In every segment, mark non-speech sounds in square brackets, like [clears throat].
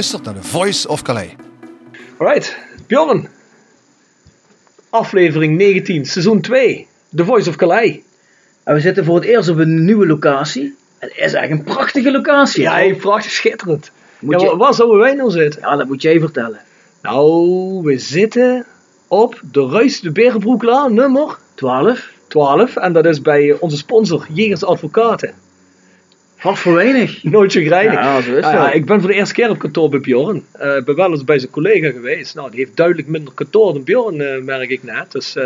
Luistert naar The Voice of Calais. Alright, Bjorn. Aflevering 19, seizoen 2. The Voice of Calais. En we zitten voor het eerst op een nieuwe locatie. Het is eigenlijk een prachtige locatie. Ja, prachtig schitterend. Moet ja, je- Waar zouden wij nou zitten? ja, dat moet jij vertellen. Nou, we zitten op de Ruis de Berenbroeklaan nummer 12. 12. En dat is bij onze sponsor Jegers Advocaten. Hart voor weinig. [laughs] Nooit zo grijnig. Ja, zo is Ah, ja, ik ben voor de eerste keer op kantoor bij Bjorn. Eh, Ik ben wel eens bij zijn collega geweest. Nou, die heeft duidelijk minder kantoor dan Bjorn, eh, merk ik net. Dus eh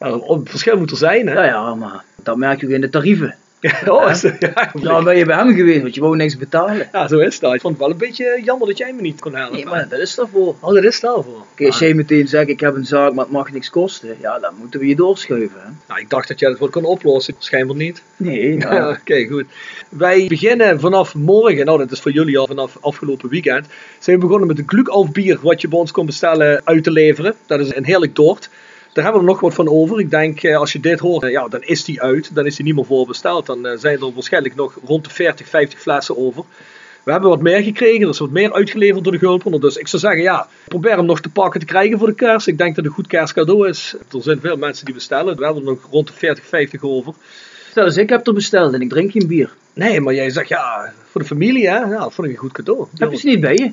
ja, een verschil moet er zijn, hè? Ja, ja, maar dat merk je ook in de tarieven. [laughs] oh, is dat- ja, Nou ben je bij hem geweest, want je wou niks betalen. ja, zo is dat. Ik vond het wel een beetje jammer dat jij me niet kon helpen. Nee, maar dat is daarvoor. Oh, dat is daarvoor. Kijk, als jij meteen zegt, ik heb een zaak, maar het mag niks kosten. Ja, dan moeten we je doorschuiven. Hè? Nou, ik dacht dat jij dat wel kon oplossen. Schijnbaar niet. Nee, [laughs] Ja, nou, Oké, goed. Wij beginnen vanaf morgen, nou dat is voor jullie al vanaf afgelopen weekend, zijn we begonnen met een Glück bier wat je bij ons kon bestellen uit te leveren. Dat is een heerlijk toort. Daar hebben we nog wat van over. Ik denk, eh, als je dit hoort, eh, ja, dan is die uit. Dan is die niet meer voorbesteld. Dan eh, zijn er waarschijnlijk nog rond de 40, 50 flessen over. We hebben wat meer gekregen, er is wat meer uitgeleverd door de Gulpener. Dus ik zou zeggen, ja, probeer hem nog te pakken te krijgen voor de kerst. Ik denk dat het een goed kerstcadeau is. Er zijn veel mensen die bestellen. We hebben er nog rond de 40, 50 over. stel eens, ik heb er besteld en ik drink geen bier. Nee, maar jij zegt ja, voor de familie hè. Ja, dat vond ik een goed cadeau. Heb je ze niet bij je?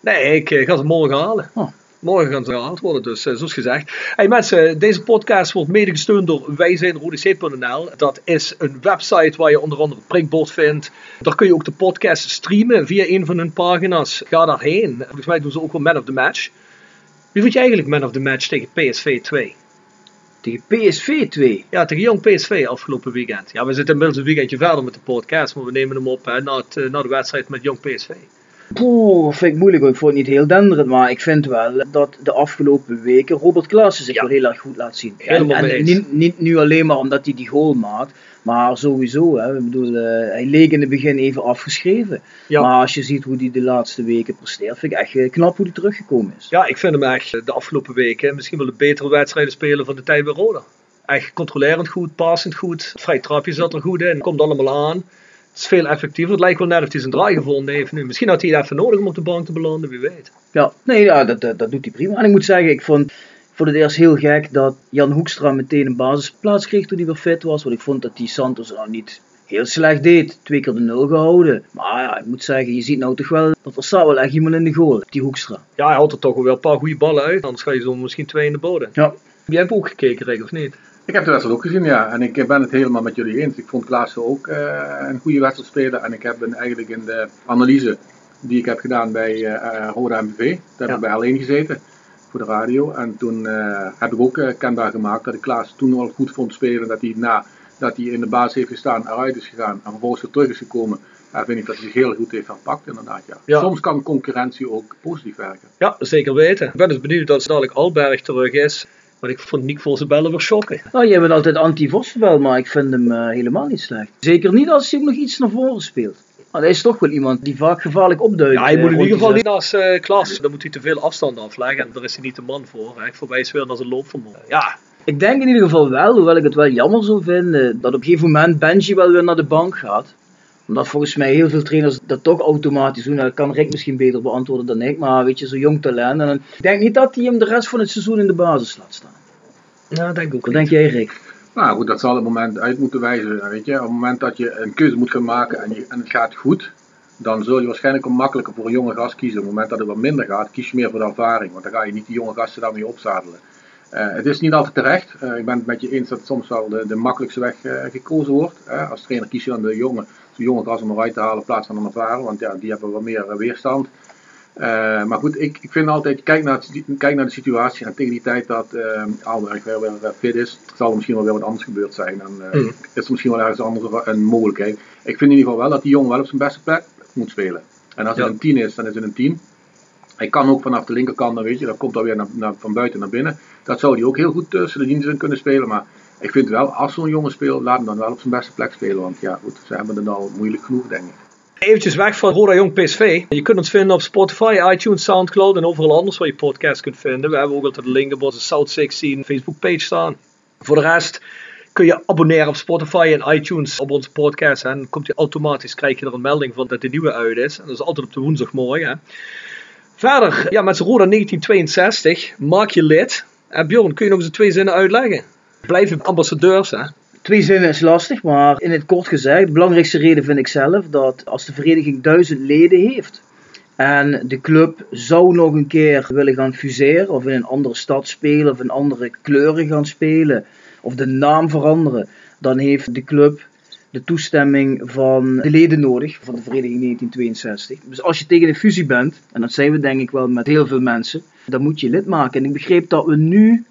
Nee, ik ga ze morgen halen. Oh. Morgen gaan ze gehaald worden, dus eh, zoals gezegd. Hey mensen, deze podcast wordt mede gesteund door wijzijnrodc.nl. Dat is een website waar je onder andere het prikbord vindt. Daar kun je ook de podcast streamen via een van hun pagina's. Ga daarheen. Volgens mij doen ze ook wel Man of the Match. Wie vond je eigenlijk Man of the Match tegen PSV 2? Tegen PSV 2. Ja, tegen Jong PSV afgelopen weekend. Ja, we zitten inmiddels een weekendje verder met de podcast, maar we nemen hem op hè, na, het, eh, na de wedstrijd met Jong PSV. Poeh, vind ik moeilijk. Ik vond het niet heel denderend, maar ik vind wel dat de afgelopen weken Robert Klaassen zich Ja. wel heel erg goed laat zien. En niet, niet nu alleen maar omdat hij die goal maakt, maar sowieso. Hè. Ik bedoel, eh, hij leek in het begin even afgeschreven. Ja. Maar als je ziet hoe hij de laatste weken presteert, vind ik echt eh, knap hoe hij teruggekomen is. Ja, ik vind hem echt eh, de afgelopen weken misschien wel de betere wedstrijden spelen van de tijd bij Roda. Echt controlerend goed, passend goed. Vrij trapje zat er goed in. Komt allemaal aan. Het is veel effectiever. Het lijkt wel net of hij zijn draai gevonden heeft nu. Misschien had hij het even nodig om op de bank te belanden, wie weet. Ja, nee, ja, dat, dat, dat doet hij prima. En ik moet zeggen, ik vond, vond het eerst heel gek dat Jan Hoekstra meteen een basisplaats kreeg toen hij weer fit was. Want ik vond dat die Santos nou niet heel slecht deed. Twee keer de nul gehouden. Maar ja, ik moet zeggen, je ziet nou toch wel dat er staat wel echt iemand in de goal. Die Hoekstra. Ja, hij had er toch wel een paar goede ballen uit. Anders ga je zo misschien twee in de bodem. Ja. Jij hebt ook gekeken, Rick, of niet? Ik heb de wedstrijd ook gezien, ja. En ik ben het helemaal met jullie eens. Ik vond Klaassen ook eh, een goede wedstrijd spelen. En ik heb een, eigenlijk in de analyse die ik heb gedaan bij eh eh, Roda MVV, daar heb Ja. ik bij alleen gezeten voor de radio. En toen heb ik ook kenbaar gemaakt dat ik Klaas toen al goed vond spelen. Dat hij na dat hij in de basis heeft gestaan, eruit is gegaan en vervolgens weer terug is gekomen. Ja, vind ik dat hij zich heel goed heeft herpakt inderdaad. Ja. Ja. Soms kan concurrentie ook positief werken. Ja, zeker weten. Ik ben dus benieuwd als dadelijk Alberg terug is. Want ik vond Nick voor zijn bellen weer shocken. Nou, jij bent altijd anti-Vossenbel, maar ik vind hem eh, helemaal niet slecht. Zeker niet als hij nog iets naar voren speelt. Maar hij is toch wel iemand die vaak gevaarlijk opduikt. Ja, hij eh, moet in rond ieder geval niet naast eh Klaas. Dan moet hij te veel afstand afleggen. En daar is hij niet de man voor. Hij voorbij weer naar zijn loopvermogen. Ja, Ik denk in ieder geval wel, hoewel ik het wel jammer zou vinden, dat op een gegeven moment Benji wel weer naar de bank gaat. Omdat volgens mij heel veel trainers dat toch automatisch doen. Dat kan Rick misschien beter beantwoorden dan ik, maar weet je, zo'n jong talent. En dan- ik denk niet dat hij hem de rest van het seizoen in de basis laat staan. nou, denk ik ook Wat denk jij, Rick? Nou goed, dat zal het moment uit moeten wijzen. Weet je. Op het moment dat je een keuze moet gaan maken en, je, en het gaat goed, dan zul je waarschijnlijk ook makkelijker voor een jonge gast kiezen. Op het moment dat het wat minder gaat, kies je meer voor de ervaring. Want dan ga je niet die jonge gasten daarmee opzadelen. Eh, het is niet altijd terecht. Eh, ik ben het met je eens dat soms wel de, de makkelijkste weg eh, gekozen wordt. Als trainer kies je dan de jonge, zo'n jonge gast om eruit te halen in plaats van een ervaren. Want ja, die hebben wat meer weerstand. Maar goed, ik, ik vind altijd, kijk naar, het, kijk naar de situatie en tegen die tijd dat Alberg weer, weer fit is, zal er misschien wel weer wat anders gebeurd zijn. En Mm. is er misschien wel ergens anders een mogelijkheid. Ik vind in ieder geval wel dat die jongen wel op zijn beste plek moet spelen. En als Ja. het een 10 is, dan is het een 10. Hij kan ook vanaf de linkerkant, dan weet je, dan komt hij weer naar, naar, van buiten naar binnen. Dat zou hij ook heel goed tussen de diensten kunnen spelen. Maar ik vind wel, als zo'n jongen speelt, laat hem dan wel op zijn beste plek spelen. Want ja, goed, ze hebben het al moeilijk genoeg, denk ik. Eventjes weg van Roda Jong PSV. Je kunt ons vinden op Spotify, iTunes, Soundcloud en overal anders waar je podcast kunt vinden. We hebben ook altijd de link op onze South 16 Facebook page staan. Voor de rest kun je abonneren op Spotify en iTunes op onze podcast. En komt je automatisch, krijg je er een melding van dat de nieuwe uit is. En dat is altijd op de woensdagmorgen. Hè. Verder, ja, met Roda 1962, maak je lid. En Bjorn, kun je nog eens twee zinnen uitleggen? Blijven ambassadeurs, hè? Twee zinnen is lastig, maar in het kort gezegd, de belangrijkste reden vind ik zelf dat als de vereniging duizend leden heeft en de club zou nog een keer willen gaan fuseren of in een andere stad spelen of in andere kleuren gaan spelen of de naam veranderen, dan heeft de club de toestemming van de leden nodig van de vereniging 1962. Dus als je tegen een fusie bent, en dat zijn we denk ik wel met heel veel mensen, dan moet je lid maken. En ik begreep dat we nu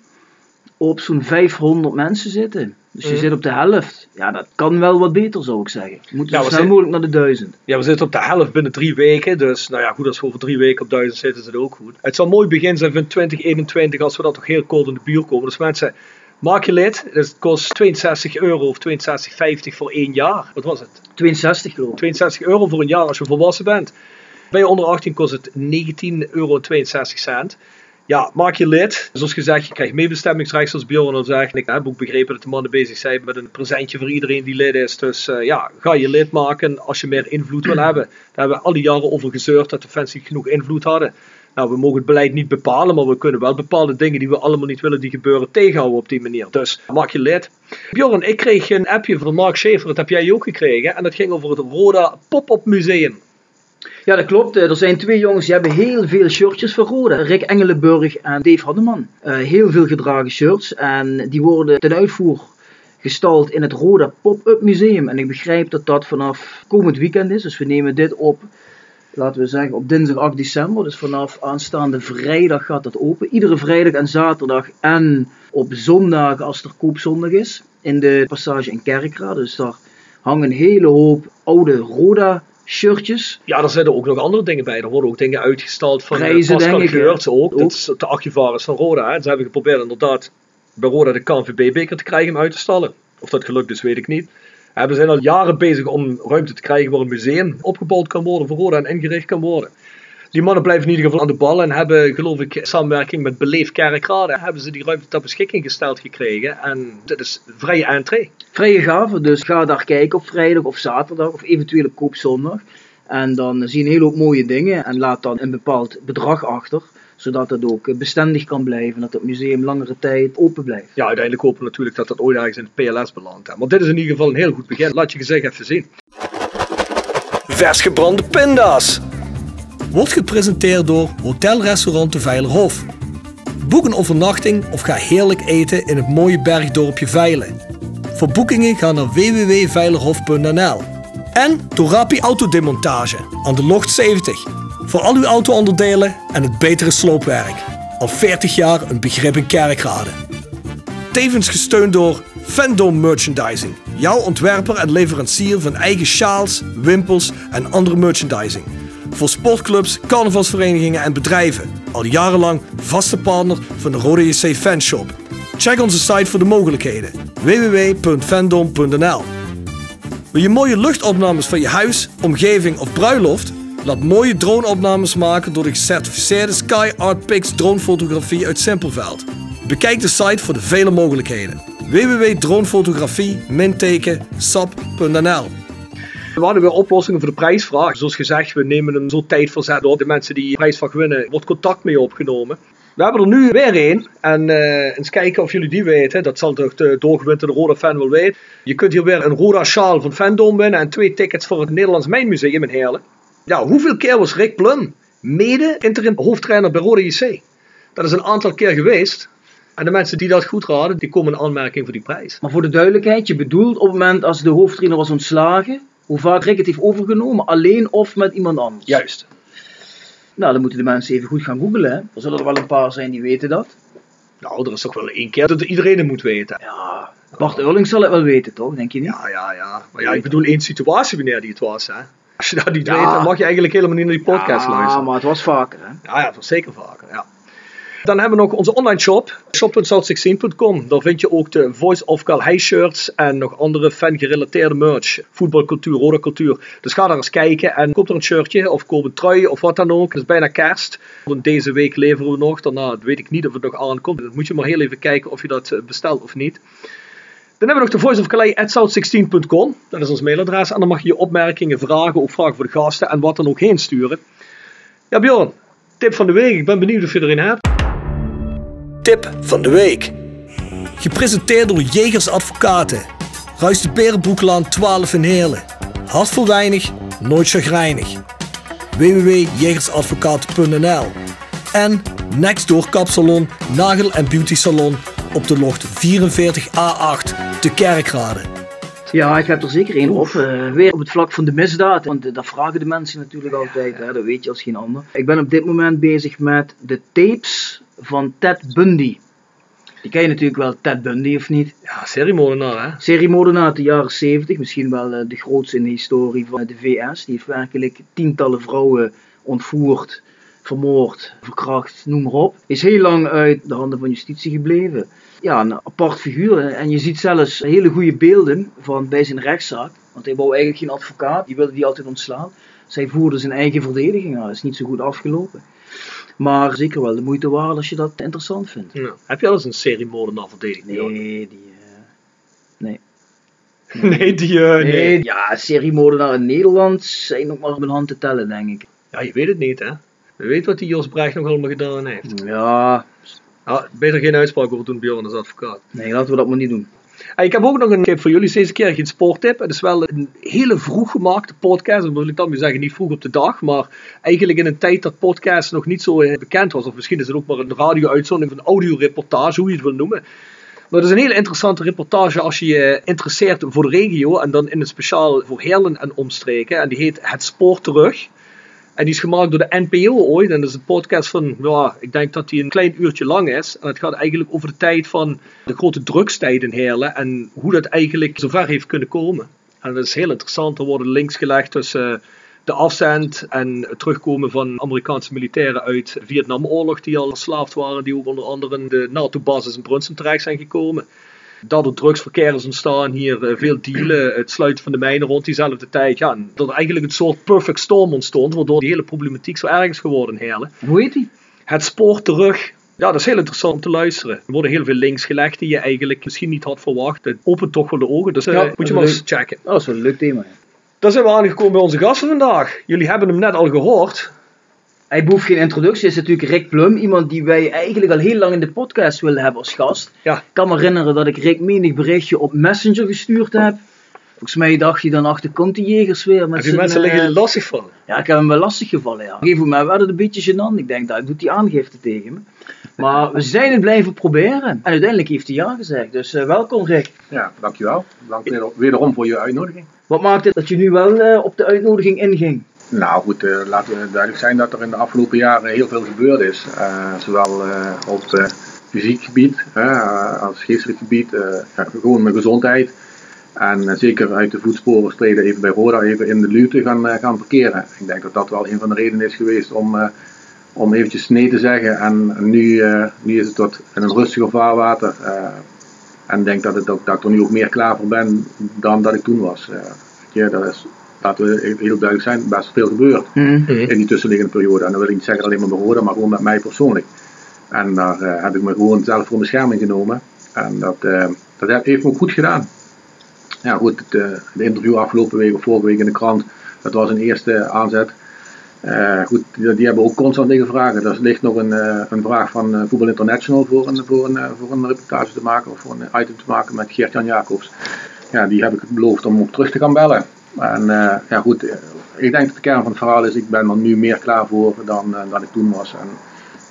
op zo'n 500 mensen zitten. Dus je Mhm. zit op de helft. Ja, dat kan wel wat beter, zou ik zeggen. We moeten Ja, zo snel zijn- mogelijk naar de duizend. Ja, we zitten op de helft binnen drie weken. Dus nou ja, goed, als we over drie weken op duizend zitten, is het ook goed. Het zal een mooi begin zijn van 2021 als we dat toch heel kort in de buurt komen. Dus mensen, maak je lid. Dus het kost 62 euro of 62,50 voor één jaar. Wat was het? 62 geloof ik. 62 euro voor een jaar als je volwassen bent. Ben je onder 18 kost het 19,62 euro. Ja, maak je lid. Zoals gezegd, je krijgt meebestemmingsrecht zoals Bjorn al zegt. Ik heb ook begrepen dat de mannen bezig zijn met een presentje voor iedereen die lid is. Dus eh, ja, ga je lid maken als je meer invloed wil hebben. Daar hebben we al die jaren over gezeurd dat de fans niet genoeg invloed hadden. Nou, we mogen het beleid niet bepalen, maar we kunnen wel bepaalde dingen die we allemaal niet willen die gebeuren tegenhouden op die manier. Dus maak je lid. Bjorn, ik kreeg een appje van Mark Schaefer, dat heb jij ook gekregen. En dat ging over het Roda Pop-Up Museum. Ja, dat klopt. Eh, Er zijn twee jongens die hebben heel veel shirtjes van Roda. Rick Engelenburg en Dave Haddeman. Eh, heel veel gedragen shirts. En die worden ten uitvoer gestald in het Roda Pop-Up Museum. En ik begrijp dat dat vanaf komend weekend is. Dus we nemen dit op, laten we zeggen, op dinsdag 8 december. Dus vanaf aanstaande vrijdag gaat dat open. Iedere vrijdag en zaterdag. En op zondag als er koopzondag is. In de passage in Kerkrade. Dus daar hangen een hele hoop oude Roda shirtjes. Ja, er zitten ook nog andere dingen bij. Er worden ook dingen uitgestald van eh, Prijzen, Pascal denk ik, hè? Geurts ook. Ook. Dat is de archivaris van Roda. Hè. Ze hebben geprobeerd inderdaad bij Roda de KNVB-beker te krijgen om uit te stallen. Of dat gelukt is, weet ik niet. En we zijn al jaren bezig om ruimte te krijgen waar een museum opgebouwd kan worden voor en ingericht kan worden. Die mannen blijven in ieder geval aan de bal en hebben, geloof ik, in samenwerking met Beleef Kerkrade, hebben ze die ruimte ter beschikking gesteld gekregen. En dit is vrije entree. Vrije gave, dus ga daar kijken op vrijdag of zaterdag of eventueel op koopzondag. En dan zie je een hele hoop mooie dingen en laat dan een bepaald bedrag achter. Zodat het ook bestendig kan blijven en dat het museum langere tijd open blijft. Ja, uiteindelijk hopen we natuurlijk dat dat ooit ergens in het PLS belandt. hè. Maar dit is in ieder geval een heel goed begin. Laat je gezicht even zien. Vers gebrande pinda's. Wordt gepresenteerd door Hotel Restaurant de Veilerhof. Boek een overnachting of ga heerlijk eten in het mooie bergdorpje Veilen. Voor boekingen ga naar www.veilerhof.nl. En Torapi Autodemontage aan de Locht 70. Voor al uw auto-onderdelen en het betere sloopwerk. Al 40 jaar een begrip in Kerkrade. Tevens gesteund door Fandom Merchandising. Jouw ontwerper en leverancier van eigen sjaals, wimpels en andere merchandising. Voor sportclubs, carnavalsverenigingen en bedrijven. Al jarenlang vaste partner van de Rode JC Fanshop. Check onze site voor de mogelijkheden. www.fandom.nl Wil je mooie luchtopnames van je huis, omgeving of bruiloft? Laat mooie droneopnames maken door de gecertificeerde Sky Art Pix dronefotografie uit Simpelveld. Bekijk de site voor de vele mogelijkheden. www.dronefotografie-sap.nl We hadden weer oplossingen voor de prijsvraag. Zoals gezegd, we nemen hem zo tijd verzet op. De mensen die de prijsvraag winnen, wordt contact mee opgenomen. We hebben er nu weer één. En eh, eens kijken of jullie die weten. Dat zal toch de doorgewinterde Roda fan wel weten. Je kunt hier weer een Roda sjaal van Fandom winnen. En twee tickets voor het Nederlands Mijnmuseum in Heerlen. Ja, hoeveel keer was Rick Plum mede interim hoofdtrainer bij Roda JC? Dat is een aantal keer geweest. En de mensen die dat goed raden, die komen in aanmerking voor die prijs. Maar voor de duidelijkheid, je bedoelt op het moment als de hoofdtrainer was ontslagen, hoe vaak Rick het heeft overgenomen, alleen of met iemand anders. Juist. Nou, dan moeten de mensen even goed gaan googlen. Hè. Er zullen er wel een paar zijn die weten dat. Nou, er is toch wel één keer dat iedereen het moet weten. Ja, Bart Eurling zal het wel weten, toch? Denk je niet? Ja, ja, ja. Maar ja, ik bedoel één situatie wanneer die het was, hè. Als je dat niet Ja. weet, dan mag je eigenlijk helemaal niet naar die podcast ja, luisteren. maar het was vaker, hè? Ja, ja, dat was zeker vaker, ja. Dan hebben we nog onze online shop, shop.south16.com. Daar vind je ook de Voice of Calhei shirts en nog andere fan-gerelateerde merch. Voetbalcultuur, rode cultuur. Dus ga daar eens kijken en koop er een shirtje of koop een trui of wat dan ook. Het is bijna kerst. Want deze week leveren we nog. Daarna weet ik niet of het nog aankomt. Dan moet je maar heel even kijken of je dat eh, bestelt of niet. Dan hebben we nog de Voice of Calais at south16.com. Dat is ons mailadres. En dan mag je je opmerkingen, vragen, ook vragen voor de gasten en wat dan ook heen sturen. Ja, Bjorn, tip van de week. Ik ben benieuwd of je erin hebt. Tip van de week. Gepresenteerd door Jegers Advocaten. Ruist de Berenbroeklaan 12 in Heerlen. Hart voor weinig, nooit chagrijnig. www.jegersadvocaten.nl En Nextdoor Kapsalon, Nagel en Beauty Salon op de locht 44A8 te Kerkrade. Ja, ik heb er zeker één op. eh, weer op het vlak van de misdaad. Want eh, dat vragen de mensen natuurlijk altijd. Hè, dat weet je als geen ander. Ik ben op dit moment bezig met de tapes van Ted Bundy. Die ken je natuurlijk wel, Ted Bundy of niet? Ja, seriemoordenaar hè? Seriemoordenaar uit de jaren 70. Misschien wel eh, de grootste in de historie van de VS. Die heeft werkelijk tientallen vrouwen ontvoerd, vermoord, verkracht, noem maar op. Is heel lang uit de handen van justitie gebleven. Ja, een apart figuur. En je ziet zelfs hele goede beelden van bij zijn rechtszaak. Want hij wou eigenlijk geen advocaat, die wilde die altijd ontslaan. Zij voerde zijn eigen verdediging aan. Dat is niet zo goed afgelopen. Maar zeker wel de moeite waard als je dat interessant vindt. Ja. Heb je al eens een seriemoordenaar verdedigd? Bjorn? Nee, die. eh, nee. [laughs] nee, die. eh, nee. Nee, ja, seriemoordenaar in Nederland zijn nog maar op mijn hand te tellen, denk ik. Ja, je weet het niet hè? Je weet wat die Jos Brecht nog allemaal gedaan heeft. Ja, Ja, beter geen uitspraak over doen, Bjorn, als advocaat. nee, laten we dat maar niet doen. Ah, ik heb ook nog een tip voor jullie. Deze keer geen sporttip. Het is wel een hele vroeg gemaakte podcast. Dat wil ik dan weer zeggen, niet vroeg op de dag. Maar eigenlijk in een tijd dat podcast nog niet zo eh, bekend was. Of misschien is het ook maar een radio-uitzending of een audioreportage, hoe je het wil noemen. Maar het is een hele interessante reportage als je je interesseert voor de regio. En dan in het speciaal voor Heerlen en omstreken. En die heet Het Spoor Terug. En die is gemaakt door de NPO ooit. En dat is een podcast van, ja, ik denk dat die een klein uurtje lang is. En het gaat eigenlijk over de tijd van de grote drugstijd in Heerlen. En hoe dat eigenlijk zover heeft kunnen komen. En dat is heel interessant. Er worden links gelegd tussen eh, de afzend en het terugkomen van Amerikaanse militairen uit de Vietnamoorlog. Die al verslaafd waren. Die ook onder andere de NATO-basis in Brunson terecht zijn gekomen. Dat er drugsverkeer is ontstaan, hier eh, veel dealen, het sluiten van de mijnen rond diezelfde tijd. Ja, dat er eigenlijk een soort perfect storm ontstond, waardoor die hele problematiek zo erg is geworden in Heerlen. Hoe heet die? Het spoor terug. Ja, dat is heel interessant om te luisteren. Er worden heel veel links gelegd die je eigenlijk misschien niet had verwacht. Het opent toch wel de ogen, dus eh, Ja, moet je maar leuk. eens checken. Oh, dat is wel een leuk thema. ja. Dan zijn we aangekomen bij onze gast van vandaag. Jullie hebben hem net al gehoord. Hij behoeft geen introductie. Is natuurlijk Rick Plum. Iemand die wij eigenlijk al heel lang in de podcast willen hebben als gast. Ja. Ik kan me herinneren dat ik Rick menig berichtje op Messenger gestuurd heb. Volgens mij dacht hij dan achter, komt die jegers weer met zijn, mensen liggen eh, er lastig van? Ja, ik heb hem wel lastig gevallen, ja. Op een gegeven moment werd het een beetje gênant. Ik denk, daar doet hij aangifte tegen me. Maar we zijn het blijven proberen. En uiteindelijk heeft hij ja gezegd. Dus eh, welkom Rick. Ja, dankjewel. Dank weer, wederom voor je uitnodiging. Wat maakt het dat je nu wel eh, op de uitnodiging inging? Nou goed, eh, laten we duidelijk zijn dat er in de afgelopen jaren heel veel gebeurd is. Eh, zowel eh, op de fysiek gebied, als geestelijk gebied, gewoon mijn gezondheid. En zeker uit de voetsporen streden even bij Roda even in de luwte gaan, gaan parkeren. Ik denk dat dat wel een van de redenen is geweest om, om eventjes nee te zeggen. En nu, nu is het wat in een rustiger vaarwater. en ik denk dat, het ook, dat ik er nu ook meer klaar voor ben dan dat ik toen was. ja, dat is, laten we heel duidelijk zijn, best veel gebeurd Mhm. in die tussenliggende periode. En dan wil ik niet zeggen alleen maar Roda, maar gewoon met mij persoonlijk. En daar uh, heb ik me gewoon zelf voor bescherming genomen. En dat, uh, dat heeft me ook goed gedaan. Ja, goed, het, uh, de interview afgelopen week of vorige week in de krant, dat was een eerste aanzet. goed, die, die, hebben ook constant liggen vragen. Er ligt nog een, een vraag van Voetbal International voor een, voor, een, voor een reportage te maken of voor een item te maken met Gert-Jan Jacobs. Ja, die heb ik beloofd om op terug te gaan bellen. En ja, goed, ik denk dat de kern van het verhaal is, ik ben er nu meer klaar voor dan, dan ik toen was. En,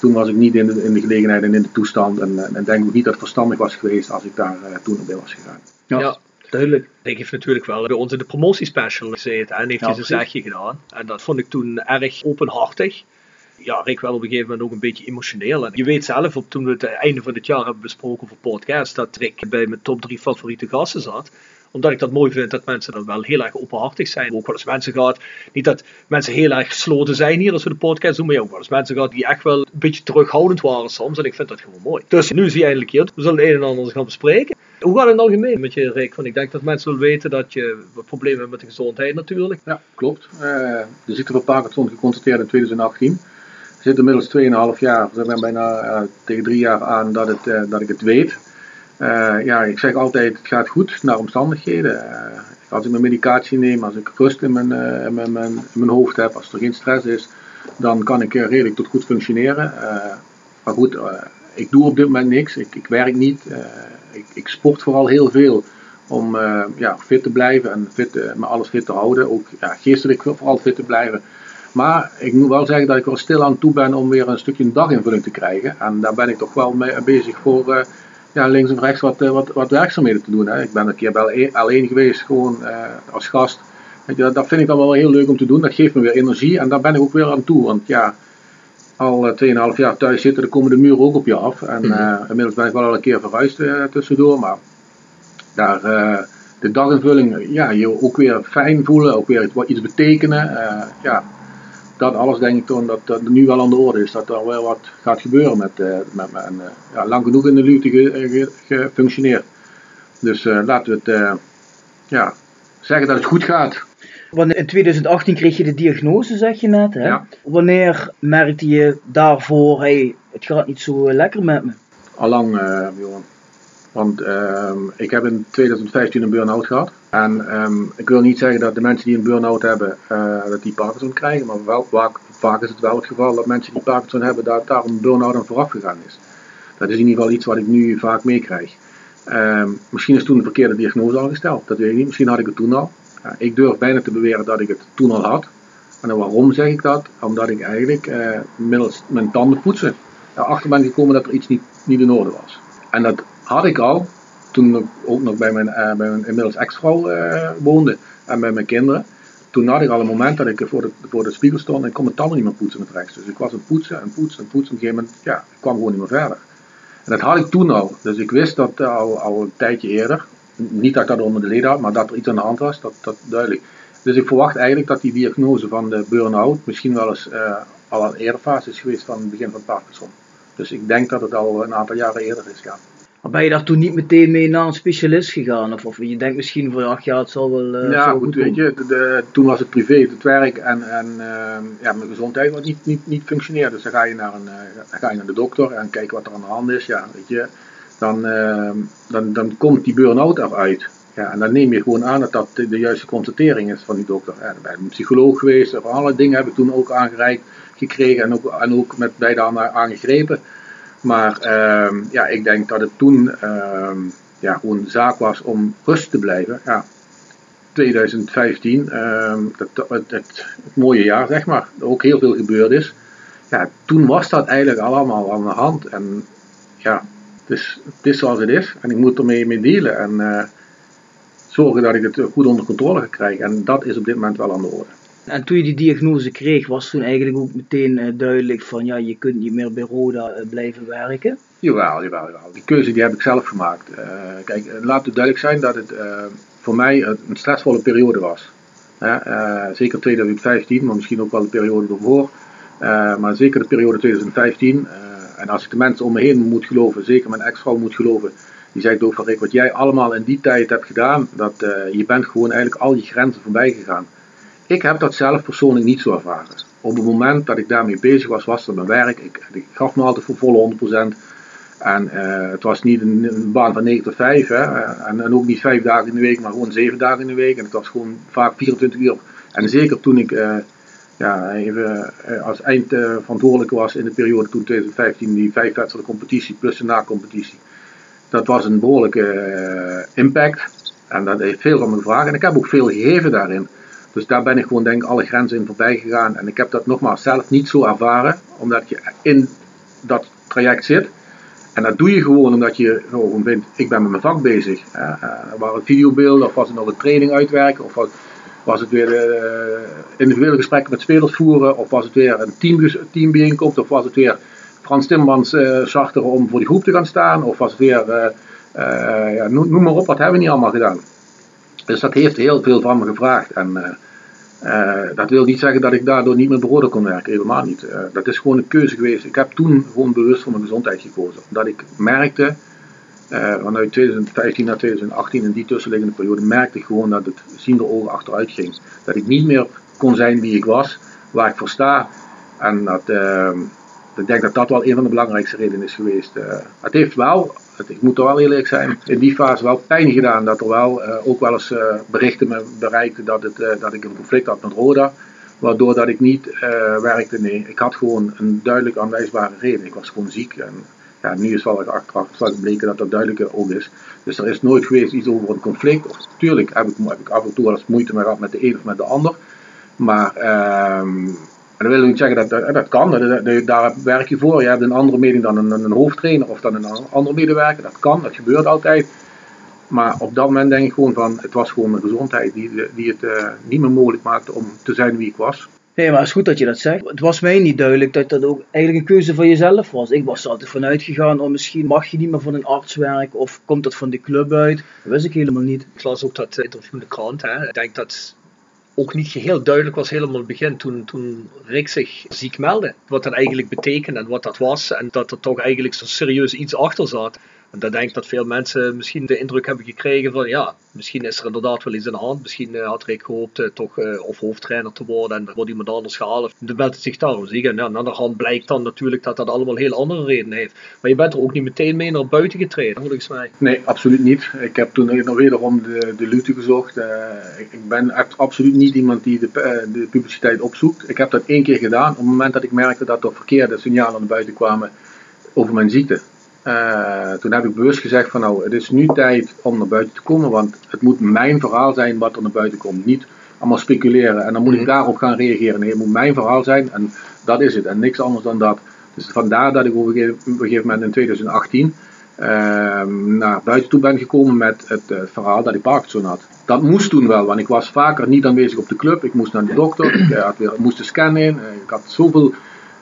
toen was ik niet in de, in de gelegenheid en in de toestand. En, en denk ook niet dat het verstandig was geweest als ik daar uh, toen op in was gegaan. Ja, ja duidelijk. Ik heeft natuurlijk wel bij ons in de promotiespecial gezeten en heeft hij zijn zegje gedaan. En dat vond ik toen erg openhartig. Ja, Rick wel op een gegeven moment ook een beetje emotioneel. En je weet zelf, op, toen we het einde van het jaar hebben besproken voor podcast, dat Rick bij mijn top 3 favoriete gasten zat omdat ik dat mooi vind dat mensen dan wel heel erg openhartig zijn. Ook wel eens mensen gehad, niet dat mensen heel erg gesloten zijn hier als we de podcast doen, maar ook wel eens mensen gehad die echt wel een beetje terughoudend waren soms. En ik vind dat gewoon mooi. Dus nu zie je eindelijk hier. We zullen het een en ander gaan bespreken. Hoe gaat het in het algemeen met je, Rick? Want ik denk dat mensen willen weten dat je problemen hebt met de gezondheid natuurlijk. Ja, klopt. Uh, de ziekte van Parkinson geconstateerd in 2018. Ik zit inmiddels 2,5 jaar, we zijn bijna uh, tegen drie jaar aan dat, het, uh, dat ik het weet. Uh, ja, ik zeg altijd, het gaat goed naar omstandigheden. Uh, als ik mijn medicatie neem, als ik rust in mijn, uh, in mijn, mijn, hoofd heb, als er geen stress is, dan kan ik redelijk tot goed functioneren. maar goed, ik doe op dit moment niks. Ik, ik werk niet. Ik, ik, sport vooral heel veel om ja, fit te blijven en fit, me alles fit te houden. Ook ja, geestelijk vooral fit te blijven. Maar ik moet wel zeggen dat ik er stil aan toe ben om weer een stukje een daginvulling te krijgen. En daar ben ik toch wel mee bezig voor ja, links en rechts wat, wat, wat werkzaamheden te doen. Hè. Ik ben een keer bij L1 geweest, gewoon uh, als gast. Je, dat vind ik dan wel heel leuk om te doen. Dat geeft me weer energie en daar ben ik ook weer aan toe. Want ja, al 2,5 jaar thuis zitten, dan komen de muren ook op je af. En uh, inmiddels ben ik wel al een keer verhuisd uh, tussendoor. Maar daar, de daginvulling, ja, je ook weer fijn voelen, ook weer iets betekenen. ja, dat alles denk ik toch dat dat nu wel aan de orde is. Dat er wel wat gaat gebeuren met, uh, met, met uh, ja, lang genoeg in de luwte gefunctioneerd. Dus uh, laten we het ja, zeggen dat het goed gaat. Want in 2018 kreeg je de diagnose, zeg je net. Hè? Ja. Wanneer merkte je daarvoor, hey, het gaat niet zo lekker met me? Allang, Johan. Want uh, ik heb in 2015 een burn-out gehad. En um, ik wil niet zeggen dat de mensen die een burn-out hebben, uh, dat die Parkinson krijgen. Maar wel, vaak, vaak, is het wel het geval dat mensen die Parkinson hebben, dat daar een burn-out aan vooraf gegaan is. Dat is in ieder geval iets wat ik nu vaak meekrijg. Um, misschien is toen een verkeerde diagnose al gesteld, dat weet ik niet. Misschien had ik het toen al. Uh, ik durf bijna te beweren dat ik het toen al had. En waarom zeg ik dat? Omdat ik eigenlijk uh, middels mijn tanden poetsen erachter ben gekomen dat er iets niet, niet in orde was. En dat had ik al, toen ik ook nog bij mijn, uh, bij mijn inmiddels ex-vrouw uh, woonde en bij mijn kinderen. Toen had ik al een moment dat ik voor de, voor de spiegel stond en ik kon mijn tanden niet meer poetsen met rechts. Dus ik was het poetsen en poetsen en poetsen. Op een gegeven moment, ja, ik kwam gewoon niet meer verder. En dat had ik toen al. Dus ik wist dat al, al een tijdje eerder. Niet dat ik dat onder de leden had, maar dat er iets aan de hand was, dat, dat duidelijk. Dus ik verwacht eigenlijk dat die diagnose van de burn-out misschien wel eens al een eerder fase is geweest van het begin van Parkinson. Dus ik denk dat het al een aantal jaren eerder is gegaan. Maar ben je daar toen niet meteen mee naar een specialist gegaan? Of, of je denkt misschien van, ach ja, het zal wel. Uh, ja, zal goed, goed weet je, de, de, toen was het privé, het werk en, en uh, ja, mijn gezondheid wat niet, niet, niet functioneerde. Dus dan ga, je naar een, uh, dan ga je naar de dokter en kijken wat er aan de hand is. Ja, weet je, dan, dan, dan komt die burn-out eruit. Ja, en dan neem je gewoon aan dat dat de, de juiste constatering is van die dokter. Ben ik een psycholoog geweest, of alle dingen heb ik toen ook aangereikt gekregen en ook, en ook met beide handen aangegrepen. Maar uh, ja, ik denk dat het toen uh, ja, gewoon zaak was om rustig te blijven. Ja, 2015, uh, het, het, mooie jaar zeg maar, ook heel veel gebeurd is. Ja, toen was dat eigenlijk allemaal aan de hand. En ja, het is, het is zoals het is. En ik moet ermee mee dealen. En uh, zorgen dat ik het goed onder controle ga krijgen. En dat is op dit moment wel aan de orde. En toen je die diagnose kreeg, was toen eigenlijk ook meteen eh, duidelijk van ja, je kunt niet meer bij Roda eh, blijven werken. Jawel, jawel, jawel. Die keuze die heb ik zelf gemaakt. Eh, kijk, laat het duidelijk zijn dat het voor mij een stressvolle periode was. Zeker 2015, maar misschien ook wel de periode ervoor. Maar zeker de periode 2015. eh, en als ik de mensen om me heen moet geloven, zeker mijn ex-vrouw moet geloven, die zei ook van Rick, wat jij allemaal in die tijd hebt gedaan, dat je bent gewoon eigenlijk al je grenzen voorbij gegaan. Ik heb dat zelf persoonlijk niet zo ervaren. Op het moment dat ik daarmee bezig was, was dat mijn werk. Ik, gaf me altijd voor volle 100%. En eh, het was niet een, baan van 9 tot 5. Hè, en, en ook niet 5 dagen in de week, maar gewoon 7 dagen in de week. En het was gewoon vaak 24 uur. En zeker toen ik eh, ja, even, eh, als eindverantwoordelijke was in de periode toen 2015, die vijf wedstrijden competitie plus de na-competitie. Dat was een behoorlijke eh, impact. En dat heeft veel van me gevraagd. En ik heb ook veel gegeven daarin. Dus daar ben ik gewoon denk ik alle grenzen in voorbij gegaan. En ik heb dat nogmaals zelf niet zo ervaren, omdat je in dat traject zit. En dat doe je gewoon omdat je gewoon vindt, ik ben met mijn vak bezig. Uh, waren het videobeelden of was het nog een training uitwerken of was, het weer uh, individuele gesprekken met spelers voeren of was het weer een team, teambijeenkomst of was het weer Frans Timmermans zachter om voor die groep te gaan staan of was het weer, ja, noem, noem, maar op, wat hebben we niet allemaal gedaan. Dus dat heeft heel veel van me gevraagd. En uh, dat wil niet zeggen dat ik daardoor niet meer behoorlijk kon werken, helemaal niet. Uh, dat is gewoon een keuze geweest. Ik heb toen gewoon bewust voor mijn gezondheid gekozen. Omdat ik merkte, vanuit 2015 naar 2018, in die tussenliggende periode, merkte ik gewoon dat het ziende ogen achteruit ging. Dat ik niet meer kon zijn wie ik was, waar ik voor sta. En dat, ik denk dat dat wel een van de belangrijkste redenen is geweest. het heeft wel ik moet er wel eerlijk zijn, in die fase wel pijn gedaan dat er wel uh, ook wel eens uh, berichten me bereikten dat, het, uh, dat ik een conflict had met Roda. Waardoor dat ik niet werkte. Nee, ik had gewoon een duidelijk aanwijsbare reden. Ik was gewoon ziek. En ja, nu is wel achteraf gebleken dat dat duidelijk ook is. Dus er is nooit geweest iets over een conflict. Of, tuurlijk heb ik, ik af en toe wel eens moeite gehad met de een of met de ander. Maar ehm, dat wil niet zeggen dat dat, dat kan, dat, dat, daar werk je voor. Je hebt een andere mening dan een, een, hoofdtrainer of dan een andere medewerker. Dat kan, dat gebeurt altijd. Maar op dat moment denk ik gewoon van, het was gewoon mijn gezondheid die, die het uh, niet meer mogelijk maakte om te zijn wie ik was. Nee, maar het is goed dat je dat zegt. Het was mij niet duidelijk dat dat ook eigenlijk een keuze van jezelf was. Ik was er altijd vanuit gegaan, om misschien mag je niet meer van een arts werken of komt dat van de club uit. Dat wist ik helemaal niet. Ik las ook dat interview in de krant. Hè. Ik denk dat ook niet geheel duidelijk was helemaal het begin toen, toen Rick zich ziek meldde. Wat dat eigenlijk betekende en wat dat was. En dat er toch eigenlijk zo serieus iets achter zat. En dan denk ik dat veel mensen misschien de indruk hebben gekregen van ja, misschien is er inderdaad wel iets aan de hand. Misschien uh, had Rick gehoopt uh, toch uh, of hoofdtrainer te worden en er wordt iemand anders gehaald. Dan meldt het zich daarom ja, aan de andere hand blijkt dan natuurlijk dat dat allemaal heel andere redenen heeft. Maar je bent er ook niet meteen mee naar buiten getreden, volgens mij. Nee, absoluut niet. Ik heb toen nog wederom de, de gezocht. ik, ik ben absoluut niet iemand die de, de publiciteit opzoekt. Ik heb dat één keer gedaan op het moment dat ik merkte dat er verkeerde signalen naar buiten kwamen over mijn ziekte. Uh, toen heb ik bewust gezegd van nou, het is nu tijd om naar buiten te komen, want het moet mijn verhaal zijn wat er naar buiten komt. Niet allemaal speculeren en dan moet ik daarop gaan reageren. Nee, het moet mijn verhaal zijn en dat is het en niks anders dan dat. Dus vandaar dat ik op een gegeven moment in 2018 uh, naar buiten toe ben gekomen met het uh, verhaal dat ik Parkinson had. Dat moest toen wel, want ik was vaker niet aanwezig op de club. Ik moest naar de dokter, ik had weer, moest de scan in, ik had zoveel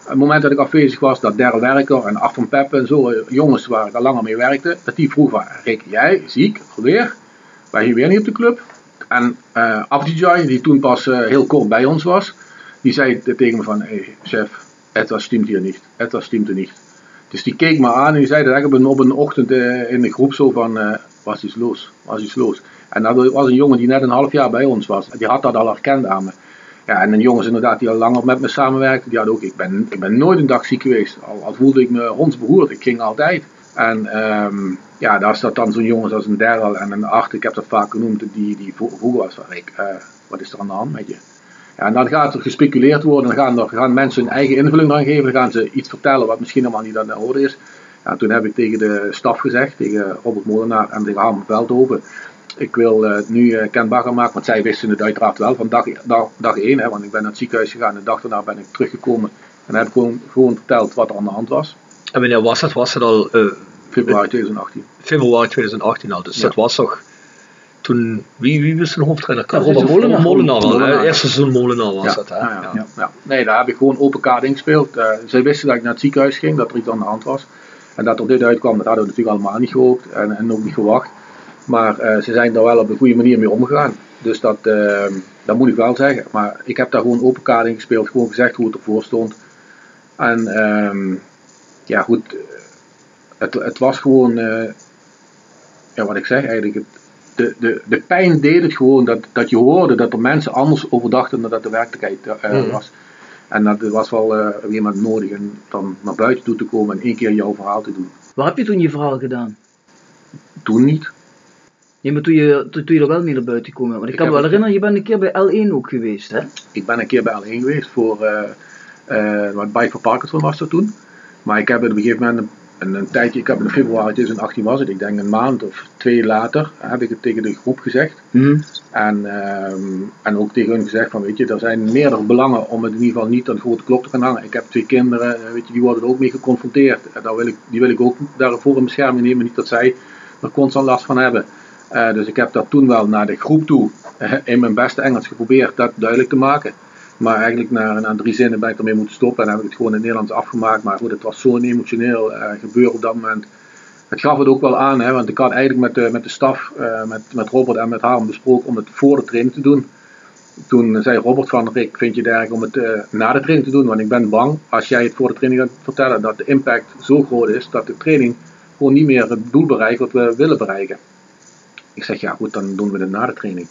het moment dat ik afwezig was, dat Daryl Werker en Af van Peppe en zo, jongens waar ik al langer mee werkte, dat die vroegen Rick, jij ziek, alweer? Ben je weer niet op de club? En uh, Afdijay, die toen pas uh, heel kort bij ons was, die zei tegen me van, hey, chef, het was steamt hier niet, het was steamt er niet. Dus die keek me aan en die zei dat ik op een ochtend in de groep zo van, was iets los, was iets los. En dat was een jongen die net een half jaar bij ons was, die had dat al herkend aan me. Ja, en jongens inderdaad die al langer met me samenwerkten, die hadden ook, ik ben, ik ben nooit een dag ziek geweest. Al, voelde ik me hondsberoerd, ik ging altijd. En um, ja, daar staat dan zo'n jongens als een Daryl en een Art, ik heb dat vaak genoemd, die, die vroeger was van, ik, uh, wat is er aan de hand met je? Ja, en dan gaat er gespeculeerd worden, dan gaan, er, gaan mensen hun eigen invulling aan geven, dan gaan ze iets vertellen wat misschien helemaal niet aan de orde is. Ja, toen heb ik tegen de staf gezegd, tegen Robert Molenaar en tegen Harm Veldhoven, ik wil uh, het nu uh, kenbaar maken, want zij wisten het uiteraard wel van dag, dag, dag 1, hè, want ik ben naar het ziekenhuis gegaan en de dag daarna ben ik teruggekomen en heb ik gewoon, gewoon verteld wat er aan de hand was. En wanneer was dat? Was het al uh, februari 2018? Februari 2018 al, dus ja. dat was toch toen, wie, wie was zijn hoofdtrainer? Ja, Robert Molenaar. Molenaar. Eerste seizoen Molenaar was Ja, dat, hè? ja, ja, ja, ja. Nee, daar heb ik gewoon open kaart ingespeeld. Eh zij wisten dat ik naar het ziekenhuis ging, dat er iets aan de hand was. En dat er dit uitkwam, dat hadden we natuurlijk allemaal niet gehoopt en, en ook niet verwacht. Maar eh, ze zijn daar wel op een goede manier mee omgegaan. Dus dat, eh, dat moet ik wel zeggen. Maar ik heb daar gewoon open kaart in gespeeld, gewoon gezegd hoe het ervoor stond. En ehm, ja, goed, het, het was gewoon, eh, ja, wat ik zeg eigenlijk, het, de, de, de pijn deed het gewoon dat, dat je hoorde dat er mensen anders over dachten dan dat de werkelijkheid Mhm. was. En dat was wel gegeven moment nodig en dan naar buiten toe te komen en één keer jouw verhaal te doen. Waar heb je toen je verhaal gedaan? Toen niet. Nee, maar toen je, toen, toen je er wel mee naar buiten kwam. Want ik, Ik kan me wel herinneren, je bent een keer bij L1 ook geweest, hè? Ik ben een keer bij L1 geweest voor eh, wat Bike for Parkinson was dat toen. Maar ik heb op een gegeven moment een, een, tijdje, ik heb in februari 2018 was het, ik denk een maand of twee later, heb ik het tegen de groep gezegd. En, ehm, en ook tegen hun gezegd van weet je, er zijn meerdere belangen om het in ieder geval niet aan de grote klok te gaan hangen. Ik heb twee kinderen, eh, weet je, die worden er ook mee geconfronteerd. En daar wil ik, die wil ik ook daarvoor in bescherming nemen, niet dat zij er constant last van hebben. Eh, dus ik heb dat toen wel naar de groep toe eh, in mijn beste Engels geprobeerd dat duidelijk te maken. Maar eigenlijk na, na drie zinnen ben ik ermee moeten stoppen en heb ik het gewoon in het Nederlands afgemaakt. Maar goed, het was zo'n emotioneel eh, gebeuren op dat moment. Het gaf het ook wel aan, hè, want ik had eigenlijk met de, met de staf, met, met Robert en met Harm besproken om het voor de training te doen. Toen zei Robert van, Rick, vind je het erg om het na de training te doen? Want ik ben bang, als jij het voor de training gaat vertellen, dat de impact zo groot is dat de training gewoon niet meer het doel bereikt wat we willen bereiken. Ik zeg, ja goed, dan doen we het na de training.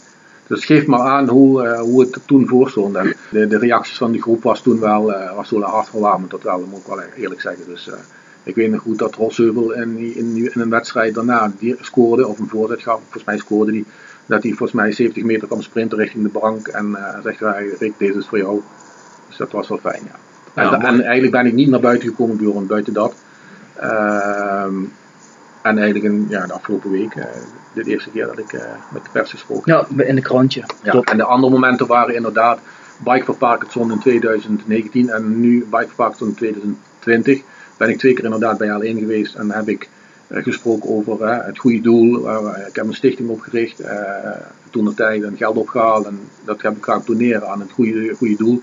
Dus het geeft maar aan hoe, eh, hoe het er toen voor stond. En de, de reacties van die groep was toen wel, eh was wel hartverwarmend, dat wel, dat moet ik wel eerlijk zeggen. Dus eh, ik weet nog goed dat Rosheuvel in, in, in een wedstrijd daarna die scoorde, of een voorzet gaf, volgens mij scoorde die, dat hij volgens mij 70 meter kwam sprinten richting de bank en zegt hij, Rick, deze is voor jou. Dus dat was wel fijn, ja. En, Ja, en mooi. eigenlijk ben ik niet naar buiten gekomen, Bjorn, buiten dat. En eigenlijk ja, de afgelopen week, eh, de eerste keer dat ik eh, met de pers gesproken Ja, in de krantje. ja, en de andere momenten waren inderdaad Bike for Parkinson in 2019 en nu Bike for Parkinson in 2020. Ben ik twee keer inderdaad bij L1 geweest en heb ik eh, gesproken over het goede doel. Ik heb een stichting opgericht, toen de tijd en geld opgehaald en dat heb ik gaan doneren aan het goede, goede doel.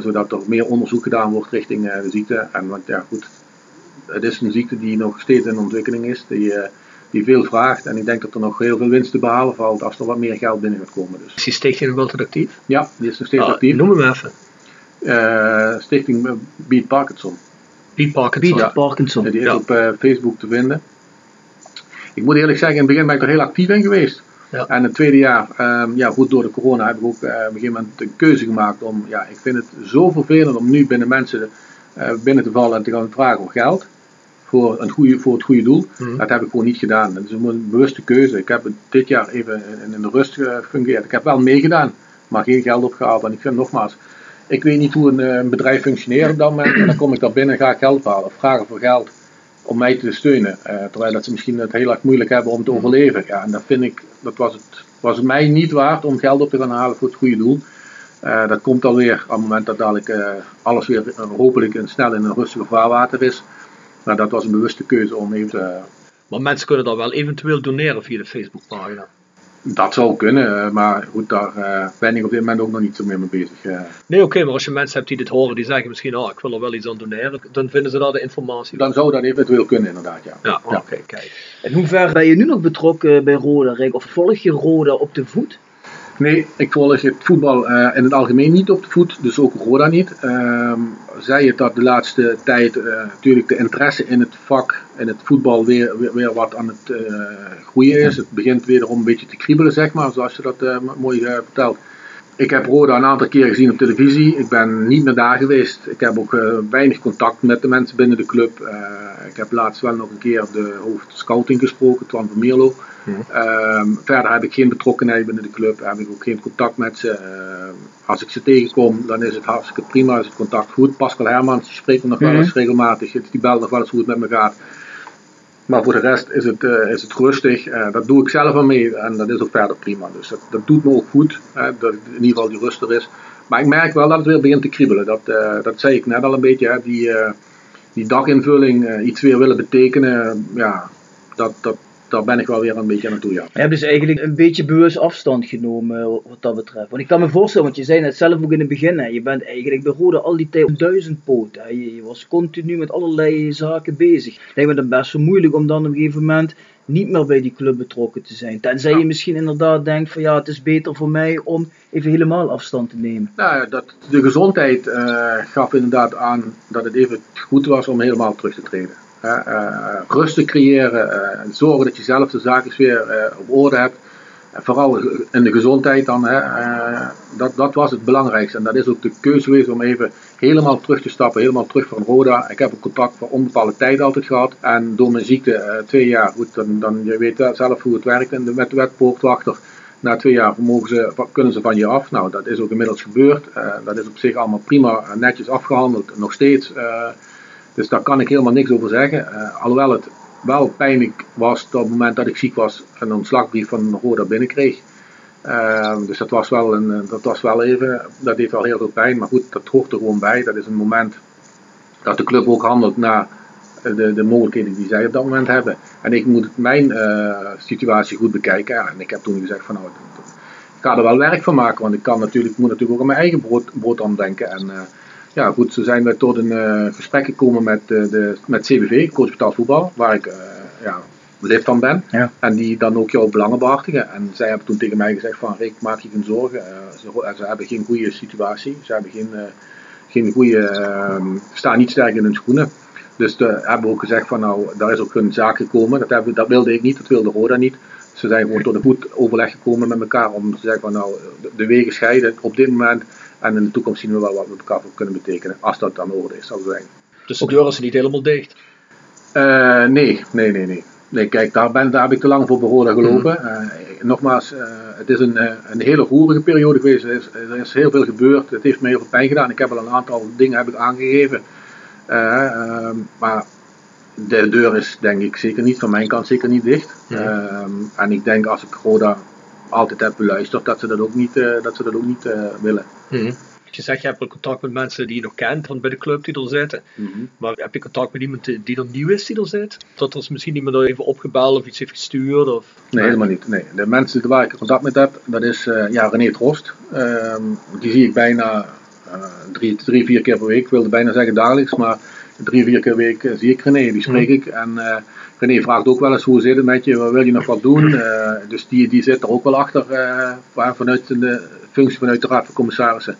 Zodat er meer onderzoek gedaan wordt richting de ziekte. En want ja, goed, het is een ziekte die nog steeds in ontwikkeling is, die, eh, die veel vraagt. En ik denk dat er nog heel veel winst te behalen valt als er wat meer geld binnen gaat komen. Dus. Is die stichting nog altijd actief? Ja, die is nog steeds Ah, actief. Noem hem even. Eh, Stichting eh, Beat Parkinson. Piet Parkinson. Piet Parkinson. Die is Ja. op eh, Facebook te vinden. Ik moet eerlijk zeggen, in het begin ben ik er heel actief in geweest. Ja. En het tweede jaar, ehm, ja goed, door de corona heb ik ook eh, op een gegeven moment een keuze gemaakt om, ja, ik vind het zo vervelend om nu binnen mensen eh, binnen te vallen en te gaan vragen om geld. Voor, een goede, voor het goede doel. Mhm. Dat heb ik gewoon niet gedaan. Dat is een bewuste keuze. Ik heb dit jaar even in, in de rust gefungeerd. Ik heb wel meegedaan, maar geen geld opgehaald. En ik vind nogmaals, ik weet niet hoe een, eh, een bedrijf functioneert op dat moment. En dan kom ik daar binnen en ga ik geld halen. Of vragen voor geld om mij te steunen. Eh, terwijl dat ze misschien het heel erg moeilijk hebben om te overleven. Ja, en dat vind ik, dat was het, was het mij niet waard om geld op te gaan halen voor het goede doel. Eh, dat komt alweer op het moment dat dadelijk eh, alles weer eh, hopelijk en snel in een rustige vaarwater is. Maar dat was een bewuste keuze om even te, Maar mensen kunnen dat wel eventueel doneren via de Facebookpagina. dat zou kunnen, eh, maar goed, daar eh, ben ik op dit moment ook nog niet zo mee mee bezig. eh. Nee, oké, maar als je mensen hebt die dit horen, die zeggen misschien, oh, ik wil er wel iets aan doneren, dan vinden ze daar de informatie. dan zou dat eventueel kunnen inderdaad, ja. Ja, oké, kijk. In hoeverre ben je nu nog betrokken bij Roda, Rick? Of volg je Roda op de voet? Nee, ik volg het voetbal eh, in het algemeen niet op de voet, dus ook Roda niet. Ehm zij het dat de laatste tijd eh, natuurlijk de interesse in het vak, in het voetbal weer, weer, weer wat aan het eh, groeien is. Het begint wederom een beetje te kriebelen, zeg maar, zoals je dat mooi vertelt. Ik heb Roda een aantal keer gezien op televisie. Ik ben niet meer daar geweest. Ik heb ook eh, weinig contact met de mensen binnen de club. Eh, ik heb laatst wel nog een keer de hoofd scouting gesproken, Twan van Mierlo. Ehm, verder heb ik geen betrokkenheid binnen de club, heb ik ook geen contact met ze. Ehm, als ik ze tegenkom, dan is het hartstikke prima, is het contact goed. Pascal Hermans, spreekt me nog wel eens regelmatig, die belt nog wel eens hoe het met me gaat. Maar voor de rest is het, eh, is het rustig. Eh, dat doe ik zelf aan mee en dat is ook verder prima. Dus dat, doet me ook goed, hè, dat in ieder geval die rust er is. Maar ik merk wel dat het weer begint te kriebelen. Dat, eh, dat zei ik net al een beetje, hè, die, die daginvulling, iets weer willen betekenen. ja, dat, dat, daar ben ik wel weer een beetje aan toe, ja. Je hebt dus eigenlijk een beetje bewust afstand genomen eh, wat dat betreft. Want ik kan me voorstellen, want je zei net zelf ook in het begin, hè, je bent eigenlijk bij Rode al die tijd op duizend poot. Hè. Je, je was continu met allerlei zaken bezig. Lijkt me dan best wel moeilijk om dan op een gegeven moment niet meer bij die club betrokken te zijn. Tenzij je misschien inderdaad denkt van ja, het is beter voor mij om even helemaal afstand te nemen. Nou ja, dat, de gezondheid eh, gaf inderdaad aan dat het even goed was om helemaal terug te treden. Eh, rust te creëren, eh, zorgen dat je zelf de zaken weer eh, op orde hebt. En vooral in de gezondheid dan, hè, dat, dat was het belangrijkste. En dat is ook de keuze geweest om even helemaal terug te stappen, helemaal terug van Roda. Ik heb een contract voor onbepaalde tijd altijd gehad. En door mijn ziekte, twee jaar, goed, dan, dan je weet zelf hoe het werkt en met de wetpoortwachter. Na twee jaar mogen ze, kunnen ze van je af. Nou, dat is ook inmiddels gebeurd. Dat is op zich allemaal prima en netjes afgehandeld, nog steeds. Dus daar kan ik helemaal niks over zeggen. Eh, alhoewel het wel pijnlijk was op het moment dat ik ziek was en een ontslagbrief van Roda binnenkreeg. Eh, dus dat was, wel een, dat was wel even, dat deed wel heel veel pijn. Maar goed, dat hoort er gewoon bij. Dat is een moment dat de club ook handelt naar de, de mogelijkheden die zij op dat moment hebben. En ik moet mijn eh, situatie goed bekijken. Ja, en ik heb toen gezegd van nou, ik ga er wel werk van maken. Want ik kan natuurlijk, moet natuurlijk ook aan mijn eigen brood, brood aan denken. En eh, ja, goed, zo zijn we tot een eh, gesprek gekomen met, eh, de, met CBV, Coach Betaald Voetbal, waar ik eh, ja, lid van ben. Ja. En die dan ook jouw belangen behartigen. En zij hebben toen tegen mij gezegd van Rick, maak je geen zorgen. Ze, ze hebben geen goede situatie. Ze hebben geen, geen goede, ehm, staan niet sterk in hun schoenen. Dus de, hebben we ook gezegd van nou, daar is ook een zaak gekomen. Dat, hebben, dat wilde ik niet, dat wilde Roda niet. Ze zijn gewoon tot een goed overleg gekomen met elkaar om te zeggen van nou, de wegen scheiden op dit moment. En in de toekomst zien we wel wat we elkaar voor kunnen betekenen. Als dat dan orde is, zou zijn. Dus de deur is niet helemaal dicht. Eh, nee, nee, nee, nee. Nee, kijk, daar, ben, daar heb ik te lang voor behoorlijk gelopen. Eh, nogmaals, eh, het is een, een hele roerige periode geweest. Er is, er is heel veel gebeurd. Het heeft me heel veel pijn gedaan. Ik heb al een aantal dingen heb ik aangegeven. Eh, ehm, maar de deur is denk ik zeker niet van mijn kant zeker niet dicht. Ehm, en ik denk als ik Roda altijd heb beluisterd, dat ze dat ook niet, eh, dat ze dat ook niet eh, willen. Je zegt, je hebt contact met mensen die je nog kent van bij de club die er zitten. Maar heb je contact met iemand die er nieuw is die er zit? Dat er is misschien iemand even opgebeld of iets heeft gestuurd? Of... Nee, helemaal niet. Nee. De mensen waar ik contact mee heb, dat is eh, ja, René Trost. Ehm, die zie ik bijna drie, drie, vier keer per week. Ik wilde bijna zeggen dagelijks, maar drie, vier keer per week eh, zie ik René. Die spreek ik. En eh, René vraagt ook wel eens hoe zit het met je, wil je nog wat doen? [clears throat] Eh, dus die, die zit er ook wel achter vanuit de functie vanuit de Raad van Commissarissen.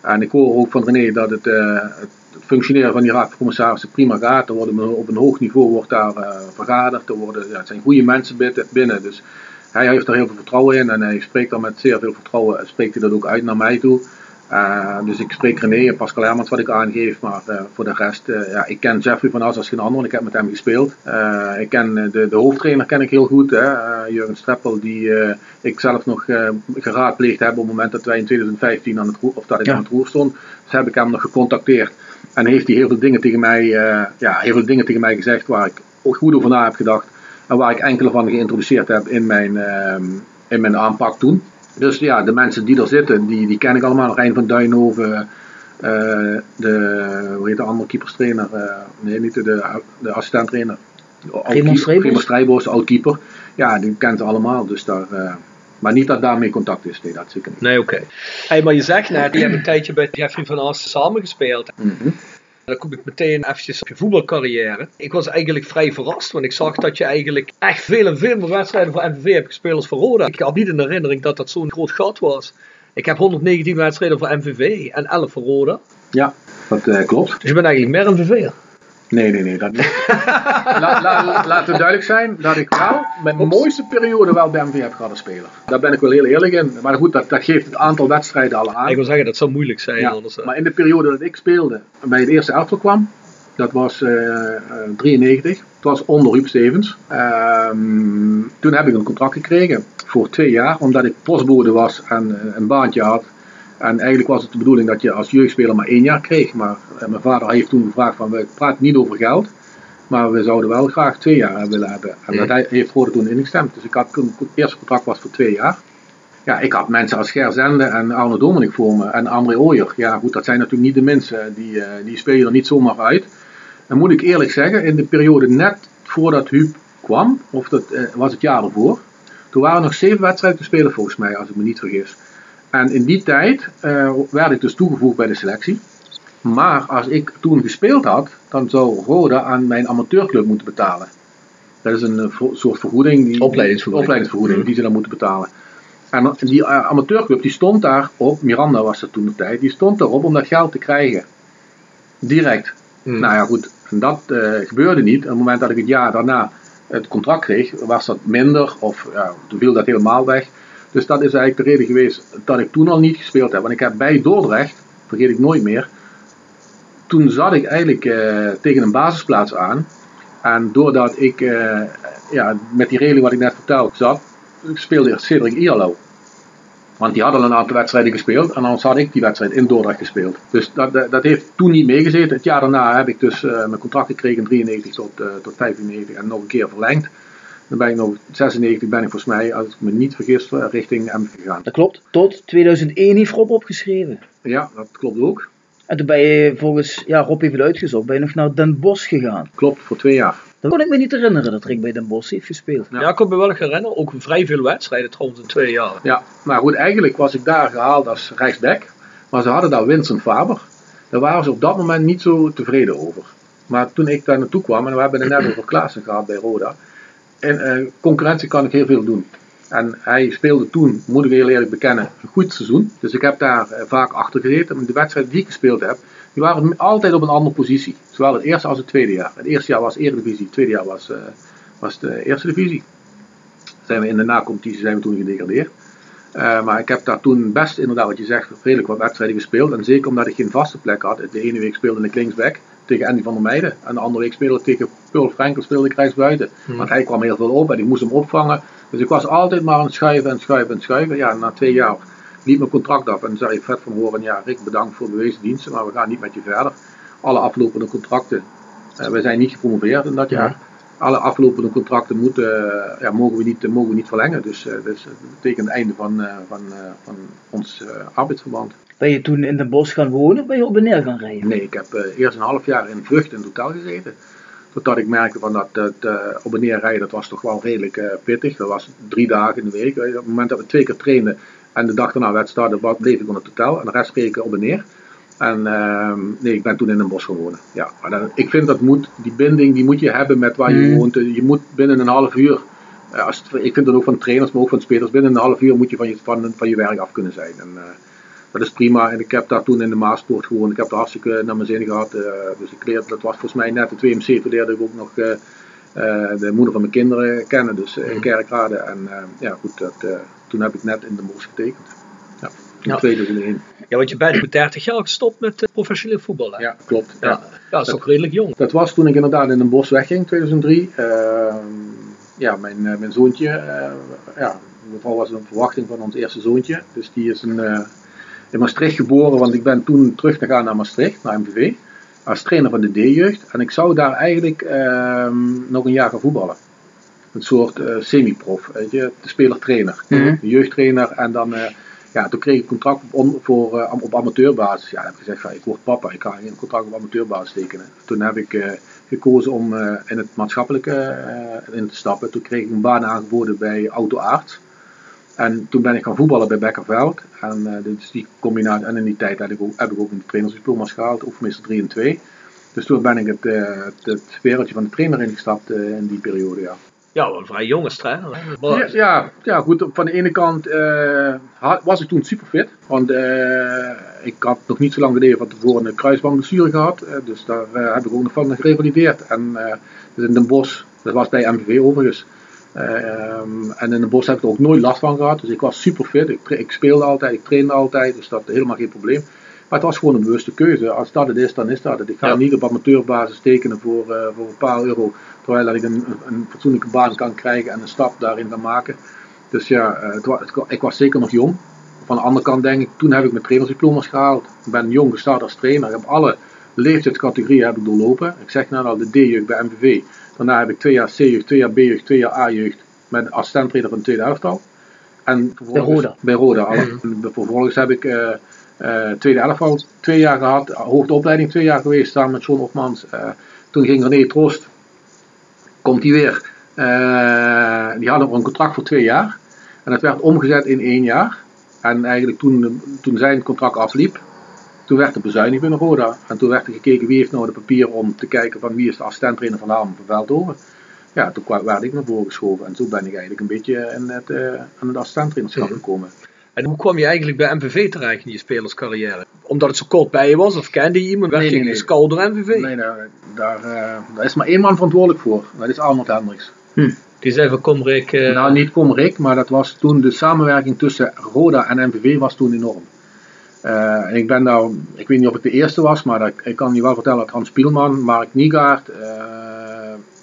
En ik hoor ook van René dat het, het functioneren van die raad van commissarissen prima gaat. Er worden op een hoog niveau wordt daar vergaderd. Er worden, ja, het zijn goede mensen binnen. Dus hij heeft er heel veel vertrouwen in en hij spreekt dan met zeer veel vertrouwen. Spreekt hij dat ook uit naar mij toe. Eh, dus ik spreek René en Pascal Hermans wat ik aangeef. Maar eh, voor de rest, eh, ja, ik ken Jeffrey van As als geen ander, want ik heb met hem gespeeld. Ik ken de, de hoofdtrainer ken ik heel goed, hè, Jurgen Streppel, die ik zelf nog geraadpleegd heb op het moment dat wij in 2015 aan het roer, of dat ik Ja. aan het roer stond. Dus heb ik hem nog gecontacteerd. En heeft hij heel veel dingen tegen mij, ja, heel veel dingen tegen mij gezegd waar ik goed over na heb gedacht. En waar ik enkele van geïntroduceerd heb in mijn, ehm, in mijn aanpak toen. Dus ja, de mensen die er zitten, die, die ken ik allemaal. Rijn van Duinhoven, eh, de, hoe heet de andere keeperstrainer? eh nee, niet de, de, de assistent-trainer. Raymond Strijbos? Oud-keeper. Ja, die kent ze allemaal. Dus daar, eh, maar niet dat daarmee contact is. Nee, dat zeker niet. Nee, oké. Hey, maar je zegt net, je hebt een tijdje bij Jeffrey van As samengespeeld. Mhm. Dan kom ik meteen eventjes op je voetbalcarrière. Ik was eigenlijk vrij verrast, want ik zag dat je eigenlijk echt veel en veel meer wedstrijden voor MVV hebt gespeeld als voor Roda. Ik had niet in herinnering dat dat zo'n groot gat was. Ik heb 119 wedstrijden voor MVV en 11 voor Roda. Ja, dat eh, klopt. Dus je bent eigenlijk meer MVV'er. Nee, nee, nee, dat niet. [laughs] La- la- laten we duidelijk zijn dat ik wel mijn mooiste periode wel bij MV heb gehad als speler. Daar ben ik wel heel eerlijk in. Maar goed, dat, dat geeft het aantal wedstrijden al aan. Ik wil zeggen, dat zou moeilijk zijn Ja, anders. eh. maar in de periode dat ik speelde, bij het eerste elftal kwam, dat was eh, eh, 93. Het was onder Huub Stevens. Ehm, toen heb ik een contract gekregen voor twee jaar, omdat ik postbode was en eh, een baantje had. En eigenlijk was het de bedoeling dat je als jeugdspeler maar één jaar kreeg. Maar eh, mijn vader heeft toen gevraagd van, we praten niet over geld. Maar we zouden wel graag twee jaar willen hebben. En dat hij- heeft Rode toen ingestemd. Dus ik had het eerste contract was voor twee jaar. Ja, ik had mensen als Ger Zende en Arno Dominik voor me en André Ooyer. Ja, goed, dat zijn natuurlijk niet de mensen, die, eh, die spelen er niet zomaar uit. Dan moet ik eerlijk zeggen, in de periode net voordat Huub kwam, of dat eh, was het jaar ervoor. Toen waren er nog zeven wedstrijden te spelen volgens mij, als ik me niet vergis. En in die tijd eh, werd ik dus toegevoegd bij de selectie. Maar als ik toen gespeeld had, dan zou Roda aan mijn amateurclub moeten betalen. Dat is een eh, soort vergoeding. Die, Opleidingsvergoeding. opleidingsvergoeding Mhm. die ze dan moeten betalen. En die eh, amateurclub die stond daar op, Miranda was dat toen de tijd, die stond daarop om dat geld te krijgen. Direct. Hmm. Nou ja, goed, en dat gebeurde niet. Op het moment dat ik het jaar daarna het contract kreeg, was dat minder of ja, toen viel dat helemaal weg. Dus dat is eigenlijk de reden geweest dat ik toen al niet gespeeld heb. Want ik heb bij Dordrecht, vergeet ik nooit meer, toen zat ik eigenlijk eh, tegen een basisplaats aan. En doordat ik eh, ja, met die regeling wat ik net verteld zat, speelde Cedric Ierlo. Want die hadden een aantal wedstrijden gespeeld en anders had ik die wedstrijd in Dordrecht gespeeld. Dus dat, dat, heeft toen niet meegezeten. Het jaar daarna heb ik dus eh, mijn contract gekregen in 93 tot, tot 95 en nog een keer verlengd. Dan ben ik nog 96 ben ik volgens mij, als ik me niet vergis, eh, richting M gegaan. Dat klopt. Tot 2001 heeft Rob opgeschreven. Ja, dat klopt ook. En toen ben je volgens, ja, Rob heeft het uitgezocht, ben je nog naar Den Bosch gegaan. Klopt, voor twee jaar. Dan kon ik me niet herinneren dat Rick bij Den Bosch heeft gespeeld. Ja, ik kan me wel herinneren. Ook vrij veel wedstrijden trouwens in twee jaar. Ja, maar goed, eigenlijk was ik daar gehaald als rechtsback. Maar ze hadden daar Vincent Faber. Daar waren ze op dat moment niet zo tevreden over. Maar toen ik daar naartoe kwam, en we hebben het net over Klaassen gehad bij Roda. En eh, concurrentie kan ik heel veel doen. En hij speelde toen, moet ik heel eerlijk bekennen, een goed seizoen. Dus ik heb daar eh, vaak achter gezeten. De wedstrijden die ik gespeeld heb, die waren altijd op een andere positie. Zowel het eerste als het tweede jaar. Het eerste jaar was Eredivisie, het tweede jaar was, eh, was de Eerste Divisie. Zijn we in de nacompetitie zijn we toen gedegradeerd. Maar ik heb daar toen best, inderdaad wat je zegt, redelijk wat wedstrijden gespeeld. En zeker omdat ik geen vaste plek had. De ene week speelde ik linksback tegen Andy van der Meijden. En de andere week speelde ik tegen Paul Frenkel speelde ik rechtsbuiten. Hmm. Want hij kwam heel veel op en ik moest hem opvangen. Dus ik was altijd maar aan het schuiven en schuiven en schuiven. Ja, na twee jaar liep mijn contract af. En zei ik vet van horen, ja Rick bedankt voor bewezen diensten, maar we gaan niet met je verder. Alle aflopende contracten, eh, we zijn niet gepromoveerd in dat jaar. Alle aflopende contracten moeten, eh, ja, mogen, we niet, mogen we niet verlengen. Dus eh, dat betekent het einde van, van, van ons arbeidsverband. Ben je toen in Den Bosch gaan wonen of ben je op en neer gaan rijden? Nee, ik heb eh, eerst een half jaar in Vught in het hotel gezeten. Totdat ik merkte van dat het eh, op en neer rijden, dat was toch wel redelijk eh, pittig. Dat was drie dagen in de week. Op het moment dat we twee keer trainden en de dag daarna wa- bleef ik op het hotel. En de rest reed ik op en neer. En ehm, nee, ik ben toen in een bos gewonnen. Ja, maar dan, ik vind dat moet, die binding die moet je hebben met waar je Mm. woont. Je moet binnen een half uur, als het- ik vind dat ook van trainers, maar ook van spelers, binnen een half uur moet je van je, van, van je werk af kunnen zijn. En, dat is prima. En ik heb daar toen in de Maaspoort gewoond. Ik heb er hartstikke naar mijn zin gehad. eh, dus ik leerde, dat was volgens mij net het WMC. Toen leerde ik ook nog eh, eh, de moeder van mijn kinderen kennen. Dus in Kerkrade. En ja, goed, dat, toen heb ik net in de Bosch getekend. Ja, in Ja. 2001. Ja, want je bent met 30 jaar gestopt met professioneel voetballen. Ja, klopt. Ja. Ja, dat is toch redelijk jong. Dat was toen ik inderdaad in een bos wegging, 2003. Ehm, ja, mijn, mijn zoontje, eh, ja, vooral was een verwachting van ons eerste zoontje. Dus die is een, in Maastricht geboren, want ik ben toen terug gegaan naar Maastricht, naar MVV. Als trainer van de D-jeugd. En ik zou daar eigenlijk ehm, nog een jaar gaan voetballen. Een soort eh, semi-prof, weet je, de speler-trainer. Mhm. De jeugdtrainer en dan... eh, ja, toen kreeg ik contract op, voor, eh, op amateurbasis. Ja, heb ik gezegd, van, ik word papa, ik ga geen contract op amateurbasis tekenen. Toen heb ik gekozen om in het maatschappelijke in te stappen. Toen kreeg ik een baan aangeboden bij Auto Arts. En toen ben ik gaan voetballen bij Bekkerveld. En dus die combinatie, en in die tijd heb ik ook, heb ik ook een trainersdiploma's gehaald, oefenmeester 3 en 2. Dus toen ben ik het, eh, het, het wereldje van de trainer ingestapt eh, in die periode, ja. Ja, wel een vrij jonge trainer. hè. Ja, ja, ja, goed. Van de ene kant was ik toen super fit. Want ik had nog niet zo lang geleden van tevoren een kruisbandblessure gehad. eh, dus daar heb ik ook nog van gerevalideerd. En dus in Den Bosch, dat was bij MVV overigens. Eh, ehm, en in Den Bosch heb ik er ook nooit last van gehad. Dus ik was super fit. Ik, speelde altijd, ik trainde altijd. Dus dat helemaal geen probleem. Maar het was gewoon een bewuste keuze. Als dat het is, dan is dat het. Ik ga Ja. niet op amateurbasis tekenen voor, eh, voor een paar euro. Terwijl dat ik een, een, fatsoenlijke baan kan krijgen en een stap daarin kan maken. Dus ja, eh, het ik was zeker nog jong. Van de andere kant denk ik, toen heb ik mijn trainersdiploma's gehaald. Ik ben jong gestart als trainer. Ik heb alle leeftijdscategorieën heb ik doorlopen. Ik zeg net al, de D-jeugd bij MVV. Daarna heb ik twee jaar C-jeugd, twee jaar B-jeugd, twee jaar A-jeugd. Met assistent-trainer van het tweede elftal. En Bij Roda. Bij Roda. En Vervolgens heb ik eh, eh, tweede elftal twee jaar gehad. Hoogteopleiding twee jaar geweest samen met John Hofmans. Eh, toen ging René Troost komt hij weer Eh, die hadden een contract voor twee jaar. En dat werd omgezet in één jaar. En eigenlijk toen, toen zijn contract afliep, toen werd er bezuinigd binnen Roda. En toen werd er gekeken wie heeft nou de papier om te kijken van wie is de assistent-trainer van Harmen van Veldhoven. Ja, toen werd ik naar voren geschoven. En zo ben ik eigenlijk een beetje in het, eh, aan het assistent-trainerschap gekomen. En hoe kwam je eigenlijk bij MVV terecht in je spelerscarrière? Omdat het zo kort bij je was of kende je iemand? Werd Nee, je nee, nee. gescout door MVV? Nee, daar, daar, eh, daar is maar één man verantwoordelijk voor. Dat is Arnold Hendricks. Die zei van kom Rick, eh, Nou, niet Komrik, maar dat was toen de samenwerking tussen Roda en MVV was toen enorm. Eh, en ik ben daar, ik weet niet of ik de eerste was, maar dat, ik kan je wel vertellen dat Hans Pielman, Mark Niegaard, eh,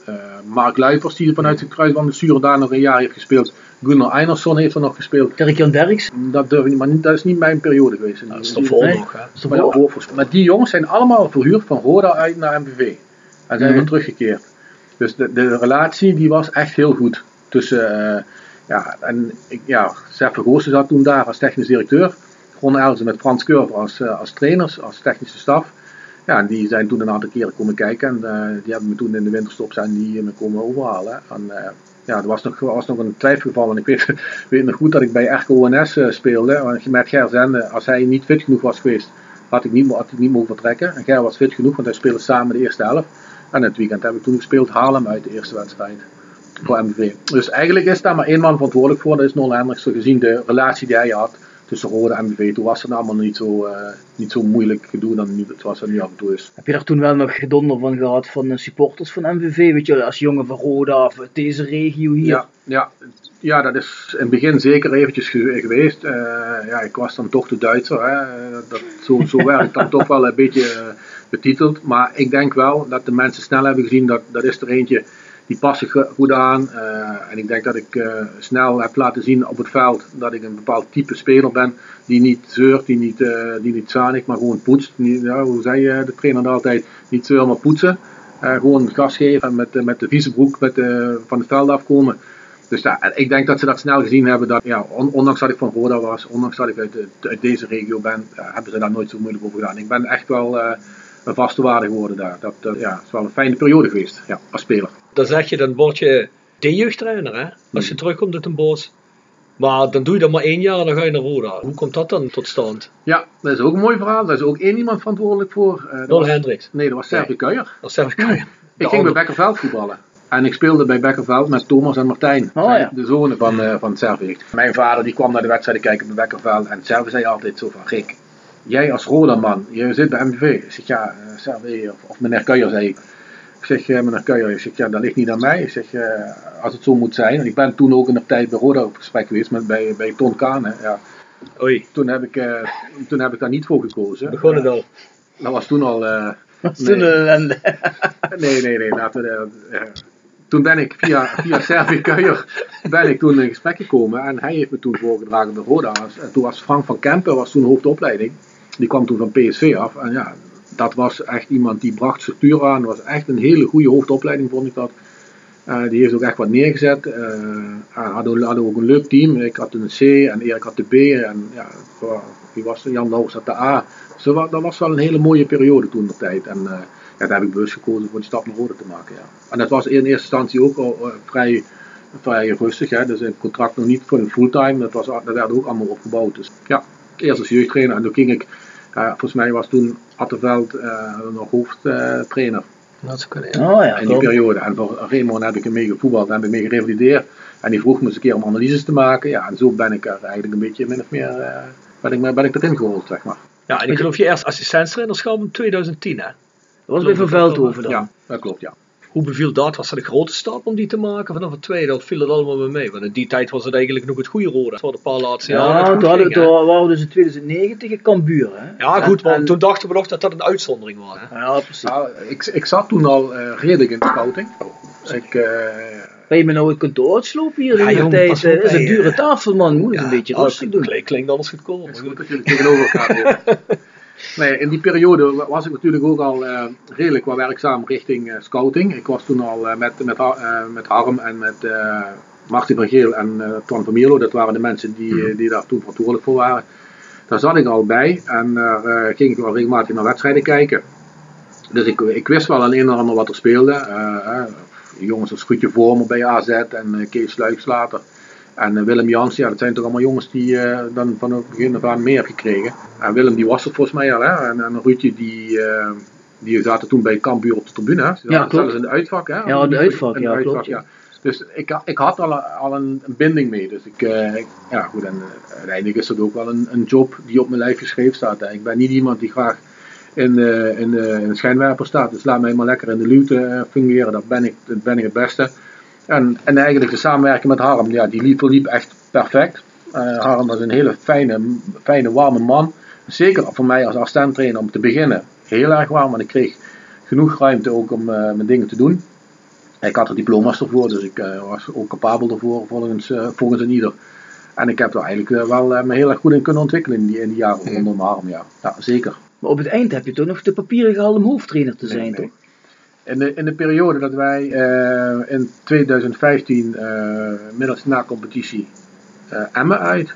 eh, Mark Luipers, die vanuit de kruisbandblessure daar nog een jaar heeft gespeeld. Gunnar Einarsson heeft er nog gespeeld. Dirk-Jan Derks? Dat durf ik niet, maar niet- dat is niet mijn periode geweest. dat is toch vol nog, hè? Maar, ja, maar die jongens zijn allemaal verhuurd van Roda uit naar MVV. En zijn Mhm. weer teruggekeerd. Dus de, de relatie die was echt heel goed. Tussen, ja, en ik, ja, Sepp Vergoosen zat toen daar als technisch directeur. Ron Elzen met Frans Curver als, eh, als trainers, als technische staf. Ja, en die zijn toen een aantal keren komen kijken. En eh, die hebben me toen in de winterstop zijn die me komen overhalen. En, eh, ja, er was nog, was nog een twijfelgeval. En ik weet, [laughs] weet nog goed dat ik bij RKO ONS eh, speelde. Met Ger Zende, als hij niet fit genoeg was geweest, had ik niet, had ik niet mogen vertrekken. En Ger was fit genoeg, want hij speelde samen de eerste helft. En het weekend heb ik toen gespeeld Haarlem uit de eerste wedstrijd voor MVV. Dus eigenlijk is daar maar één man verantwoordelijk voor. Dat is Nolan Hendricks, gezien de relatie die hij had tussen Rode en MVV. Toen was het allemaal niet zo, eh, niet zo moeilijk gedoe dan nu, zoals het nu af en toe is. Heb je daar toen wel nog gedonder van gehad van supporters van MVV? Weet je, als jongen van Roda of deze regio hier? Ja, ja, ja, dat is in het begin zeker eventjes ge- geweest. Eh, ja, ik was dan toch de Duitser. Hè. Dat, zo, zo werd ik dan toch wel een beetje eh, betiteld. Maar ik denk wel dat de mensen snel hebben gezien dat dat is er eentje die go- goed aan. Eh, en ik denk dat ik eh, snel heb laten zien op het veld dat ik een bepaald type speler ben. Die niet zeurt, die niet, eh die niet zanikt, maar gewoon poetst. Niet, ja, hoe zei de trainer altijd? Niet zeuren, maar poetsen. Gewoon gas geven en met, met de vieze broek met, van het veld afkomen. Dus ja, ik denk dat ze dat snel gezien hebben. Dat, ja, on- ondanks dat ik van Roda was, ondanks dat ik uit, uit deze regio ben, hebben ze daar nooit zo moeilijk over gedaan. Ik ben echt wel een vaste waarde geworden daar. Dat ja, is wel een fijne periode geweest ja, als speler. Dan zeg je, dan word je D-jeugdtrainer, hè? Als je terugkomt uit een boos. Maar dan doe je dat maar één jaar en dan ga je naar Roda. Hoe komt dat dan tot stand? Ja, dat is ook een mooi verhaal. Daar is ook één iemand verantwoordelijk voor. Eh, dat Don was- Hendricks. Nee, dat was Sergio Kuijer. Dat zeg [laughs] ik. Ik ging bij Bekkerveld voetballen. En ik speelde bij Bekkerveld met Thomas en Martijn. Oh, ja. De zonen van, eh van. Mijn vader die kwam naar de wedstrijden kijken bij Bekkerveld. En Servi zei altijd zo van, Rick, jij als Roda-man, je zit bij MVV. Ik zeg, ja, eh, Servi, of, of meneer Kuijer zei ik. Ik zeg, eh, meneer Kuijer, ik zeg, ja, dat ligt niet aan mij. Ik zeg, eh, als het zo moet zijn. En ik ben toen ook in de tijd bij Roda op gesprek geweest met, bij, bij Ton Kaan. Ja. Oei, Toen, heb ik, eh, toen heb ik daar niet voor gekozen. begon het al. Dat was toen al... eh, [laughs] Dat is toen nee. een ellende. [laughs] Nee, nee, nee. Laten we, toen ben ik via, via Servi Kuijer ben ik toen in gesprek gekomen en hij heeft me toen voorgedragen bij Roda. En toen was Frank van Kempen was toen hoofdopleiding. Die kwam toen van PSV af. En ja, dat was echt iemand die bracht structuur aan. Was echt een hele goede hoofdopleiding vond ik dat. Eh, die heeft ook echt wat neergezet. Eh hadden, hadden ook een leuk team. Ik had een C en Erik had de B. En ja, wie was? Jan Lauwers had de A. Dus dat wa- dat was wel een hele mooie periode toen de tijd. En eh, ja, daar heb ik bewust gekozen voor die stap naar Rode te maken. Ja. En dat was in eerste instantie ook al vrij, vrij rustig. Hè. Dus een contract nog niet voor een fulltime. Dat, was, dat werd ook allemaal opgebouwd. Dus ja, eerst als jeugdtrainer. En toen ging ik, ja, volgens mij was toen Attenveld eh, nog hoofdtrainer. Dat zou kunnen, Oh ja, in die periode. En voor Raymond heb ik hem mee gevoetbald en heb ik mee gerevalideerd. En die vroeg me eens een keer om analyses te maken. Ja, en zo ben ik er eigenlijk een beetje min of meer eh, ben ik, ben ik erin gerold, zeg maar. Ja, en ik geloof je eerst assistentstrainerschap in 2010, hè? Dat was bij Van Veldhoven dan. Ja, dat klopt, ja. Hoe beviel dat? Was dat een grote stap om die te maken? Vanaf het tweede, dat viel het allemaal mee mee. Want in die tijd was het eigenlijk nog het goede Roda. Voor de paar laatste jaren. het Ja, toen waren we dus in 2090 in Cambuur. Hè? Ja, goed, want en- toen dachten we nog dat dat een uitzondering was. Hè? Ja, precies. Nou, ik, ik zat toen al eh, redelijk in de scouting. Ik, eh, Ben je me nou het kantoor uitslopen hier Ja, in de jongen, tijd? pas eh, Dat is een dure tafel, man. Moet eens een beetje rustig doen. Klinkt, anders goedkoop. Het is goed dat jullie tegenover elkaar. [laughs] Nee, in die periode wa- was ik natuurlijk ook al eh, redelijk wat werkzaam richting eh, scouting. Ik was toen al eh, met, met, met Harm en met Martin van Geel en Twan van Mierlo. Dat waren de mensen die, eh, die daar toen verantwoordelijk voor waren. Daar zat ik al bij en daar ging ik wel regelmatig naar wedstrijden kijken. Dus ik, ik wist wel een en ander wat er speelde. Jongens als Goedje Vormer bij AZ en Kees Sluiks later. En eh, Willem Jans, ja, dat zijn toch allemaal jongens die eh, dan van het begin af aan meer hebben gekregen. En Willem die was er volgens mij al, hè. En, en Ruudje die, eh, die zaten toen bij Kambuur op de tribune. Hè. Ze zaten klopt. zelfs in de uitvak, hè. Ja, de uitvak, In ja, klopt, ja. Dus ik, ik had al, al een, een binding mee. Dus ik, ik- ja goed, en uiteindelijk is dat ook wel een, een job die op mijn lijf geschreven staat. hè. Ik ben niet iemand die graag in, de in, in de schijnwerper staat. Dus laat mij maar lekker in de luwte fungeren. Dat ben ik, dat ben ik het beste. En, en eigenlijk de samenwerking met Harm, ja, die liep, echt perfect. Eh, Harm was een hele fijne, fijne, warme man. Zeker voor mij als assistenttrainer om te beginnen. Heel erg warm, want ik kreeg genoeg ruimte ook om eh, mijn dingen te doen. Ik had er diploma's ervoor, dus ik eh, was ook capabel ervoor volgens, volgens een ieder. En ik heb er eigenlijk wel me heel erg goed in kunnen ontwikkelen in die, in die jaren rondom Harm. Ja. ja, zeker. Maar op het eind heb je toch nog de papieren gehaald om hoofdtrainer te zijn, toch? In de, in de periode dat wij eh, in 2015 eh middels na competitie eh Emmen uit,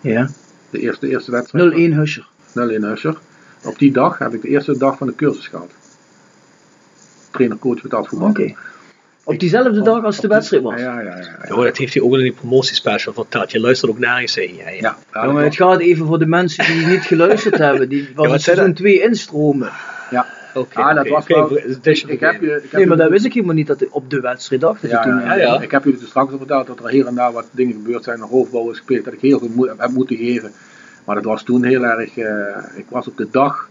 Ja. de eerste, eerste wedstrijd. 0-1 Huscher. 0-1 Husser. Op die dag heb ik de eerste dag van de cursus gehad. Trainer-coach betaald voetbal. Oké. Op diezelfde dag als de wedstrijd was. Ja, ja, ja. Ja, dat heeft hij ook in die promotiespecial verteld. Je luistert ook nergens heen. Ja, ja. ja. Jongen, het gaat even voor de mensen die niet geluisterd [laughs] hebben, die van Ja, seizoen 2 instromen. Ja. Oké, Ah, dat was wel- ik, ik heb je, ik heb Nee, maar dat wist ik helemaal niet dat het op de wedstrijd dacht. Dat Ja, toen, ja, eh, Ik heb jullie dus straks al verteld dat er hier en daar wat dingen gebeurd zijn. Een hoofdbouw is gespeeld dat ik heel veel moe- heb moeten geven. Maar dat was toen heel erg. eh, ik was op de dag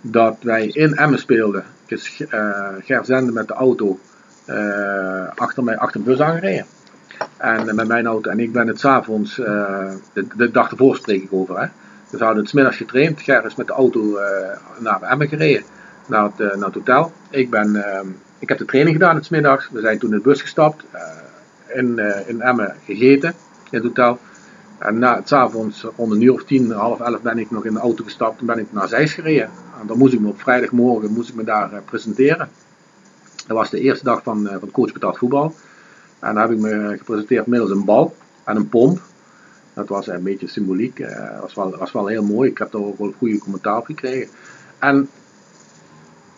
dat wij in Emmen speelden. Is eh Ger Zende met de auto eh, achter, mij, achter een bus aangereden. En eh, met mijn auto. En ik ben het s'avonds, eh de, de dag ervoor spreek ik over. Hè. Dus we hadden het 's middags getraind. Ger is met de auto eh, naar Emmen gereden. Naar het, eh, naar het hotel. Ik, ben, eh, ik heb de training gedaan het middags. We zijn toen in de bus gestapt. eh, in, eh, in Emmen gegeten. In het hotel. En na het avonds rond een uur of tien, half elf ben ik nog in de auto gestapt. Toen ben ik naar Zeist gereden. En dan moest ik me op vrijdagmorgen moest ik me daar presenteren. Dat was de eerste dag van, eh, van coach betaald voetbal. En daar heb ik me gepresenteerd middels een bal en een pomp. Dat was een beetje symboliek. eh was, wel, was wel heel mooi. Ik heb daar ook wel goede commentaar op gekregen. En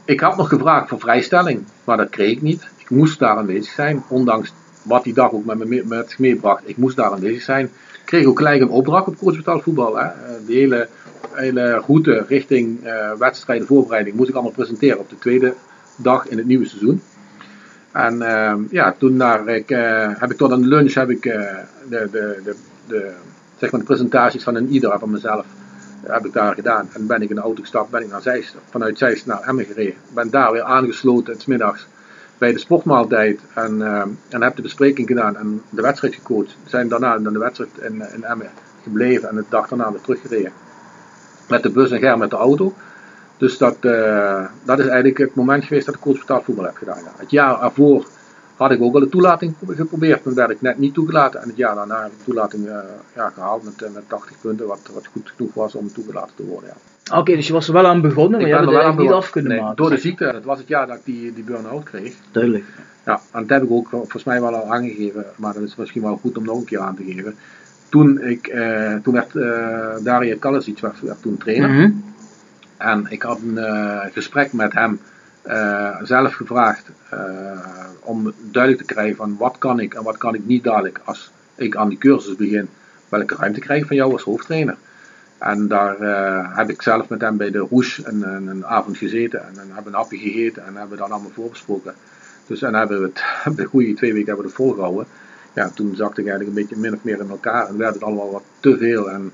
ik had nog gevraagd voor vrijstelling, maar dat kreeg ik niet. Ik moest daar aanwezig zijn, ondanks wat die dag ook met me met zich meebracht. Ik moest daar aanwezig zijn. Ik kreeg ook gelijk een opdracht op coach betaald voetbal. Hè. Eh, De hele, hele route richting eh, wedstrijden, voorbereiding moest ik allemaal presenteren op de tweede dag in het nieuwe seizoen. En ehm, ja, toen ik, eh, heb ik tot aan de lunch heb ik, de, de, de, de, zeg maar presentaties van een ieder van mezelf heb ik daar gedaan. En ben ik in de auto gestapt, ben ik naar Zeist, vanuit Zeist naar Emmen gereden. Ben daar weer aangesloten, 's middags bij de sportmaaltijd. En, ehm, en heb de bespreking gedaan en de wedstrijd gecoacht. Zijn daarna naar de wedstrijd in, in Emmen gebleven en de dag daarna weer teruggereden. Met de bus en Ger met de auto. Dus dat, eh, dat is eigenlijk het moment geweest dat ik coach betaald voetbal heb gedaan. ja. Het jaar ervoor had ik ook al de toelating geprobeerd. Toen werd ik net niet toegelaten. En het jaar daarna heb ik de toelating eh, ja, gehaald met, eh, met 80 punten. Wat, wat goed genoeg was om toegelaten te worden. Ja. Oké, dus je was er wel aan begonnen, maar Ik je hebt het wel niet af kunnen Nee, maken. Door de ziekte. Dat was het jaar dat ik die, die burn-out kreeg. Duidelijk. Ja, en dat heb ik ook volgens mij wel al aangegeven, maar dat is misschien wel goed om nog een keer aan te geven. Toen, ik, eh, toen werd eh Daria Kalasic werd, werd toen trainer. Mhm. En ik had een gesprek met hem eh, zelf gevraagd eh, om duidelijk te krijgen van wat kan ik en wat kan ik niet dadelijk als ik aan die cursus begin. Welke ruimte krijg van jou als hoofdtrainer? En daar eh, heb ik zelf met hem bij de Roes een, een, avond gezeten en dan hebben een hapje gegeten en hebben dat allemaal voorbesproken. Dus en hebben we het, [laughs] de goede twee weken hebben we het volgehouden. Ja, toen zakte ik eigenlijk een beetje min of meer in elkaar en werd het allemaal wat te veel. En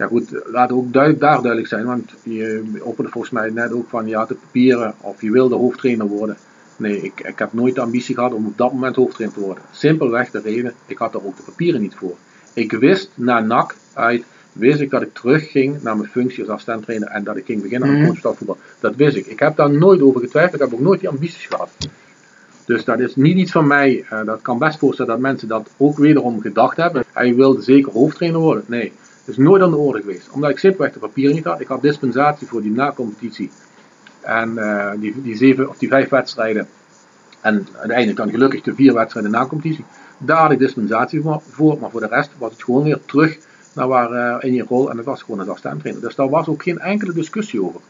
ja goed, laat ook duid- daar duidelijk zijn, want je opende volgens mij net ook van je had de papieren of je wilde hoofdtrainer worden. Nee, ik, ik heb nooit de ambitie gehad om op dat moment hoofdtrainer te worden. Simpelweg de reden, ik had er ook de papieren niet voor. Ik wist na NAC uit, wist ik dat ik terugging naar mijn functie als assistenttrainer en dat ik ging beginnen aan coachstafvoetbal. Dat wist ik. Ik heb daar nooit over getwijfeld, ik heb ook nooit die ambities gehad. Dus dat is niet iets van mij. eh, dat kan best voorstellen dat mensen dat ook wederom gedacht hebben. En je wilde zeker hoofdtrainer worden. Nee, is nooit aan de orde geweest. Omdat ik simpelweg de papieren niet had. Ik had dispensatie voor die na-competitie. En eh, die, die zeven of die vijf wedstrijden. En uiteindelijk dan gelukkig de vier wedstrijden na-competitie. Daar had ik dispensatie voor-. Maar voor de rest was het gewoon weer terug naar waar eh, in je rol. En dat was gewoon als assistenttrainer. Dus daar was ook geen enkele discussie over.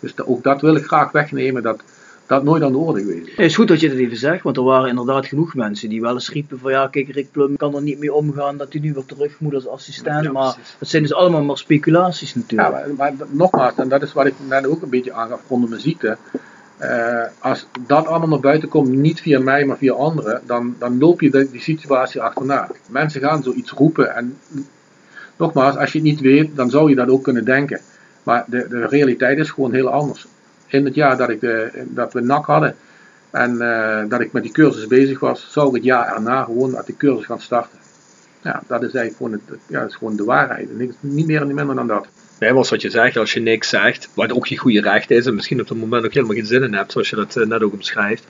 Dus ook dat wil ik graag wegnemen. Dat dat nooit aan de orde geweest. Het is goed dat je dat even zegt, want er waren inderdaad genoeg mensen die wel eens riepen van ja, kijk, Rick Plum kan er niet mee omgaan dat hij nu weer terug moet als assistent. maar dat zijn dus allemaal maar speculaties natuurlijk. Ja, maar, maar nogmaals, en dat is wat ik net ook een beetje aangaf rondom mijn ziekte. Eh, als dat allemaal naar buiten komt, niet via mij, maar via anderen, dan, dan loop je de, die situatie achterna. Mensen gaan zoiets roepen en nogmaals, als je het niet weet, dan zou je dat ook kunnen denken. Maar de, de realiteit is gewoon heel anders. In het jaar dat, ik de, dat we NAC hadden en eh, dat ik met die cursus bezig was, zou ik het jaar erna gewoon uit die cursus gaan starten. Ja, dat is eigenlijk gewoon, het, ja, is gewoon de waarheid. Niks, niet meer en niet minder dan dat. Nee, was wat je zegt, als je niks zegt, wat ook je goede recht is, en misschien op dat moment ook helemaal geen zin in hebt, zoals je dat eh, net ook omschrijft,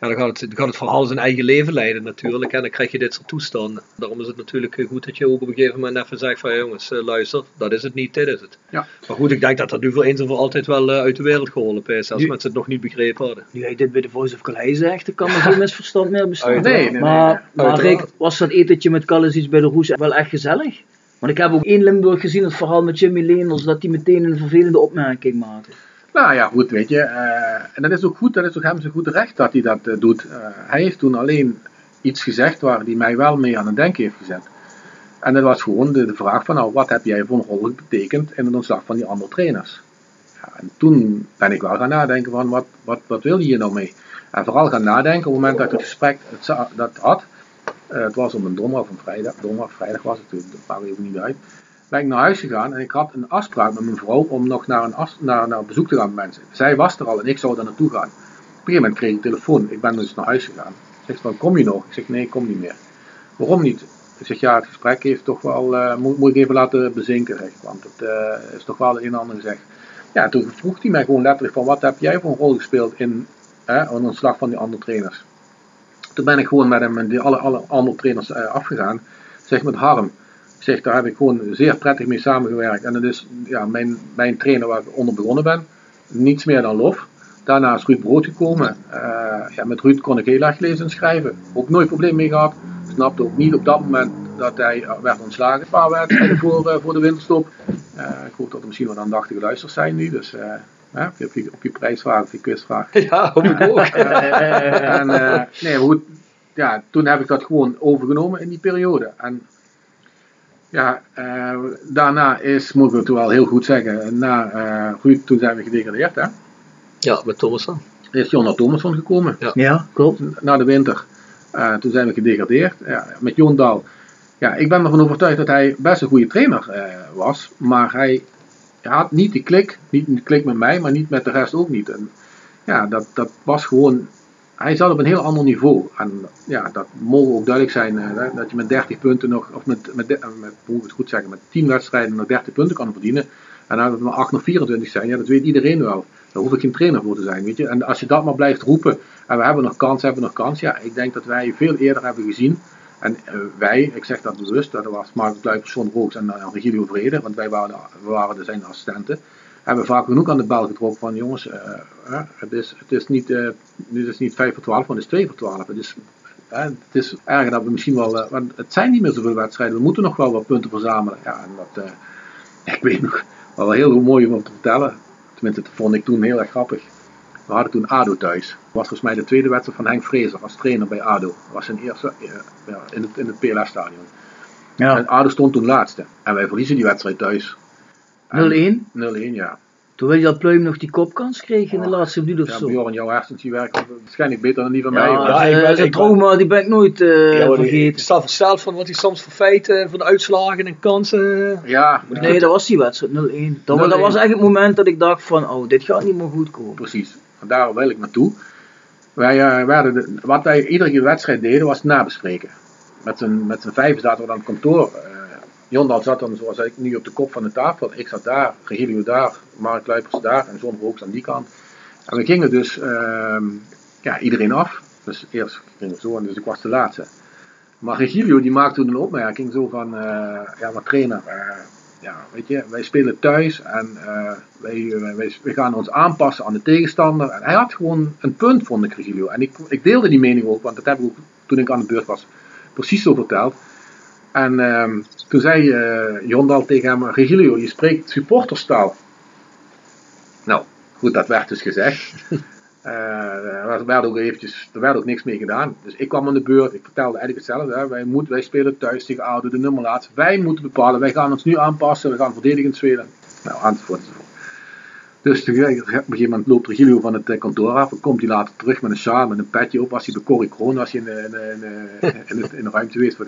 ja, dan, gaat het, dan gaat het verhaal zijn eigen leven leiden natuurlijk, en dan krijg je dit soort toestanden. Daarom is het natuurlijk goed dat je ook op een gegeven moment even zegt van, jongens, eh, luister, dat is het niet, dit is het. Ja. Maar goed, ik denk dat dat nu voor eens en voor altijd wel eh, uit de wereld geholpen is, als Nu- mensen het nog niet begrepen hadden. Nu jij dit bij de Voice of Calais zegt, dan kan er geen [laughs] misverstand meer bestaan. Nee, nee, nee, maar, nee. maar. Rick, was dat etentje met Kallis bij de Roes wel echt gezellig? Want ik heb ook in Limburg gezien, het verhaal met Jimmy Leenders, dat hij meteen een vervelende opmerking maakte. Nou ja, goed, weet je. eh, en dat is ook goed, dat is ook hem zijn goede recht dat hij dat eh, doet. Eh, hij heeft toen alleen iets gezegd waar hij mij wel mee aan het denken heeft gezet. En dat was gewoon de, vraag van, nou, wat heb jij voor een rol betekend in het ontslag van die andere trainers? Ja, en toen ben ik wel gaan nadenken van, wat, wat, wat wil je hier nou mee? En vooral gaan nadenken op het moment dat ik het gesprek dat had. het was op een donderdag of een vrijdag, donderdag, vrijdag was het, toen maakt even niet uit ben ik naar huis gegaan en ik had een afspraak met mijn vrouw om nog naar een, naar, naar bezoek te gaan met mensen. Zij was er al en ik zou daar naartoe gaan. Op een gegeven moment kreeg ik telefoon. Ik ben dus naar huis gegaan. Zegt van, kom je nog? Ik zeg, nee, ik kom niet meer. Waarom niet? Ik zeg, ja, het gesprek heeft toch wel, eh, moet, moet ik even laten bezinken, zeg, want het eh, is toch wel een en ander gezegd. Ja, toen vroeg hij mij gewoon letterlijk van, wat heb jij voor een rol gespeeld in eh, een ontslag van die andere trainers? Toen ben ik gewoon met hem en die alle, alle andere trainers eh, afgegaan. Zeg met Harm. Zeg, daar heb ik gewoon zeer prettig mee samengewerkt. En dat is ja, mijn, mijn trainer waar ik onder begonnen ben. Niets meer dan lof. Daarna is Ruud Brood gekomen. Eh, ja, met Ruud kon ik heel erg lezen en schrijven. Ook nooit probleem mee gehad. Snapte ook niet op dat moment dat hij eh, werd ontslagen. Een paar wedstrijden [clears throat] voor, eh, voor de winterstop. Ik hoop dat er misschien wat aandachtige luisters zijn nu. Dus hè, op, je, op je prijsvraag of je quizvraag. [laughs] Ja, hoop ik ook. en, nee, goed, ja, toen heb ik dat gewoon overgenomen in die periode. En ja, eh, daarna is, moet ik het wel heel goed zeggen, na eh Ruud, toen zijn we gedegradeerd. Hè? Ja, met Thomas dan. Is Jonna Thomasson gekomen. Ja. Ja, klopt. Na de winter. Eh, toen zijn we gedegradeerd. Ja, met Jon Daal. Ja, ik ben ervan overtuigd dat hij best een goede trainer eh, was. Maar hij, hij had niet die klik. Niet de klik met mij, maar niet met de rest ook niet. En ja, dat, dat was gewoon. Hij zat op een heel ander niveau. En ja, dat mogen ook duidelijk zijn. eh, dat- dat je met 30 punten nog, of met, met, de- met ik het goed zeggen, met 10 wedstrijden nog 30 punten kan verdienen. En dan het maar 8 of 24 zijn, ja, dat weet iedereen wel. Daar hoef ik geen trainer voor te zijn, weet je. En als je dat maar blijft roepen, en we hebben nog kans, hebben nog kans. Ja, ik denk dat wij veel eerder hebben gezien. En eh, wij, ik zeg dat bewust, dat was Mark Kluipers, John Rooks en uh, Regilio Vrede, want wij waren, waren zijn assistenten. Hebben vaak genoeg aan de bel getrokken van jongens, eh, het, is, het, is niet, het is niet 5 voor 12, maar het is 2 voor 12. Het is, het is erger dat we misschien wel, eh, want het zijn niet meer zoveel wedstrijden, we moeten nog wel wat punten verzamelen. Ja, en dat, [laughs] ik weet nog, wel heel mooi om te vertellen. Tenminste, dat vond ik toen heel erg grappig. We hadden toen ADO thuis. Dat was volgens mij de tweede wedstrijd van Henk Vrezer als trainer bij ADO. Dat was zijn eerste ja, in het, in het PLS-stadion. Ja. En ADO stond toen laatste. En wij verliezen die wedstrijd thuis. 0-1. 0-1, ja. Terwijl dat Pluim nog die kopkans kreeg in de laatste minuut of Ja, zo. Bjorn, jouw hersens die werken waarschijnlijk beter dan die van mij. Ja, hoor. Ja, ik eh, ben- dat ik ben- trauma die ben ik nooit eh, Ja, maar ik vergeten. sta versteld van wat hij soms voor feiten, van de uitslagen en kansen. Ja, Nee, dat was die wedstrijd 0-1. Dat, wa- dat 0-1. was echt het moment dat ik dacht van, oh, dit gaat niet meer goed komen. precies. En daar wil ik naartoe. Wij eh, werden de- wat wij iedere wedstrijd deden was nabespreken. Met z'n met z'n vijf zaten we dan op kantoor. Eh Jondal zat dan zoals ik nu op de kop van de tafel. Ik zat daar, Regilio daar, Mark Luipers daar en John Rooks aan die kant. En we gingen dus ehm, ja, iedereen af. Dus eerst gingen we zo en dus ik was de laatste. Maar Regilio die maakte toen een opmerking zo van, eh, ja maar trainer, eh, ja, weet je, wij spelen thuis en eh, wij, wij, wij, wij gaan ons aanpassen aan de tegenstander. En hij had gewoon een punt, vond ik, Regilio. En ik, ik deelde die mening ook, want dat heb ik ook toen ik aan de beurt was precies zo verteld. En ehm, toen zei eh Jondal tegen hem, Regilio, je spreekt supporterstaal. Nou, goed, dat werd dus gezegd. [laughs] Eh, er, werd ook eventjes, er werd ook niks mee gedaan. Dus ik kwam aan de beurt. Ik vertelde eigenlijk hetzelfde. Hè. Wij, moeten, wij spelen thuis tegen Oude, de nummer laatst. Wij moeten bepalen. Wij gaan ons nu aanpassen. We gaan verdedigend spelen. Nou, enzovoort. enzovoort. Dus op een gegeven moment loopt Regilio van het eh, kantoor af. Dan komt hij later terug met een sjaal, met een petje op. Was hij bij Corrie Kroon, was in, in, in, in, in, in de ruimte geweest.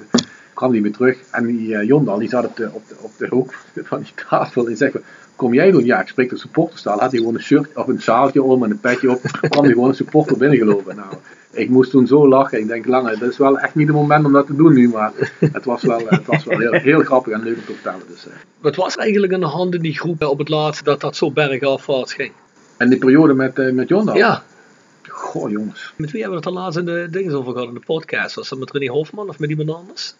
Kwam hij weer terug. En die uh, Jondal, die zat op de, op, de, op de hoek van die tafel. En zegt, kom jij doen? Ja, ik spreek de supporterstaal. Had hij gewoon een shirt of een zaaltje om en een petje op. kwam hij gewoon een supporter binnengelopen. Nou, ik moest toen zo lachen. Ik denk, lange, dat is wel echt niet het moment om dat te doen nu. Maar het was wel, het was wel heel, heel grappig en leuk om te vertellen. Dus, uh. Wat was eigenlijk aan de hand in die groep op het laatste dat dat zo bergafwaarts ging? En die periode met, uh, met Jondal? Ja. Goh, jongens. Met wie hebben we het al laatst in de dingen over gehad in de podcast? Was dat met René Hofman of met iemand anders?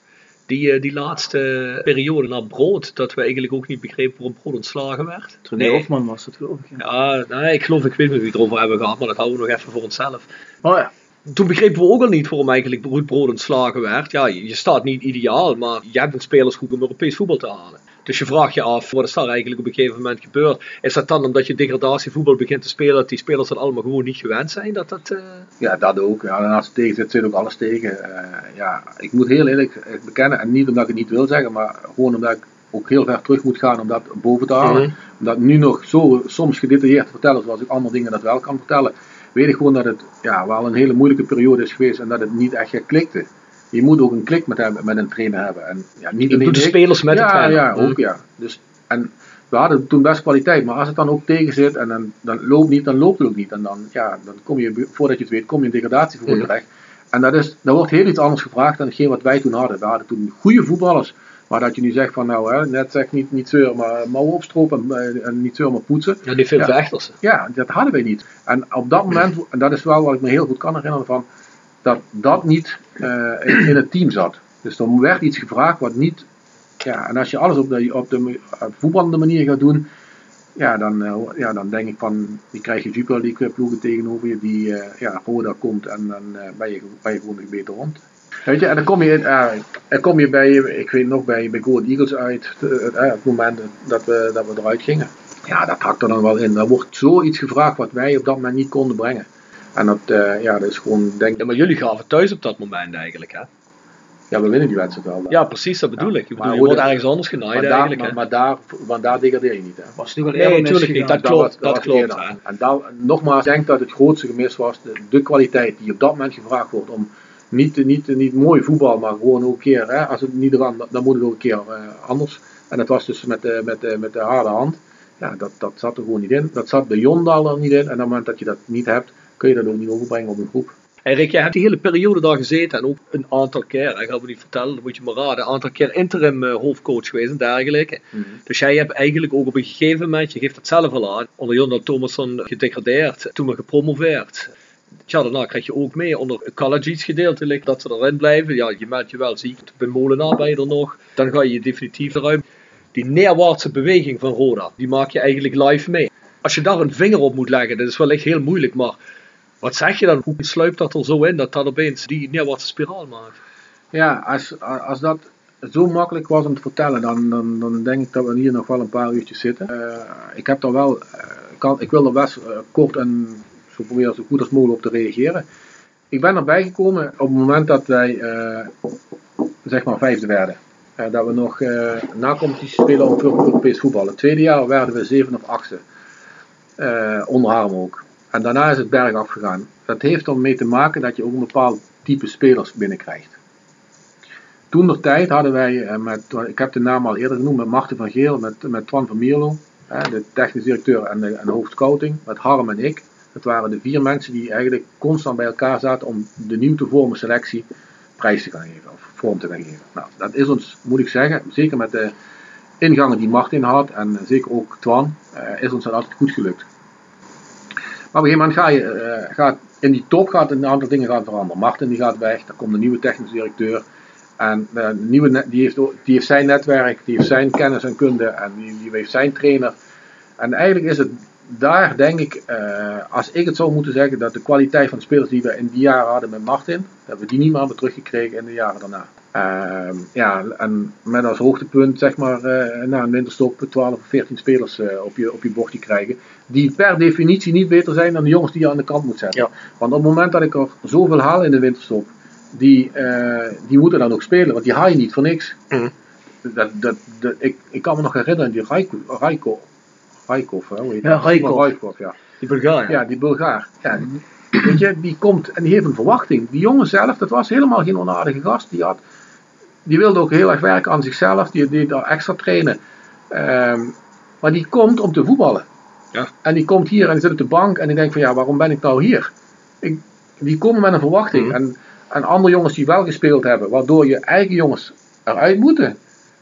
Die, die laatste periode na brood, dat we eigenlijk ook niet begrepen waarom brood ontslagen werd. René nee. Hofman was dat geloof ik. Ja, ja nee, ik geloof, ik weet niet wie het erover hebben gehad, maar dat houden we nog even voor onszelf. Oh ja toen begrepen we ook al niet waarom eigenlijk Ruud Brood ontslagen werd. Ja, je, staat niet ideaal, maar je hebt een spelersgroep om Europees voetbal te halen. Dus je vraagt je af, wat is daar eigenlijk op een gegeven moment gebeurd? Is dat dan omdat je degradatievoetbal begint te spelen, dat die spelers dat allemaal gewoon niet gewend zijn? Dat dat, uh... Ja, dat ook. Ja, het tegen zit, zit ook alles tegen. Uh, ja, ik moet heel eerlijk bekennen, en niet omdat ik het niet wil zeggen, maar gewoon omdat ik ook heel ver terug moet gaan om dat boven te halen. Mm -hmm. Omdat nu nog zo soms gedetailleerd te vertellen, zoals ik andere dingen dat wel kan vertellen weet ik gewoon dat het ja, wel een hele moeilijke periode is geweest en dat het niet echt geklikte. Je moet ook een klik met, hem, met een trainer hebben. En, ja, niet doet de spelers met ja, de trainer. Ja, ook ja. Dus, en we hadden toen best kwaliteit, maar als het dan ook tegen zit en dan, dan loopt niet, dan loopt het ook niet. En dan, ja, dan kom je, voordat je het weet, kom je in degradatievoer mm. terecht. En dat is, daar wordt heel iets anders gevraagd dan hetgeen wat wij toen hadden. We hadden toen goede voetballers. Maar dat je nu zegt van nou, hè, net zeg niet, niet zeur, maar mouwen opstropen en, en niet zeur, maar poetsen. Ja, die veel ja. Ja, dat hadden wij niet. En op dat moment, en dat is wel wat ik me heel goed kan herinneren van, dat dat niet uh, in, in, het team zat. Dus er werd iets gevraagd wat niet, ja, en als je alles op de, op de op voetballende manier gaat doen, ja dan, uh, ja, dan denk ik van, die krijg je Super League ploegen tegenover je, die, uh, ja, Roda komt en dan ben, je, ben je gewoon nog beter rond. Weet je, en dan kom je, uh, dan kom je bij, ik weet nog, bij, bij Gold Eagles uit, uh, op het moment dat we, dat we eruit gingen. Ja, dat hakt er dan wel in. Er wordt zoiets gevraagd wat wij op dat moment niet konden brengen. En dat, uh, ja, dat is gewoon, denk ja, maar jullie gaven thuis op dat moment eigenlijk, hè? Ja, we winnen die wedstrijd wel. Ja, precies, dat bedoel ja, ik. Je, bedoel, je wordt ergens anders genaaid maar eigenlijk. Maar, maar, daar, maar daar degradeer je niet, hè? Was het nee, natuurlijk niet, dat klopt. Dat, klopt. En, en daar, nogmaals, ik denk dat het grootste gemis was de, de kwaliteit die op dat moment gevraagd wordt om niet, niet, niet mooi voetbal, maar gewoon ook een keer, hè, als het niet eraan, dan moet het ook een keer uh, anders. En dat was dus met, uh, met, uh, met de harde hand. Ja, dat, dat zat er gewoon niet in. Dat zat bij Jondal er niet in. En op het moment dat je dat niet hebt, kun je dat ook niet overbrengen op een groep. Hey Rick, jij hebt die hele periode daar gezeten en ook een aantal keer, ik ga het niet vertellen, dat moet je maar raden, een aantal keer interim hoofdcoach geweest en dergelijke. Mm -hmm. Dus jij hebt eigenlijk ook op een gegeven moment, je geeft het zelf al aan, onder Jondal Thomasson gedegradeerd, toen maar gepromoveerd. Ja, daarna krijg je ook mee onder colleges gedeeltelijk dat ze erin blijven. Ja, je meldt je wel ziek. Bij Molenaar ben je nog. Dan ga je definitief eruit. Die neerwaartse beweging van Roda, die maak je eigenlijk live mee. Als je daar een vinger op moet leggen, dat is wel echt heel moeilijk. Maar wat zeg je dan? Hoe sluipt dat er zo in dat dat opeens die neerwaartse spiraal maakt? Ja, als, als dat zo makkelijk was om te vertellen, dan, dan, dan denk ik dat we hier nog wel een paar uurtjes zitten. Uh, ik heb er wel, kan, ik wil er best uh, kort en proberen zo goed als mogelijk op te reageren. Ik ben erbij gekomen op het moment dat wij uh, zeg maar vijfde werden. Uh, dat we nog uh, na competitie spelen op Europees voetbal. Het tweede jaar werden we zeven of achtste. onder Harm ook. En daarna is het bergaf gegaan. Dat heeft ermee te maken dat je ook een bepaald type spelers binnenkrijgt. Toen de tijd hadden wij, met, ik heb de naam al eerder genoemd, met Marten van Geel, met, met Twan van Mierlo, de technisch directeur en de, en met Harm en ik. Het waren de vier mensen die eigenlijk constant bij elkaar zaten om de nieuw te vormen selectie prijs te gaan geven of vorm te geven. Nou, dat is ons, moet ik zeggen, zeker met de ingangen die Martin had en zeker ook Twan, uh, is ons dat altijd goed gelukt. Maar op een gegeven moment uh, gaat, in die top gaat een aantal dingen gaan veranderen. Martin die gaat weg, er komt een nieuwe technisch directeur. En uh, de nieuwe, die, heeft, die heeft zijn netwerk, die heeft zijn kennis en kunde en die heeft zijn trainer. En eigenlijk is het daar denk ik, eh, als ik het zou moeten zeggen, dat de kwaliteit van de spelers die we in die jaren hadden met Martin, hebben we die niet meer hebben teruggekregen in de jaren daarna. Ehm, ja, en met als hoogtepunt, zeg maar, eh, na een winterstop 12 of 14 spelers eh, op, je, op je bordje krijgen. Die per definitie niet beter zijn dan de jongens die je aan de kant moet zetten. Want op het moment dat ik er zoveel haal in de winterstop, die, die moeten dan ook spelen, want die haal je niet voor niks. Dat, dat, dat, ik, ik kan me nog herinneren, die Raiko, Raiko, Raikov, hè, hoe heet Ja, ja. Die Bulgaar. Ja, die Bulgaar. Ja, die- weet je, die komt en die heeft een verwachting. Die jongen zelf, dat was helemaal geen onaardige gast. Die, had, die wilde ook heel erg werken aan zichzelf. Die deed daar extra trainen. Ehm, maar die komt om te voetballen. Ja. En die komt hier en die zit op de bank en die denkt van ja, waarom ben ik nou hier? Ik, die komen met een verwachting. Mhm. En, en andere jongens die wel gespeeld hebben, waardoor je eigen jongens eruit moeten.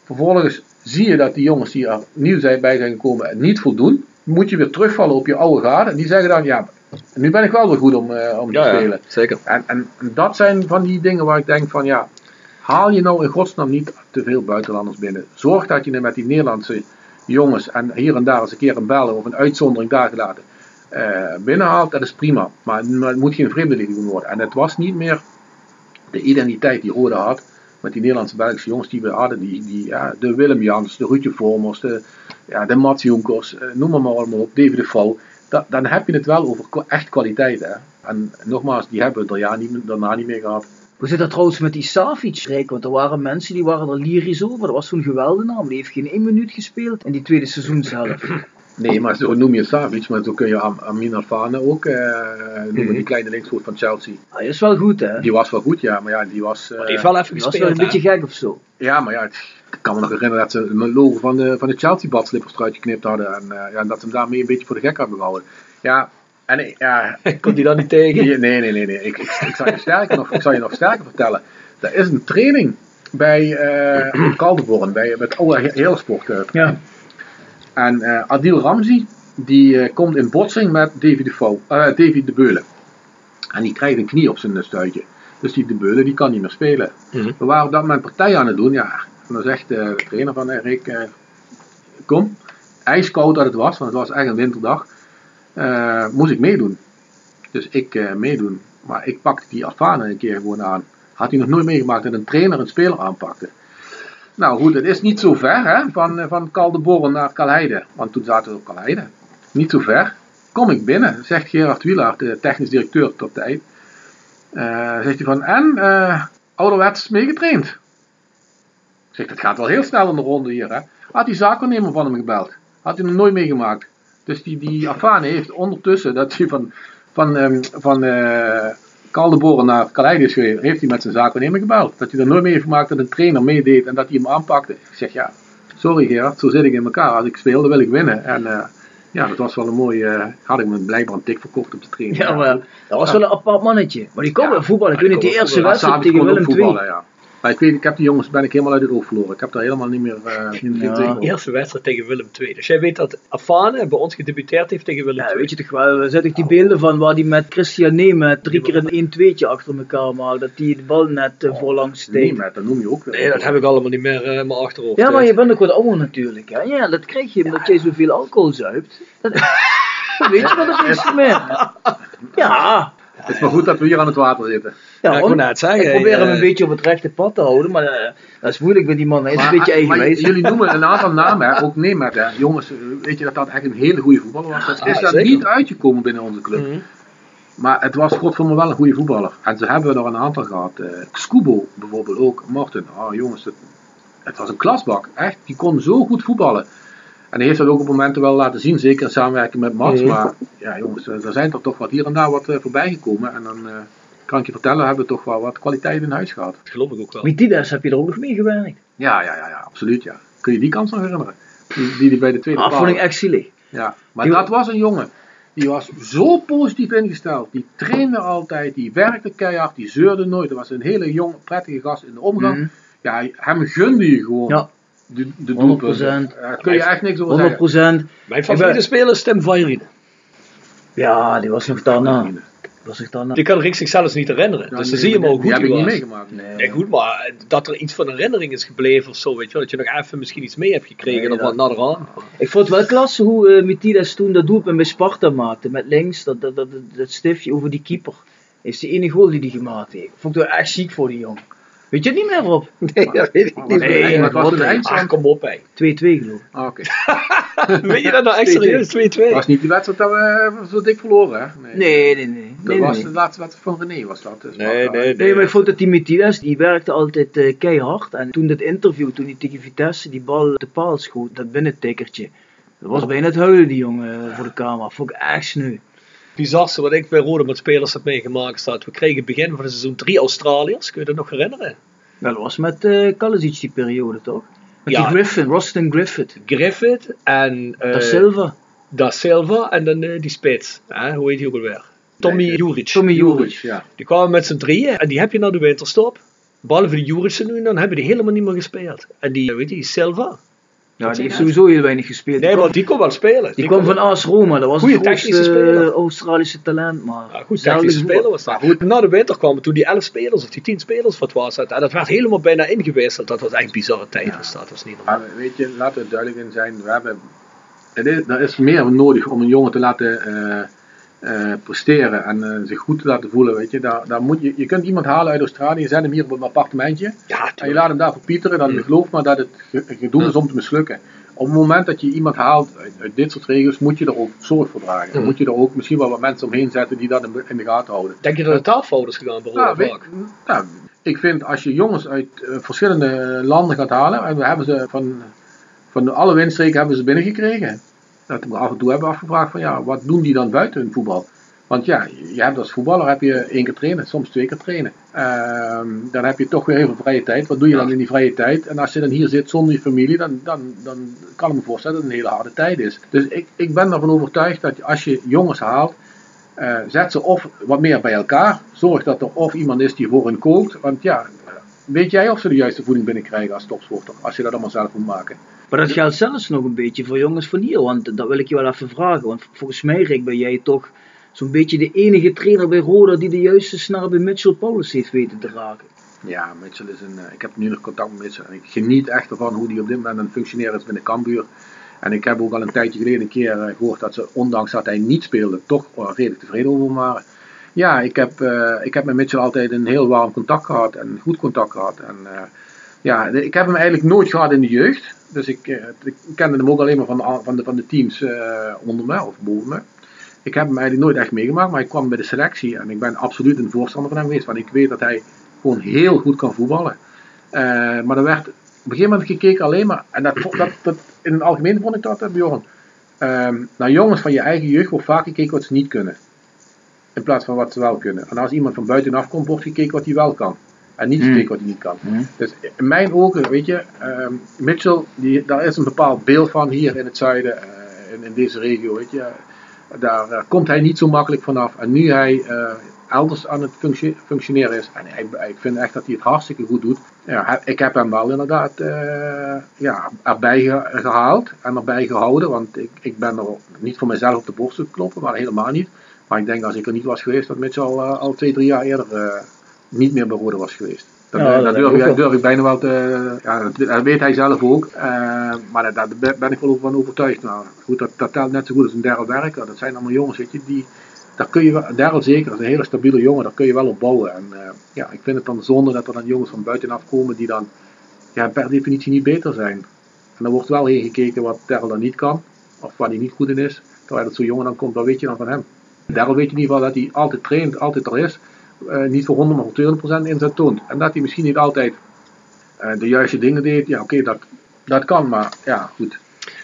Vervolgens zie je dat die jongens die er nieuw zijn, bij zijn gekomen en niet voldoen. Moet je weer terugvallen op je oude gade. En die zeggen dan, ja, nu ben ik wel weer goed om, eh, om te Ja, ja, spelen. zeker. En, en dat zijn van die dingen waar ik denk van, ja, haal je nou in godsnaam niet te veel buitenlanders binnen. Zorg dat je met die Nederlandse jongens en hier en daar eens een keer een bellen of een uitzondering daar gelaten eh, binnenhaalt. Dat is prima. Maar, maar het moet geen vreemdeling worden. En het was niet meer de identiteit die Rode had. Met die Nederlandse Belgische jongens die we hadden. Die, die, ja, de Willem Jans, de Ruudje Vormers, de, ja, de Mats Jonkers, eh, noem maar, maar allemaal op. David de. Da- dan heb je het wel over echt kwaliteit. Hè. En nogmaals, die hebben we er ja niet, daarna niet meer gehad. Hoe zit dat trouwens met die Savic, Rijk? Want er waren mensen die waren er lyrisch over. Dat was zo'n geweldenaar, maar die heeft geen één minuut gespeeld in die tweede seizoenshelft. Nee, maar zo noem je Savic, maar zo kun je Am- Amin ook eh, noemen, Mhm. die kleine linksvoet van Chelsea. Hij is wel goed, hè? Die was wel goed, ja, maar ja, die was... eh, die heeft wel even Die was gespeeld. wel een beetje gek of zo. Ja, maar ja, ik kan me nog herinneren dat ze een logo van de, van de Chelsea badslippers eruit geknipt hadden. En eh, ja, dat ze hem daarmee een beetje voor de gek hebben gehouden. Ja, en ik- ja... [laughs] Kon die dan niet tegen? Nee, nee, nee. nee. Ik, ik, ik, zal je sterker nog, ik zal je nog sterker vertellen. Er is een training bij eh Calderborn, bij, bij het oude He- Heersport. eh. Ja. En eh, Adil Ramzi, die eh, komt in botsing met Davy de, eh, Davy de Beulen. En die krijgt een knie op zijn stuitje. Dus die de Beulen, die kan niet meer spelen. Mhm. We waren op dat moment partij aan het doen, ja. En dan zegt de trainer van Rick, kom. Ijskoud dat het was, want het was echt een winterdag. moest ik meedoen. Dus ik meedoen. Maar ik pakte die Afane een keer gewoon aan. Had hij nog nooit meegemaakt dat een trainer een speler aanpakte. Nou goed, het is niet zo ver hè, van, eh, van Caldeborn naar Kalheide. Want toen zaten we op Kalheide. Niet zo ver. Kom ik binnen, zegt Gerard Wielaert, de technisch directeur tot tijd. Eh, zegt hij van, en eh, ouderwets meegetraind? Ik zeg, dat gaat wel heel snel in de ronde hier. Hè? Had die zaakwaarnemer van hem gebeld. Had hij nog nooit meegemaakt. Dus die, die Afane heeft ondertussen, dat hij van, van, ehm, van Caldeborn naar Kaleide is geweest, heeft hij met zijn zaakwaarnemer gebeld. Dat hij er nooit mee heeft gemaakt dat een trainer meedeed en dat hij hem aanpakte. Ik zeg, ja, sorry Gerard, zo zit ik in elkaar. Als ik speel, dan wil ik winnen. En eh, ja, dat was wel een mooie, eh, had ik me blijkbaar een tik verkocht op de training. Ja, maar dat was wel een apart mannetje. Maar die kon wel voetballen. Ik Ja, weet niet, die eerste wedstrijd tegen Willem II. Ja. Maar ik weet, ik heb die jongens ben ik helemaal uit het oog verloren. Ik heb daar helemaal niet meer, eh meer Ja. tegen. Eerste wedstrijd tegen Willem II. Dus jij weet dat Afane bij ons gedebuteerd heeft tegen Willem Ja, II. weet je toch wel, er zitten die beelden van waar die met Christian Neemet drie keer een 1-2'tje achter elkaar maakt. Dat die de bal net eh, voorlangs Nee, steekt. maar dat noem je ook. Nee, dat heb ik allemaal niet meer eh, in mijn achterhoofd. Ja, maar je bent ook wat ouder natuurlijk. Hè? Ja, dat krijg je omdat jij zoveel alcohol zuipt. Dat, dat [laughs] weet je wat het is, man. Ja, Het is maar goed dat we hier aan het water zitten. Ja Ja, ik net zeggen, ik probeer hem eh, een beetje op het rechte pad te houden, maar eh, dat is moeilijk met die man. Hij is een beetje maar eigenwijs. jullie [laughs] noemen een aantal namen, hè, ook Nemet. Hè. Jongens, eh, weet je dat dat echt een hele goede voetballer was? Dat is Ah, daar niet uitgekomen binnen onze club. Mhm. Maar het was godverdomme wel een goede voetballer. En ze hebben er een aantal gehad. eh Scubo bijvoorbeeld ook. Martin. Oh jongens, het, het was een klasbak. Echt, die kon zo goed voetballen. En hij heeft dat ook op momenten wel laten zien. Zeker in samenwerking met Mats. Mhm. Maar ja jongens, er zijn er toch wat hier en daar wat eh, voorbij gekomen. En dan kan ik je vertellen, hebben we toch wel wat kwaliteit in huis gehad. Dat geloof ik ook wel. Met Didas heb je er ook nog mee gewerkt. Ja, ja, ja, ja, absoluut ja. Kun je die kans nog herinneren? Die, die, die bij de tweede Ah, paal- vond ik echt zielig. Ja, maar Die- dat was een jongen. Die was zo positief ingesteld. Die trainde altijd, die werkte keihard, die zeurde nooit. Dat was een hele jonge, prettige gast in de omgang. Mhm. Ja, hem gunde je gewoon Ja. de, de 100%. doelpunten. Daar kun je echt niks over 100 zeggen. procent. Mijn favoriete speler is Tim Vairine. Ja, die was nog daarna. Was dan... Die kan Rick zich zelfs niet herinneren. dus dan zie je maar hoe Die goed heb hij ik niet meegemaakt. Nee. Nee, goed, maar dat er iets van een herinnering is gebleven of zo, weet je wel. Dat je nog even misschien iets mee hebt gekregen Nee, of wat naderhand. Ik vond het wel klasse hoe Mitidas toen dat doelpunt bij Sparta maakte. Met links, dat, dat, dat, dat stiftje over die keeper. Is de enige goal die hij gemaakt heeft. Vond ik wel echt ziek voor die jongen. Weet je het niet meer op? [laughs] Nee, dat weet ik niet. Nee, Nee, wat was wat het een- eindstand? Ah, kom op, hé. 2-2 geloof ik. Ah, Oké. [laughs] Weet je dat nou echt 2-2. serieus? 2-2. was niet die wedstrijd dat we eh, zo dik verloren, hè? Nee, nee, nee. Dat nee, was nee. de laatste wedstrijd van René, was dat. Dus Nee, maar- nee, Nee, maar ik vond dat die Metidas, die werkte altijd eh, keihard. En toen dat interview, toen hij tegen Vitesse die bal de paal schoot, dat binnentikkertje. Dat was bijna het huilen, die jongen, voor de camera. Vond ik echt sneu. Bizarste wat ik bij Rode met spelers heb meegemaakt dat we kregen begin van het seizoen drie Australiërs. Kun je dat nog herinneren? Dat was met Kalasic die periode, toch? Met Ja. die Griffin, Roston Griffith. Griffith en eh, Da Silva. Da Silva en dan eh, die spits. Hè, hoe heet die ook alweer? Tommy Juric. Tommy Juric. Ja. Die kwamen met z'n drieën en die heb je naar de winterstop. Behalve die Juricen nu, dan hebben die helemaal niet meer gespeeld. En die, weet je, die Silva. Ja, die heeft sowieso heel weinig gespeeld. Nee, die maar kwam, die kon wel spelen. die kwam van AS Roma, dat was technische grootste speler. eh, Australische talent. Maar Ja, goed, technische speler was dat. Goed, na de winter kwamen toen die 11 spelers of die 10 spelers wat was het. En dat werd helemaal bijna ingewisseld. Dat was echt een bizarre tijd. dat was niet normaal. Maar weet je, laten we duidelijk in zijn. We hebben, het is, er is meer nodig om een jongen te laten eh, eh, presteren en eh, zich goed te laten voelen. Weet je. Daar, daar moet je, je kunt iemand halen uit Australië, zet hem hier op een appartementje. Ja, En je laat hem daar verpieteren, dan geloof maar dat het ge- gedoe is om te mislukken. Op het moment dat je iemand haalt uit, uit dit soort regio's, moet je er ook zorg voor dragen. En Mm. moet je er ook misschien wel wat mensen omheen zetten die dat in, in de gaten houden. Denk je dat het taalfout is gegaan bij Nou, weet- nou, ik vind als je jongens uit eh, verschillende landen gaat halen, en we hebben ze van, van alle windstreken hebben ze binnengekregen. Dat we af en toe hebben afgevraagd van ja, wat doen die dan buiten hun voetbal? Want ja, je hebt als voetballer heb je één keer trainen, soms twee keer trainen. Ehm, dan heb je toch weer heel veel vrije tijd. Wat doe je dan in die vrije tijd? En als je dan hier zit zonder je familie, dan, dan, dan kan ik me voorstellen dat het een hele harde tijd is. Dus ik, ik ben ervan overtuigd dat als je jongens haalt, eh, zet ze of wat meer bij elkaar. Zorg dat er of iemand is die voor hen kookt. Want ja, weet jij of ze de juiste voeding binnenkrijgen als topsporter? Als je dat allemaal zelf moet maken. Maar dat geldt zelfs nog een beetje voor jongens van hier. Want dat wil ik je wel even vragen. Want volgens mij, Rick, ben jij toch zo'n beetje de enige trainer bij Roda die de juiste snaar bij Mitchell Paulus heeft weten te raken. Ja, Mitchell is een. eh, ik heb nu nog contact met Mitchell. En ik geniet echt ervan hoe die op dit moment het functioneren is binnen Cambuur. En ik heb ook al een tijdje geleden een keer eh, gehoord dat ze, ondanks dat hij niet speelde, toch redelijk tevreden over waren. Ja, ik heb, eh, ik heb met Mitchell altijd een heel warm contact gehad en goed contact gehad. En ja, ik heb hem eigenlijk nooit gehad in de jeugd. Dus ik, eh, ik kende hem ook alleen maar van de, van de, van de teams eh, onder me of boven me. Ik heb hem eigenlijk nooit echt meegemaakt, maar ik kwam bij de selectie en ik ben absoluut een voorstander van hem geweest. Want ik weet dat hij gewoon heel goed kan voetballen. Eh, maar er werd op een gegeven moment gekeken alleen maar, en dat, dat, in het algemeen vond ik dat, Bjorn, ehm, naar jongens van je eigen jeugd wordt vaak gekeken wat ze niet kunnen. In plaats van wat ze wel kunnen. En als iemand van buitenaf komt, wordt gekeken wat hij wel kan. En niet Hmm. gekeken wat hij niet kan. Dus in mijn ogen, weet je, ehm, Mitchell, die, daar is een bepaald beeld van hier in het zuiden, eh, in, in deze regio, weet je. Daar eh, komt hij niet zo makkelijk vanaf. En nu hij eh, elders aan het functie- functioneren is, en hij, ik vind echt dat hij het hartstikke goed doet. Ja, ik heb hem wel inderdaad ja, erbij ge- gehaald en erbij gehouden. Want ik, ik ben er niet voor mezelf op de borst te kloppen, maar helemaal niet. Maar ik denk als ik er niet was geweest, dat Mitchell al, al twee, drie jaar eerder niet meer Rode was geweest. Dat, Ja, eh, dat durf, ik durf ik bijna wel te. Ja, dat, weet hij zelf ook. Eh, maar daar- ben- ik wel van overtuigd. Nou, goed, dat, dat telt net zo goed als een Daryl Werker. Dat zijn allemaal jongens, weet je, die. Daar kun je wel, Daryl zeker, dat is een hele stabiele jongen, daar kun je wel op bouwen. En eh, ja, ik vind het dan zonde dat er dan jongens van buitenaf komen die dan ja, per definitie niet beter zijn. En dan wordt wel heen gekeken wat Daryl dan niet kan, of waar hij niet goed in is. Terwijl dat zo'n jongen dan komt, wat weet je dan van hem? Daryl weet je in ieder geval dat hij altijd traint, altijd er is. Eh, niet voor 100, maar voor 200% inzet toont. En dat hij misschien niet altijd eh, de juiste dingen deed, ja oké, dat, dat kan, maar ja, goed.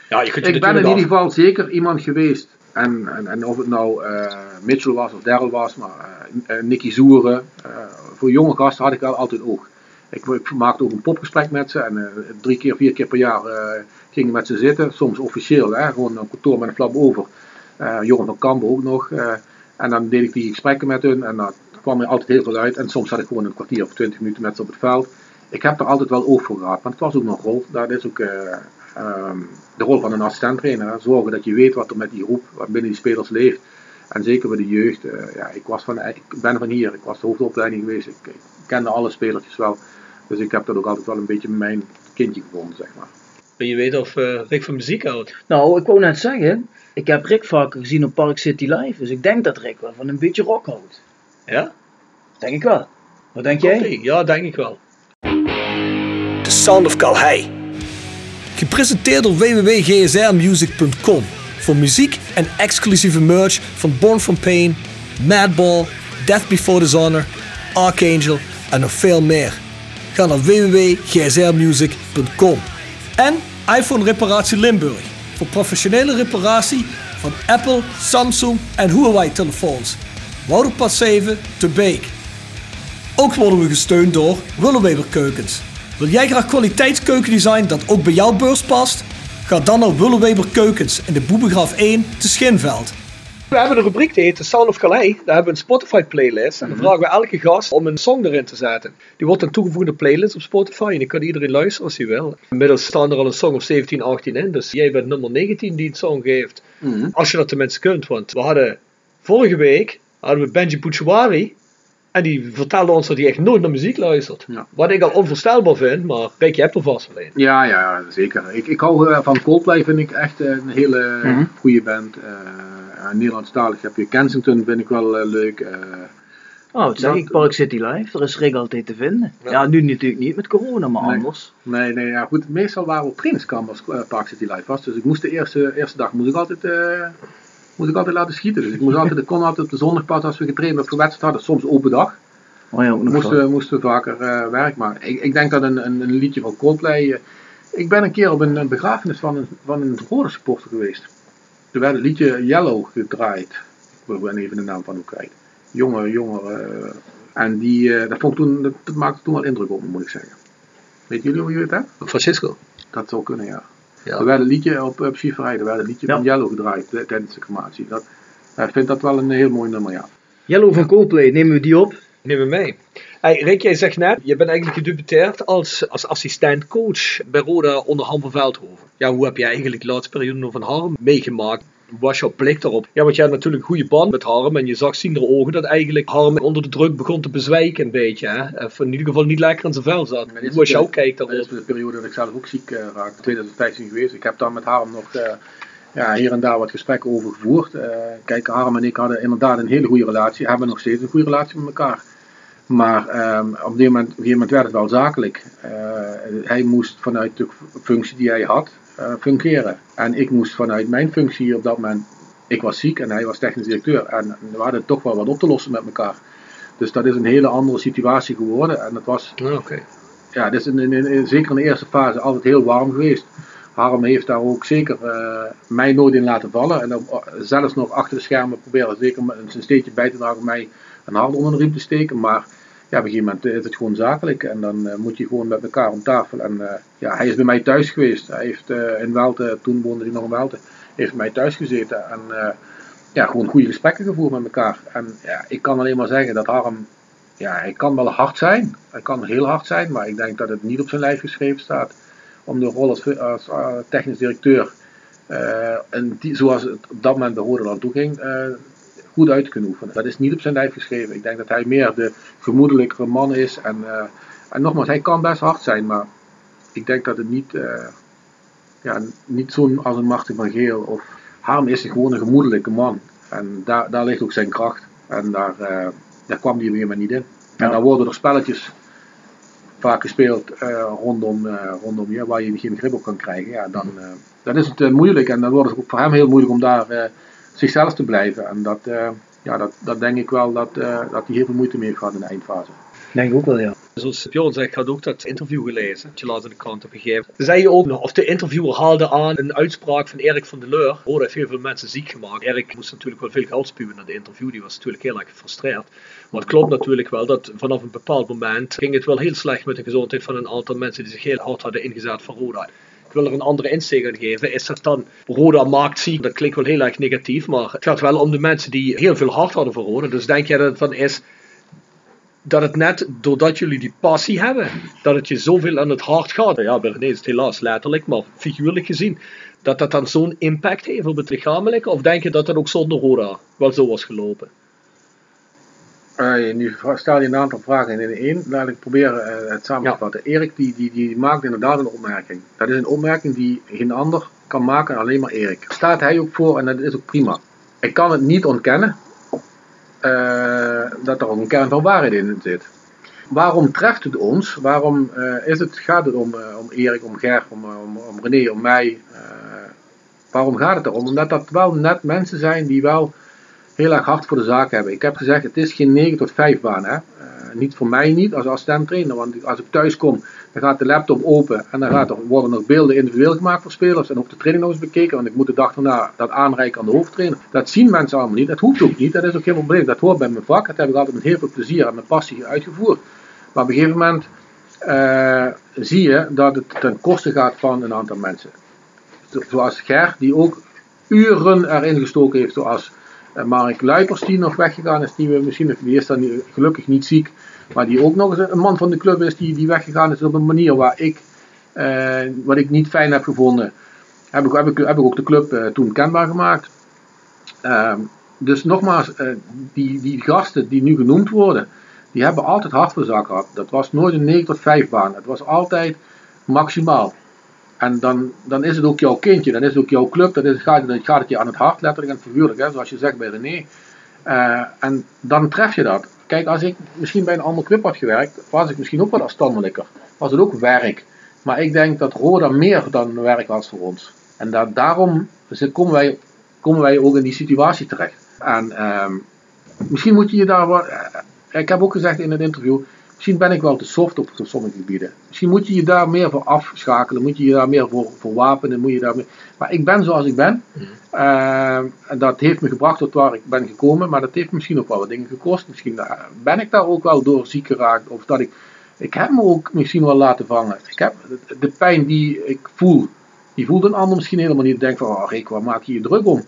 Ja, je kunt je Ik ben in ieder geval zeker iemand geweest, en, en, en of het nou eh, Mitchell was of Daryl was, maar Nicky Zoeren, voor jonge gasten had ik wel altijd oog. Ik, ik maakte ook een popgesprek met ze en drie keer, vier keer per jaar ging ik met ze zitten, soms officieel, hè, gewoon een kantoor met een flap over. Joran van Kampen ook nog. en dan deed ik die gesprekken met hun en dat kwam er altijd heel veel uit. En soms zat ik gewoon een kwartier of twintig minuten met ze op het veld. Ik heb er altijd wel oog voor gehad, want het was ook nog een rol. Dat is ook eh, ehm, de rol van een assistent trainer. hè. Zorgen dat je weet wat er met die groep, wat binnen die spelers leeft. En zeker bij de jeugd. eh, ja, ik, was van, ik ben van hier. Ik was de hoofdopleiding geweest. Ik, ik kende alle spelertjes wel. Dus ik heb dat ook altijd wel een beetje mijn kindje gevonden, zeg maar. Wil je weten of eh, Rick van muziek houdt? Nou, ik wou net zeggen, ik heb Rick vaker gezien op Park City Live, dus ik denk dat Rick wel van een beetje rock houdt. Ja? Denk ik wel. Wat denk jij? Ja, denk ik wel. The Sound of Calhei. Gepresenteerd door www.gsrmusic.com voor muziek en exclusieve merch van Born From Pain, Madball, Death Before Dishonor, Archangel en nog veel meer. Ga naar www.gsrmusic.com En iPhone Reparatie Limburg voor professionele reparatie van Apple, Samsung en Huawei telefoons. Wouderpad 7 te Beek. Ook worden we gesteund door Willeweber Keukens. Wil jij graag kwaliteitskeukendesign dat ook bij jouw beurs past? Ga dan naar Willeweber Keukens in de Boebegraaf 1 te Schinveld. We hebben een rubriek die heet The Sound of Calais. Daar hebben we een Spotify playlist. En dan vragen we elke gast om een song erin te zetten. Die wordt dan toegevoegd in de playlist op Spotify. En die kan iedereen luisteren als hij wil. Inmiddels staan er al een song of 17, 18 in. Dus jij bent nummer 19 die een song geeft. Als je dat tenminste kunt. Want we hadden vorige week hadden we Benji Pucciari. En die vertelde ons dat hij echt nooit naar muziek luistert. Wat ik al onvoorstelbaar vind. Maar Rick, je hebt er vast wel een. Ja, ja, ja, zeker. Ik, ik hou eh, van Coldplay, vind ik echt een hele Mhm. goede band. Eh uh, Nederlandstalig heb je Kensington, vind ik wel eh, leuk. eh. Oh, wat zeg ik, Park City Live, daar is Rick altijd te vinden. Ja, nu natuurlijk niet met corona, maar Nee. anders. Nee, nee, ja, goed. Meestal waren we op eh, Park City Live was. Dus ik moest de eerste, eerste dag moest ik altijd, eh, moest ik altijd laten schieten. Dus ik, moest altijd, ik kon altijd op de zondag pas als we getraind of gewedstrijd hadden, soms open dag. Oh ja, moesten, we- moesten we vaker eh, werk maken. Ik, ik denk dat een, een, een liedje van Coldplay. eh, ik ben een keer op een, een begrafenis van een, van een rode supporter geweest. Er werd het liedje Yellow gedraaid. Ik ben even de naam van hoe kwijt. Jonge, jonge. eh, en die, dat, vond toen, dat, dat maakte toen wel indruk op me, moet ik zeggen. Weet jullie hoe je het hebt? Francisco. Dat zou kunnen, ja. Ja. Er werd een liedje op, op Schieferij, er werd een liedje Ja. van Yellow gedraaid eh, tijdens de crematie. Dat, ik vind dat wel een heel mooi nummer, ja. Yellow van Coldplay, nemen we die op? Neem me mee. Hey, Rick, jij zegt net, je bent eigenlijk gedebuteerd als, als assistent-coach bij Roda onder Han van Veldhoven. Ja, hoe heb jij eigenlijk de laatste periode van Harm meegemaakt? Was jouw blik daarop? Ja, want jij had natuurlijk een goede band met Harm en je zag zien er ogen dat eigenlijk Harm onder de druk begon te bezwijken een beetje. Hè? Of in ieder geval niet lekker in zijn vel zat. Hoe was jouw kijk Dat daarop? is de periode dat ik zelf ook ziek eh, raakte, 2015 geweest. Ik heb daar met Harm nog eh, ja, hier en daar wat gesprekken over gevoerd. Eh, kijk, Harm en ik hadden inderdaad een hele goede relatie, hebben nog steeds een goede relatie met elkaar. Maar ehm, op, een gegeven moment, op een gegeven moment werd het wel zakelijk. Hij moest vanuit de functie die hij had fungeren. En ik moest vanuit mijn functie op dat moment, ik was ziek en hij was technisch directeur. En we hadden toch wel wat op te lossen met elkaar. Dus dat is een hele andere situatie geworden. En dat was Ah, ja, dat is in, in, in- zeker in de eerste fase altijd heel warm geweest. Harm heeft daar ook zeker eh, mij nooit in laten vallen. En eh, zelfs nog achter de schermen proberen zeker een steentje bij te dragen om mij een hart onder de riem te steken. Maar ja, op een gegeven moment is het gewoon zakelijk. En dan eh, moet je gewoon met elkaar om tafel. En eh, ja, hij is bij mij thuis geweest. Hij heeft eh, in Welte, toen woonde hij nog in Welte, heeft bij mij thuis gezeten. En ja, gewoon goede gesprekken gevoerd met elkaar. En ja, ik kan alleen maar zeggen dat Harm ja, hij kan wel hard zijn. Hij kan heel hard zijn, maar ik denk dat het niet op zijn lijf geschreven staat om de rol als, technisch directeur, en die, zoals het op dat moment bij Rodeland toe ging, goed uit kunnen oefenen. Dat is niet op zijn lijf geschreven. Ik denk dat hij meer de gemoedelijkere man is. En, eh, en nogmaals, hij kan best hard zijn, maar ik denk dat het niet, eh, ja, niet zo'n als een Martin van Geel of Harm is gewoon een gemoedelijke man. En daar, daar ligt ook zijn kracht. En daar, eh, daar kwam hij weer maar niet in. En dan worden er spelletjes vaak gespeeld rondom, rondom je, waar je geen grip op kan krijgen. Ja, dan, dan is het moeilijk en dan wordt het ook voor hem heel moeilijk om daar zichzelf te blijven. En dat, eh, ja, dat, dat denk ik wel dat, eh, dat hij heel veel moeite mee heeft gehad in de eindfase. Denk ik ook wel, ja. Zoals Bjorn zegt, ik had ook dat interview gelezen. Dat je laatst in de krant hebt gegeven. Zei je ook nog, of de interviewer haalde aan een uitspraak van Erik van der Leur. Oh, dat heeft heel veel mensen ziek gemaakt. Erik moest natuurlijk wel veel geld spuwen naar de interview. Die was natuurlijk heel erg gefrustreerd. Maar het klopt natuurlijk wel dat vanaf een bepaald moment ging het wel heel slecht met de gezondheid van een aantal mensen die zich heel hard hadden ingezet voor Roda. Wil er een andere insteek aan geven. Is dat dan Roda maakt ziek? Dat klinkt wel heel erg negatief, maar het gaat wel om de mensen die heel veel hart hadden voor Roda. Dus denk jij dat het dan is dat het net doordat jullie die passie hebben, dat het je zoveel aan het hart gaat. Ja, bij is het helaas letterlijk, maar figuurlijk gezien, dat dat dan zo'n impact heeft op het lichamelijke? Of denk je dat dat ook zonder Roda wel zo was gelopen? Nu stel je een aantal vragen in één. Laat ik proberen eh, het samen te vatten. Erik die, die, die maakt inderdaad een opmerking. Dat is een opmerking die geen ander kan maken, alleen maar Erik. Staat hij ook voor en dat is ook prima. Ik kan het niet ontkennen eh, dat er ook een kern van waarheid in zit. Waarom treft het ons? Waarom eh, is het, gaat het om, om Erik, om Ger, om, om, om René, om mij? Waarom gaat het erom? Omdat dat wel net mensen zijn die wel heel erg hard voor de zaak hebben. Ik heb gezegd, het is geen 9 tot 5 baan. Hè? Eh, niet voor mij niet als assistent-trainer. Want als ik thuis kom, dan gaat de laptop open en dan gaat er, worden nog beelden individueel gemaakt voor spelers. En ook de training nog eens bekeken. Want ik moet de dag daarna dat aanreiken aan de hoofdtrainer. Dat zien mensen allemaal niet. Dat hoeft ook niet. Dat is ook geen probleem. Dat hoort bij mijn vak. Dat heb ik altijd met heel veel plezier en met passie uitgevoerd. Maar op een gegeven moment eh, zie je dat het ten koste gaat van een aantal mensen. Zo- Zoals Ger, die ook uren erin gestoken heeft. Zoals Mark Luipers, die nog weggegaan is. Die, we misschien, die is dan gelukkig niet ziek. Maar die ook nog eens een man van de club is. Die, die weggegaan is op een manier waar ik, eh, wat ik niet fijn heb gevonden. Heb ik, heb ik, heb ik ook de club eh, toen kenbaar gemaakt. Ehm, dus nogmaals, eh, die, die gasten die nu genoemd worden, die hebben altijd hard voor zak gehad. Dat was nooit een 9 tot 5 baan. Het was altijd maximaal. En dan, dan is het ook jouw kindje, dan is het ook jouw club, dan, gaat, het je aan het hart, letterlijk en figuurlijk, hè, zoals je zegt bij René. Eh, en dan tref je dat. Kijk, als ik misschien bij een andere club had gewerkt, was ik misschien ook wat afstandelijker. Was het ook werk. Maar ik denk dat Roda meer dan werk was voor ons. En dat, daarom komen, wij, komen wij ook in die situatie terecht. En ehm, misschien moet je je daar wat. eh, ik heb ook gezegd in het interview. Misschien ben ik wel te soft op sommige gebieden. Misschien moet je je daar meer voor afschakelen. Moet je je daar meer voor, voor wapenen. Moet je daar meer... Maar ik ben zoals ik ben. Eh, en dat heeft me gebracht tot waar ik ben gekomen. Maar dat heeft misschien ook wel wat dingen gekost. Misschien eh, ben ik daar ook wel door ziek geraakt. Of dat ik. Ik heb me ook misschien wel laten vangen. Ik heb de, pijn die ik voel. Die voelt een ander misschien helemaal niet. Denk van, oh Rick, waar maak je je druk om?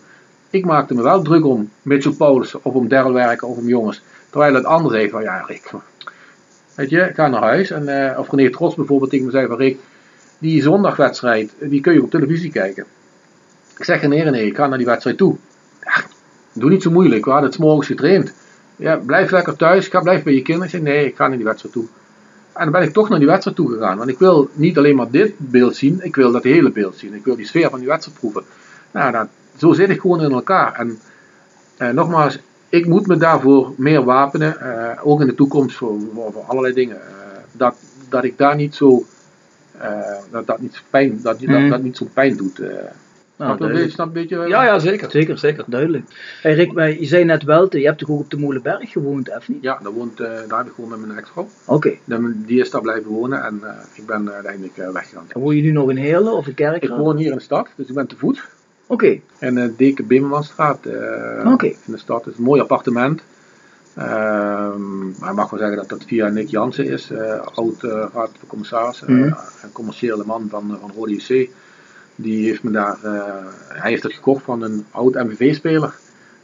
Ik maakte me wel druk om Mitchell Paulus of om Daryl werken of om jongens. Terwijl het ander zei van, ja Rick, weet je, ga naar huis. En, eh, of René Trots bijvoorbeeld tegen me zei van, Rick, die zondagwedstrijd, die kun je op televisie kijken. Ik zeg, nee, nee, ik ga naar die wedstrijd toe. Ja, doe niet zo moeilijk, we hadden het morgens getraind. Ja, blijf lekker thuis, ga, blijf bij je kinderen. Ik zeg, nee, ik ga naar die wedstrijd toe. En dan ben ik toch naar die wedstrijd toe gegaan. Want ik wil niet alleen maar dit beeld zien, ik wil dat hele beeld zien. Ik wil die sfeer van die wedstrijd proeven. Nou, dat, zo zit ik gewoon in elkaar. En eh, nogmaals, ik moet me daarvoor meer wapenen. eh, ook in de toekomst voor, voor, voor allerlei dingen. eh, dat, dat ik daar niet zo. eh, dat dat niet, pijn, dat, dat, Mm. dat niet zo'n pijn doet. Nou, Snap beetje- snap je een beetje, Ja, ja, zeker. Zeker, zeker, duidelijk. Hey Rick, maar je zei net wel, je hebt toch ook op de Molenberg gewoond, of niet? Ja, daar, woont, daar heb ik gewoon met mijn ex-vrouw. Oké. Dan- Die is daar blijven wonen en ik ben uiteindelijk weggegaan. En woon je nu nog in Heerlen of in Kerkrade? Ik woon hier in de stad, dus ik ben te voet. Oké. In de Deken Beemermanstraat eh, Oké. in de stad. Het is een mooi appartement. Ehm, maar ik mag wel zeggen dat dat via Nick Jansen is, eh, oud eh, raad van commissaris, eh, een commerciële man van, eh, van Rode. Die heeft me daar, eh, hij heeft dat gekocht van een oud MVV-speler.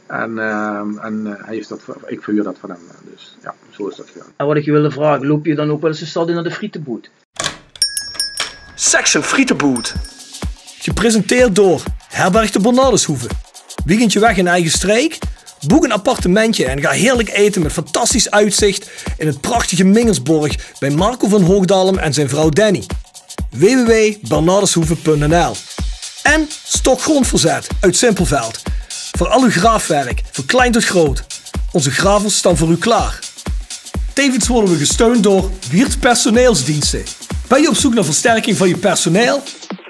En, ehm, en eh, hij heeft dat, ik verhuur dat van hem. Dus ja, zo is dat gegaan. En wat ik je wilde vragen, loop je dan ook wel eens de stad in naar de frietenboot? Section Frietenboot. Gepresenteerd door Herberg de Bernardeshoeve. Weekendje weg in eigen streek? Boek een appartementje en ga heerlijk eten met fantastisch uitzicht in het prachtige Mingelsborg bij Marco van Hoogdalem en zijn vrouw Danny. www.bernardeshoeve.nl En Stokgrondverzet uit Simpelveld. Voor al uw graafwerk, van klein tot groot. Onze gravels staan voor u klaar. Tevens worden we gesteund door Wiert Personeelsdiensten. Ben je op zoek naar versterking van je personeel?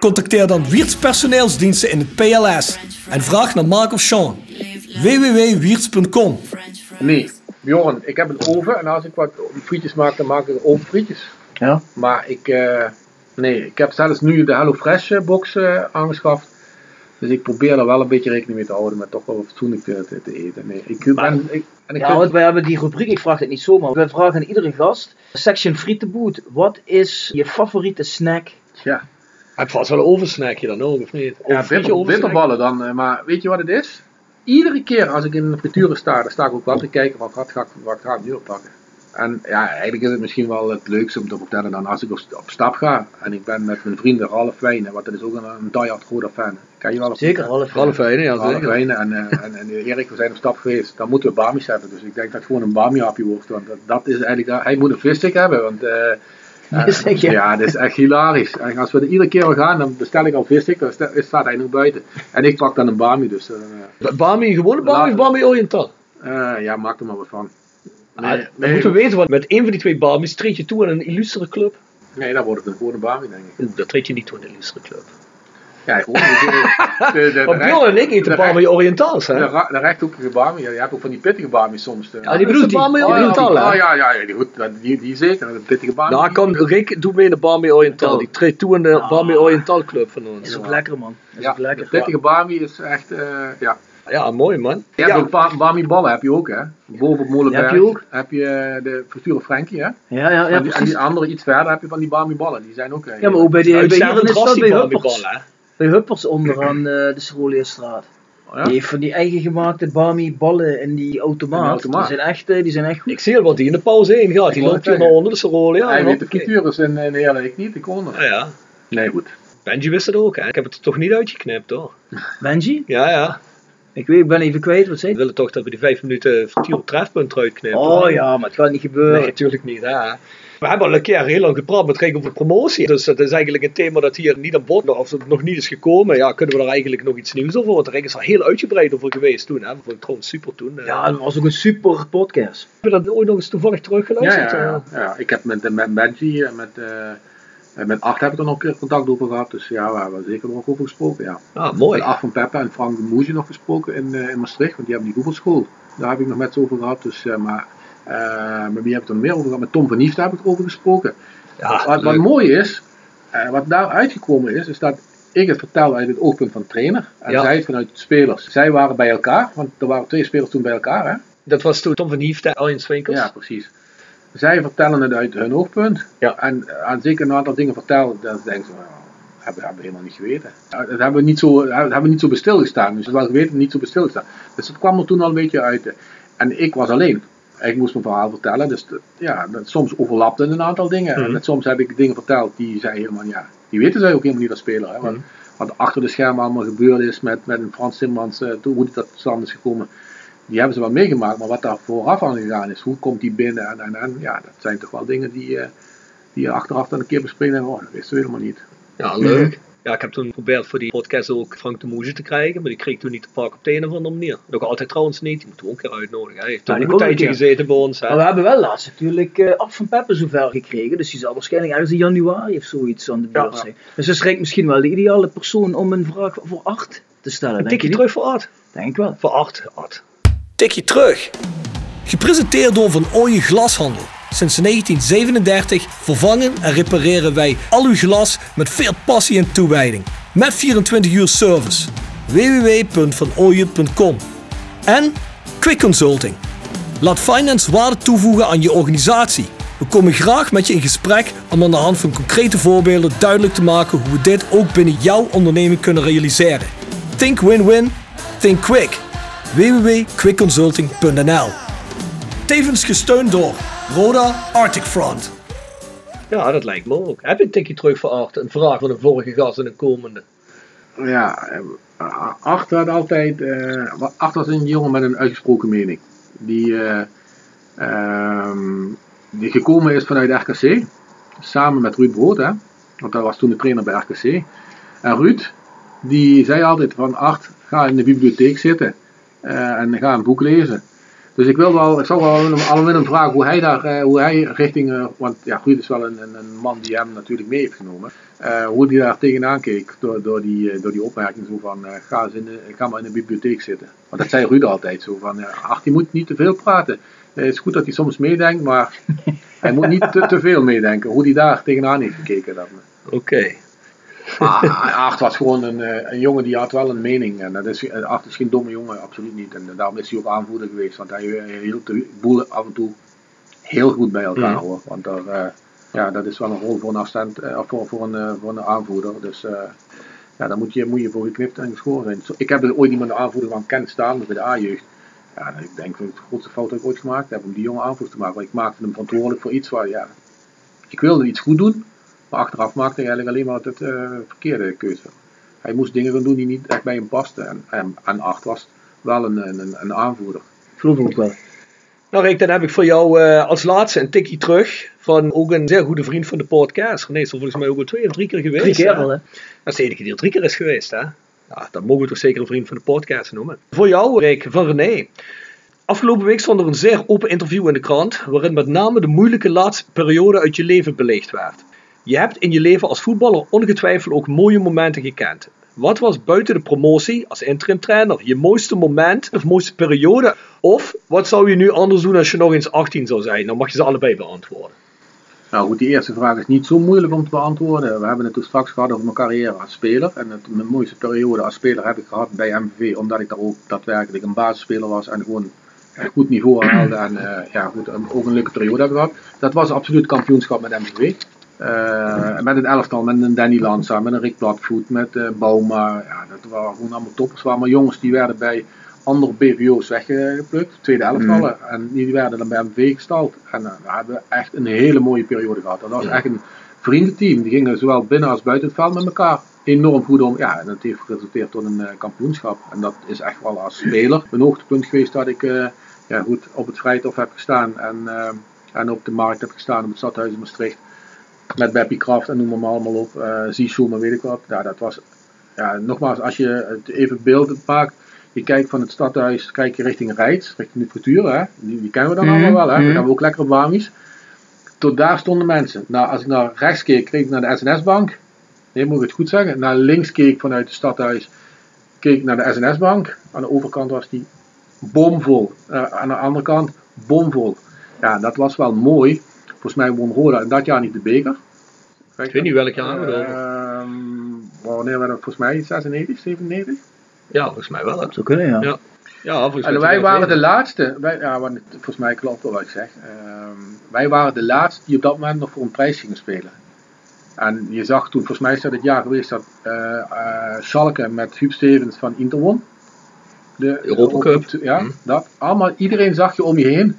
Contacteer dan Wiert Personeelsdiensten in het PLS en vraag naar Mark of Sean. www.wierts.com Nee, Bjorn, ik heb een oven en als ik wat frietjes maak, dan maak ik ovenfrietjes. Ja. Maar ik, eh, nee, ik heb zelfs nu de HelloFresh eh, box eh, aangeschaft. Dus ik probeer er wel een beetje rekening mee te houden, maar toch wel fatsoenlijk te, te, te eten. Nee, ik ben, ik, en ik Ja, vind- want wij hebben die rubriek, ik vraag het niet zomaar. We vragen aan iedere gast, section frietenboot, wat is je favoriete snack? ja. Het was wel een ovensnackje dan ook, of niet? Ja, ovensnack? bitterballen dan. eh, Maar weet je wat het is? Iedere keer als ik in de frituur sta, dan sta ik ook wel te kijken, wat, wat, ga, ik, wat ga ik nu oppakken? En ja, eigenlijk is het misschien wel het leukste om te vertellen dan als ik op, op stap ga. En ik ben met mijn vrienden Ralf Wijnen, want dat is ook een, een diehard Roda fan. Ken je wel? Zeker, Ralf Ralf Wijnen, ja Ralf zeker. Wijnen en, eh, en, en Erik, we zijn op stap geweest. Dan moeten we Bami zetten. Dus ik denk dat het gewoon een Bami hapje wordt. Want dat, dat is eigenlijk, hij moet een visstick hebben. Want eh, [laughs] ja. dat is echt hilarisch. En als we er iedere keer wel gaan, dan bestel ik al visstick. Dan sta- staat hij nog buiten. En ik pak dan een Bami. Dus eh, Bami, gewone Bami of Bami Oriental? eh, ja, maak er maar wat van. Ah, dan moeten we weten, want met één van die twee Bami's treed je toe aan een illustere club. Nee, dan wordt het een gewone Bami, denk ik. Dat treed je niet toe aan een illustere club. Ja, gewoon de, de, de, de, Want Bjorn en ik eten de Bami Orientals, hè? De, de rechthoekige je hebt ook van die pittige Bami soms. de- Ja, die bedoelt die. Oh, Oriental, hè? Oh ja, ja, ja, die, goed, die, die zeker, de pittige Bami. Nou, kom, Rick, doe mee in de Bami Oriental. Die treedt toe aan de Bami Oriental club van ons. Is ook lekker, man. Is ja, ook lekker. de pittige Bami is echt, eh, ja. Ja, mooi man. Je hebt Ja. ook ba- Bami ballen, heb je ook hè. Boven op Molenberg heb je ook? heb je eh, de Future Frankie hè. Ja, ja, ja, en, die, en precies. die andere iets verder heb je van die Bami ballen, die zijn ook... eh, Ja, maar ook bij, die, bij is dat die bij Huppers. ballen? Bij Huppers onderaan eh, de Cerolierstraat. Oh, ja? Die heeft van die eigen gemaakte Bami ballen in die automaat. In die automaat. Die zijn echt, eh, die zijn echt goed. Ik zie al wat die in de pauze heen gaat. Die Ik loopt hier naar onder de Sorol, ja. Hij en weet de cultuur in, in Heerlen, ik niet, ik kon Ja, ja. Nee, goed. Benji wist het ook, hè? Ik heb het er toch niet uitgeknipt, hoor. Benji? Ja, ja. Ik weet, ik ben even kwijt wat zei We willen toch dat we die vijf minuten vertier op trefpunt eruit knippen. Oh ja, maar het gaat niet gebeuren. Nee, natuurlijk niet, hè. We hebben al een keer heel lang gepraat met Rick over promotie. Dus dat is eigenlijk een thema dat hier niet aan bod of het nog niet is gekomen. Ja, kunnen we daar eigenlijk nog iets nieuws over? Want Rick is er heel uitgebreid over geweest toen. Hè. Dat vond ik trouwens super toen. eh. Ja, dat was ook een super podcast. Heb je dat ooit nog eens toevallig teruggeluisterd? ja, ja, ja. ik heb met, met Benji en met, eh, en met Art heb ik er nog een keer contact over gehad. Dus ja, we hebben er zeker nog over gesproken, ja. Ah, mooi. Met Art van Peppa en Frank de Moesje nog gesproken in, eh, in Maastricht, want die hebben die voetbalschool. Daar heb ik nog met ze over gehad. Dus, eh, maar eh, met wie heb ik nog meer over gehad? Met Tom van Niefte heb ik erover gesproken. Ja, wat, mooi is, eh, wat daar uitgekomen is, is dat ik het vertel uit het oogpunt van de trainer. En Ja. zij het vanuit de spelers. Zij waren bij elkaar, want er waren twee spelers toen bij elkaar. Hè? Dat was toen Tom van Hiefte en Arjen Swinkels. Ja, precies. Zij vertellen het uit hun oogpunt. Ja. En eh, als ik een aantal dingen vertel, dan denken ze, nou, hebben, hebben we helemaal niet geweten. Dat hebben we niet zo, dat hebben we niet zo bij stilgestaan. Dus wel geweten, niet zo bij stilgestaan. Dus dat kwam er toen al een beetje uit. En ik was alleen. Ik moest mijn verhaal vertellen. Dus ja, dat, soms overlapten een aantal dingen. Mhm. En dat soms heb ik dingen verteld die zij helemaal, ja, die weten zij ook helemaal niet als speler. Hè? Wat, Mhm. wat achter de schermen allemaal gebeurd is met, met een Frans Simmans, eh, toen, hoe dat tot stand is gekomen die hebben ze wel meegemaakt, maar wat daar vooraf aan gegaan is, hoe komt die binnen en, en, en ja, dat zijn toch wel dingen die, eh, die je achteraf dan een keer bespreken en oh, dat wisten we helemaal niet. Ja, leuk. Ja, ik heb toen geprobeerd voor die podcast ook Frank de Moeze te krijgen, maar die kreeg ik toen niet te pakken op de een of andere manier. Nog altijd trouwens niet, die moeten we ook een keer uitnodigen. Hij heeft toen ook een tijdje gezeten bij ons. Hè? Maar we hebben wel laatst natuurlijk eh Af van Peppe zover gekregen. Dus die zal waarschijnlijk ergens in januari of zoiets aan de beurt Ja. zijn. Dus dat is Rick misschien wel de ideale persoon om een vraag voor acht te stellen. Een denk je tikje terug voor Art. Denk ik wel. Voor Art. Art. Tikje terug. Gepresenteerd door Van Ooyen Glashandel. Sinds 1937 vervangen en repareren wij al uw glas met veel passie en toewijding. Met 24 uur service. www.vanooyen.com En Quick Consulting. Laat finance waarde toevoegen aan je organisatie. We komen graag met je in gesprek om aan de hand van concrete voorbeelden duidelijk te maken hoe we dit ook binnen jouw onderneming kunnen realiseren. Think win-win, think quick. www.quickconsulting.nl Tevens gesteund door Roda Arctic Front. Ja, dat lijkt me ook. Heb je een tikje terug voor Art? Een vraag van een vorige gast en een komende. Ja, eh, Art had altijd, eh, Art was een jongen met een uitgesproken mening. Die, eh, ehm, die gekomen is vanuit RKC, samen met Ruud Brood, hè? want hij was toen de trainer bij RKC. En Ruud, die zei altijd van Art, ga in de bibliotheek zitten eh, en ga een boek lezen. Dus ik wil wel, ik zou wel aan hem vragen hoe hij daar, eh, hoe hij richting, eh, want ja, Ruud is wel een, een, man die hem natuurlijk mee heeft genomen. eh, hoe hij daar tegenaan keek door, door, die, door die opmerking zo van, ga, eens in de, ga maar in de bibliotheek zitten. Want dat zei Ruud altijd zo van, eh, ach die moet niet te veel praten. Het is goed dat hij soms meedenkt, maar [laughs] hij moet niet te, te veel meedenken. Hoe hij daar tegenaan heeft gekeken. Oké. Art was gewoon een, eh, een jongen die had wel een mening. En dat is, eh, Art is geen domme jongen, absoluut niet. En daarom is hij ook aanvoerder geweest. Want hij eh, hield de boel af en toe heel goed bij elkaar Mm. hoor. Want daar, ja, dat is wel een rol voor een, voor, voor, een, voor een aanvoerder. Dus ja, daar moet je, moet je voor geknipt en geschoren zijn. Ik heb er ooit iemand de aanvoerder van Kent staan bij de A-jeugd. Ja, ik denk dat ik de grootste fout dat ik ooit gemaakt heb om die jongen aanvoer te maken. Want ik maakte hem verantwoordelijk voor iets waar, ja, ik wilde iets goed doen, maar achteraf maakte hij eigenlijk alleen maar het eh, verkeerde keuze. Hij moest dingen gaan doen die niet echt bij hem pasten. En, en, en Art was wel een, een, een aanvoerder. Geloof ik ook wel. Nou Rick, dan heb ik voor jou eh, als laatste een tikkie terug van ook een zeer goede vriend van de podcast. René is er volgens mij ook al twee of drie keer geweest. Drie keer al, hè? Dat is de enige die er drie keer is geweest, hè? Ja, dan mogen we toch zeker een vriend van de podcast noemen. Voor jou, Rick, van René. Afgelopen week stond er een zeer open interview in de krant, waarin met name de moeilijke laatste periode uit je leven belicht werd. Je hebt in je leven als voetballer ongetwijfeld ook mooie momenten gekend. Wat was buiten de promotie als interim trainer je mooiste moment of mooiste periode? Of wat zou je nu anders doen als je nog eens 18 zou zijn? Dan mag je ze allebei beantwoorden. Nou goed, die eerste vraag is niet zo moeilijk om te beantwoorden. We hebben het toen straks gehad over mijn carrière als speler. En het, mijn mooiste periode als speler heb ik gehad bij MVV, omdat ik daar ook daadwerkelijk een basisspeler was en gewoon een goed niveau haalde. En eh, ja, goed, ook een leuke periode heb gehad. Dat was absoluut kampioenschap met MVV. Eh, met een elftal, met een Danny Lanza, met een Rick Bladvoet, met eh Bauma. Ja, dat waren gewoon allemaal toppers. Waren maar jongens die werden bij andere BVO's weggeplukt, tweede elftallen. En die werden dan bij MV gestald. En eh, we hebben echt een hele mooie periode gehad. Dat was echt een vriendenteam. Die gingen zowel binnen als buiten het veld met elkaar enorm goed om. Ja, en dat heeft geresulteerd tot een kampioenschap. En dat is echt wel als speler een hoogtepunt geweest dat ik ja, goed op het Vrijthof heb gestaan. En, en op de markt heb gestaan op het stadhuis in Maastricht. Met Beppie Kraft en noem maar allemaal op. Uh, Zizou, maar weet ik wat. Ja, dat was, ja, nogmaals, als je het even beeld maakt. Je kijkt van het stadhuis, kijk je richting Rijts, richting de cultuur, hè? Die, die kennen we dan Mhm, allemaal wel, hè? mhm. We hebben ook lekker op Wamies. Tot daar stonden mensen. Nou, als ik naar rechts keek, keek ik naar de SNS-bank. Nee, moet ik het goed zeggen. Naar links keek ik vanuit het stadhuis, keek ik naar de SNS-bank. Aan de overkant was die bomvol. Eh, aan de andere kant bomvol. Ja, dat was wel mooi. Volgens mij won Roda in dat jaar niet de beker. Ik weet niet welk jaar we het over. Ehm, wanneer werd dat volgens mij? 96, 97? Ja, volgens mij wel. hè. Zou kunnen, ja. Ja, ja volgens mij En wij 2007. waren de laatste, wij, ja, want het- volgens mij klopt wel wat ik zeg. Ehm, wij waren de laatste die op dat moment nog voor een prijs gingen spelen. En je zag toen, volgens mij is dat het jaar geweest dat eh eh, Schalke met Huub Stevens van Inter won. De Europa Cup. Ja, Mhm. dat. Allemaal, iedereen zag je om je heen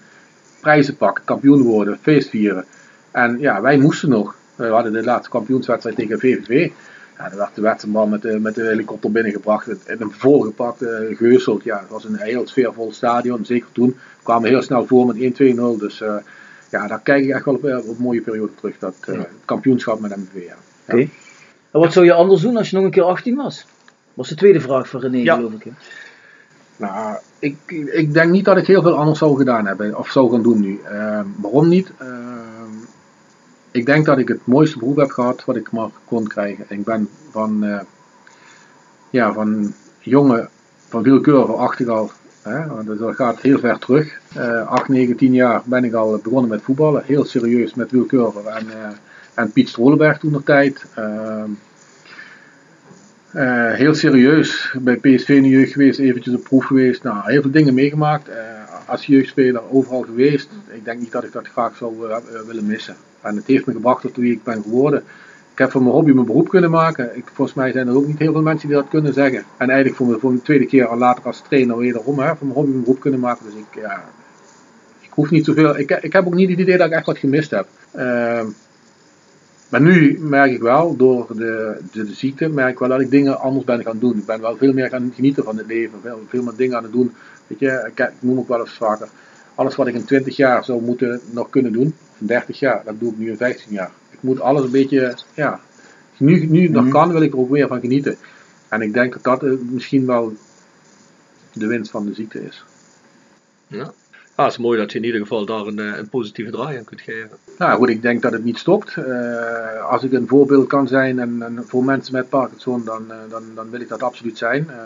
prijzen pakken, kampioen worden, feest vieren. En ja, wij moesten nog. We hadden de laatste kampioenswedstrijd tegen VVV. Ja, dan werd de wedstrijdman met de, met de helikopter binnengebracht. In een volgepakt uh, geuseld. Ja, het was een heel sfeervol stadion. Zeker toen. We kwamen heel snel voor met 1-2-0. Dus eh, ja, daar kijk ik echt wel op, eh, op een mooie periode terug. Dat eh, het kampioenschap met MVV. Ja. Oké. En wat zou je anders doen als je nog een keer 18 was? Was de tweede vraag van René, Ja. geloof ik. hè? Nou, ik, ik denk niet dat ik heel veel anders zou gedaan hebben. Of zou gaan doen nu. Ehm, waarom niet? Ehm, ik denk dat ik het mooiste beroep heb gehad wat ik maar kon krijgen. Ik ben van, eh, ja, van jongen, van willekeurige al, hè, want dat gaat heel ver terug. Eh 8, 9, 10 jaar ben ik al begonnen met voetballen. Heel serieus met willekeurige en, eh, en Piet Strolenberg toen de tijd. Ehm, eh, heel serieus bij PSV in de jeugd geweest, eventjes op proef geweest. Nou, heel veel dingen meegemaakt. Eh, als jeugdspeler overal geweest. Ik denk niet dat ik dat graag zou eh, willen missen. En het heeft me gebracht tot wie ik ben geworden. Ik heb van mijn hobby mijn beroep kunnen maken. Ik, volgens mij zijn er ook niet heel veel mensen die dat kunnen zeggen. En eigenlijk voor, voor de tweede keer al later als trainer wederom. Hè, van mijn hobby mijn beroep kunnen maken. Dus ik, ja, ik hoef niet zoveel. Ik, ik heb ook niet het idee dat ik echt wat gemist heb. Maar nu merk ik wel, door de, de, de ziekte, merk ik wel dat ik dingen anders ben gaan doen. Ik ben wel veel meer gaan genieten van het leven. Veel, veel meer dingen aan het doen. Weet je, ik, ik noem ook wel eens vaker. Alles wat ik in 20 jaar zou moeten nog kunnen doen, in 30 jaar, dat doe ik nu in 15 jaar. Ik moet alles een beetje, ja, nu, nu nog kan, wil ik er ook meer van genieten. En ik denk dat dat eh, misschien wel de winst van de ziekte is. Ja. Ah, het is mooi dat je in ieder geval daar een, eh, een positieve draai aan kunt geven. Nou goed, ik denk dat het niet stopt. Eh, als ik een voorbeeld kan zijn en, en voor mensen met Parkinson, dan, eh, dan, dan wil ik dat absoluut zijn. Eh,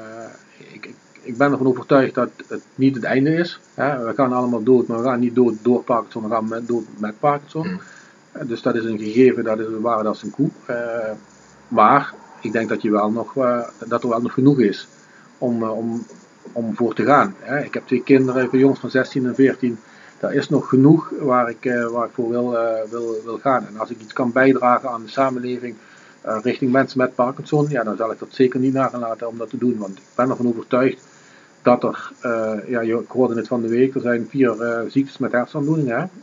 ik, ik, ik ben ervan overtuigd dat het niet het einde is. Hè, we gaan allemaal dood, maar we gaan niet dood door Parkinson, we gaan met, dood met Parkinson. Eh, dus dat is een gegeven, dat is een waarde als een koe. Maar ik denk dat, je wel nog, dat er wel nog genoeg is om, om, om voor te gaan. Hè. Ik heb twee kinderen, jongens van 16 en 14 daar is nog genoeg waar ik, uh, waar ik voor wil, uh, wil, wil gaan. En als ik iets kan bijdragen aan de samenleving uh, richting mensen met Parkinson, ja, dan zal ik dat zeker niet nagelaten om dat te doen. Want ik ben ervan overtuigd dat er, eh, ja, je- ik hoorde het van de week, er zijn vier eh, ziektes met?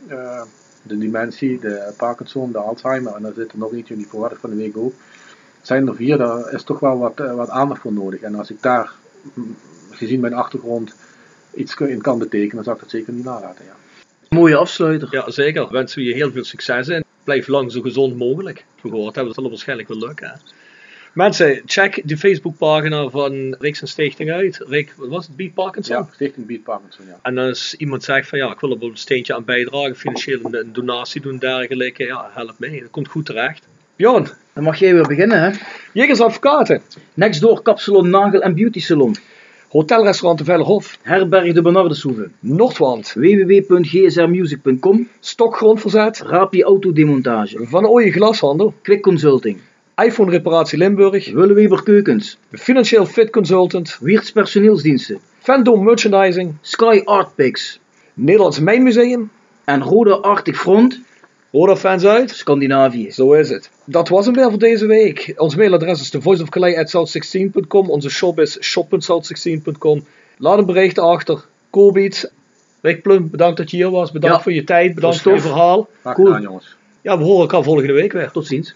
Eh, de dementie, de Parkinson, de Alzheimer en dan zit er nog eentje in die verwaardig van de week ook. Zijn er vier, daar is toch wel wat, eh, wat aandacht voor nodig. En als ik daar, gezien mijn achtergrond, iets in kan betekenen, dan zou ik dat zeker niet nalaten. Ja. Mooie afsluiter. Ja, zeker. Wensen we je heel veel succes in. Blijf lang zo gezond mogelijk. We gehoord hebben, dat zal waarschijnlijk wel lukken. Hè? Mensen, check de Facebookpagina van Rick zijn stichting uit. Rick, wat was het? Beat Parkinson? Ja, Stichting Beat Parkinson, ja. En als iemand zegt van ja, ik wil er wel een steentje aan bijdragen, financieel een, een donatie doen, dergelijke, ja, help mee. Dat komt goed terecht. Bjorn, Dan mag jij weer beginnen, hè? Jegers Advocaten, Next door Kapsalon Nagel en Beauty Salon. Hotelrestaurant de Vellerhof, Herberg de Bernardeshoeve. Noordwand, www.gsrmusic.com. Stokgrondverzet, Rapi Autodemontage. Van Ooyen Glashandel, Quick Consulting. iPhone Reparatie Limburg, Willeweber Keukens. Financieel Fit Consultant, Wiertz Personeelsdiensten. Fandom Merchandising, Sky Art Picks. Nederlands Mijnmuseum, En Roda Arctic Front. Roda Fans uit. Scandinavië. Zo is het. Dat was hem weer voor deze week. Ons mailadres is thevoiceofcalais.south16.com. Onze shop is shop.south16.com. Laat een bericht achter. Koolbeats. Rick Plum, bedankt dat je hier was. Bedankt Ja. voor je tijd. Bedankt voor je verhaal. Graag Cool. jongens. Ja, we horen elkaar volgende week weer. Tot ziens.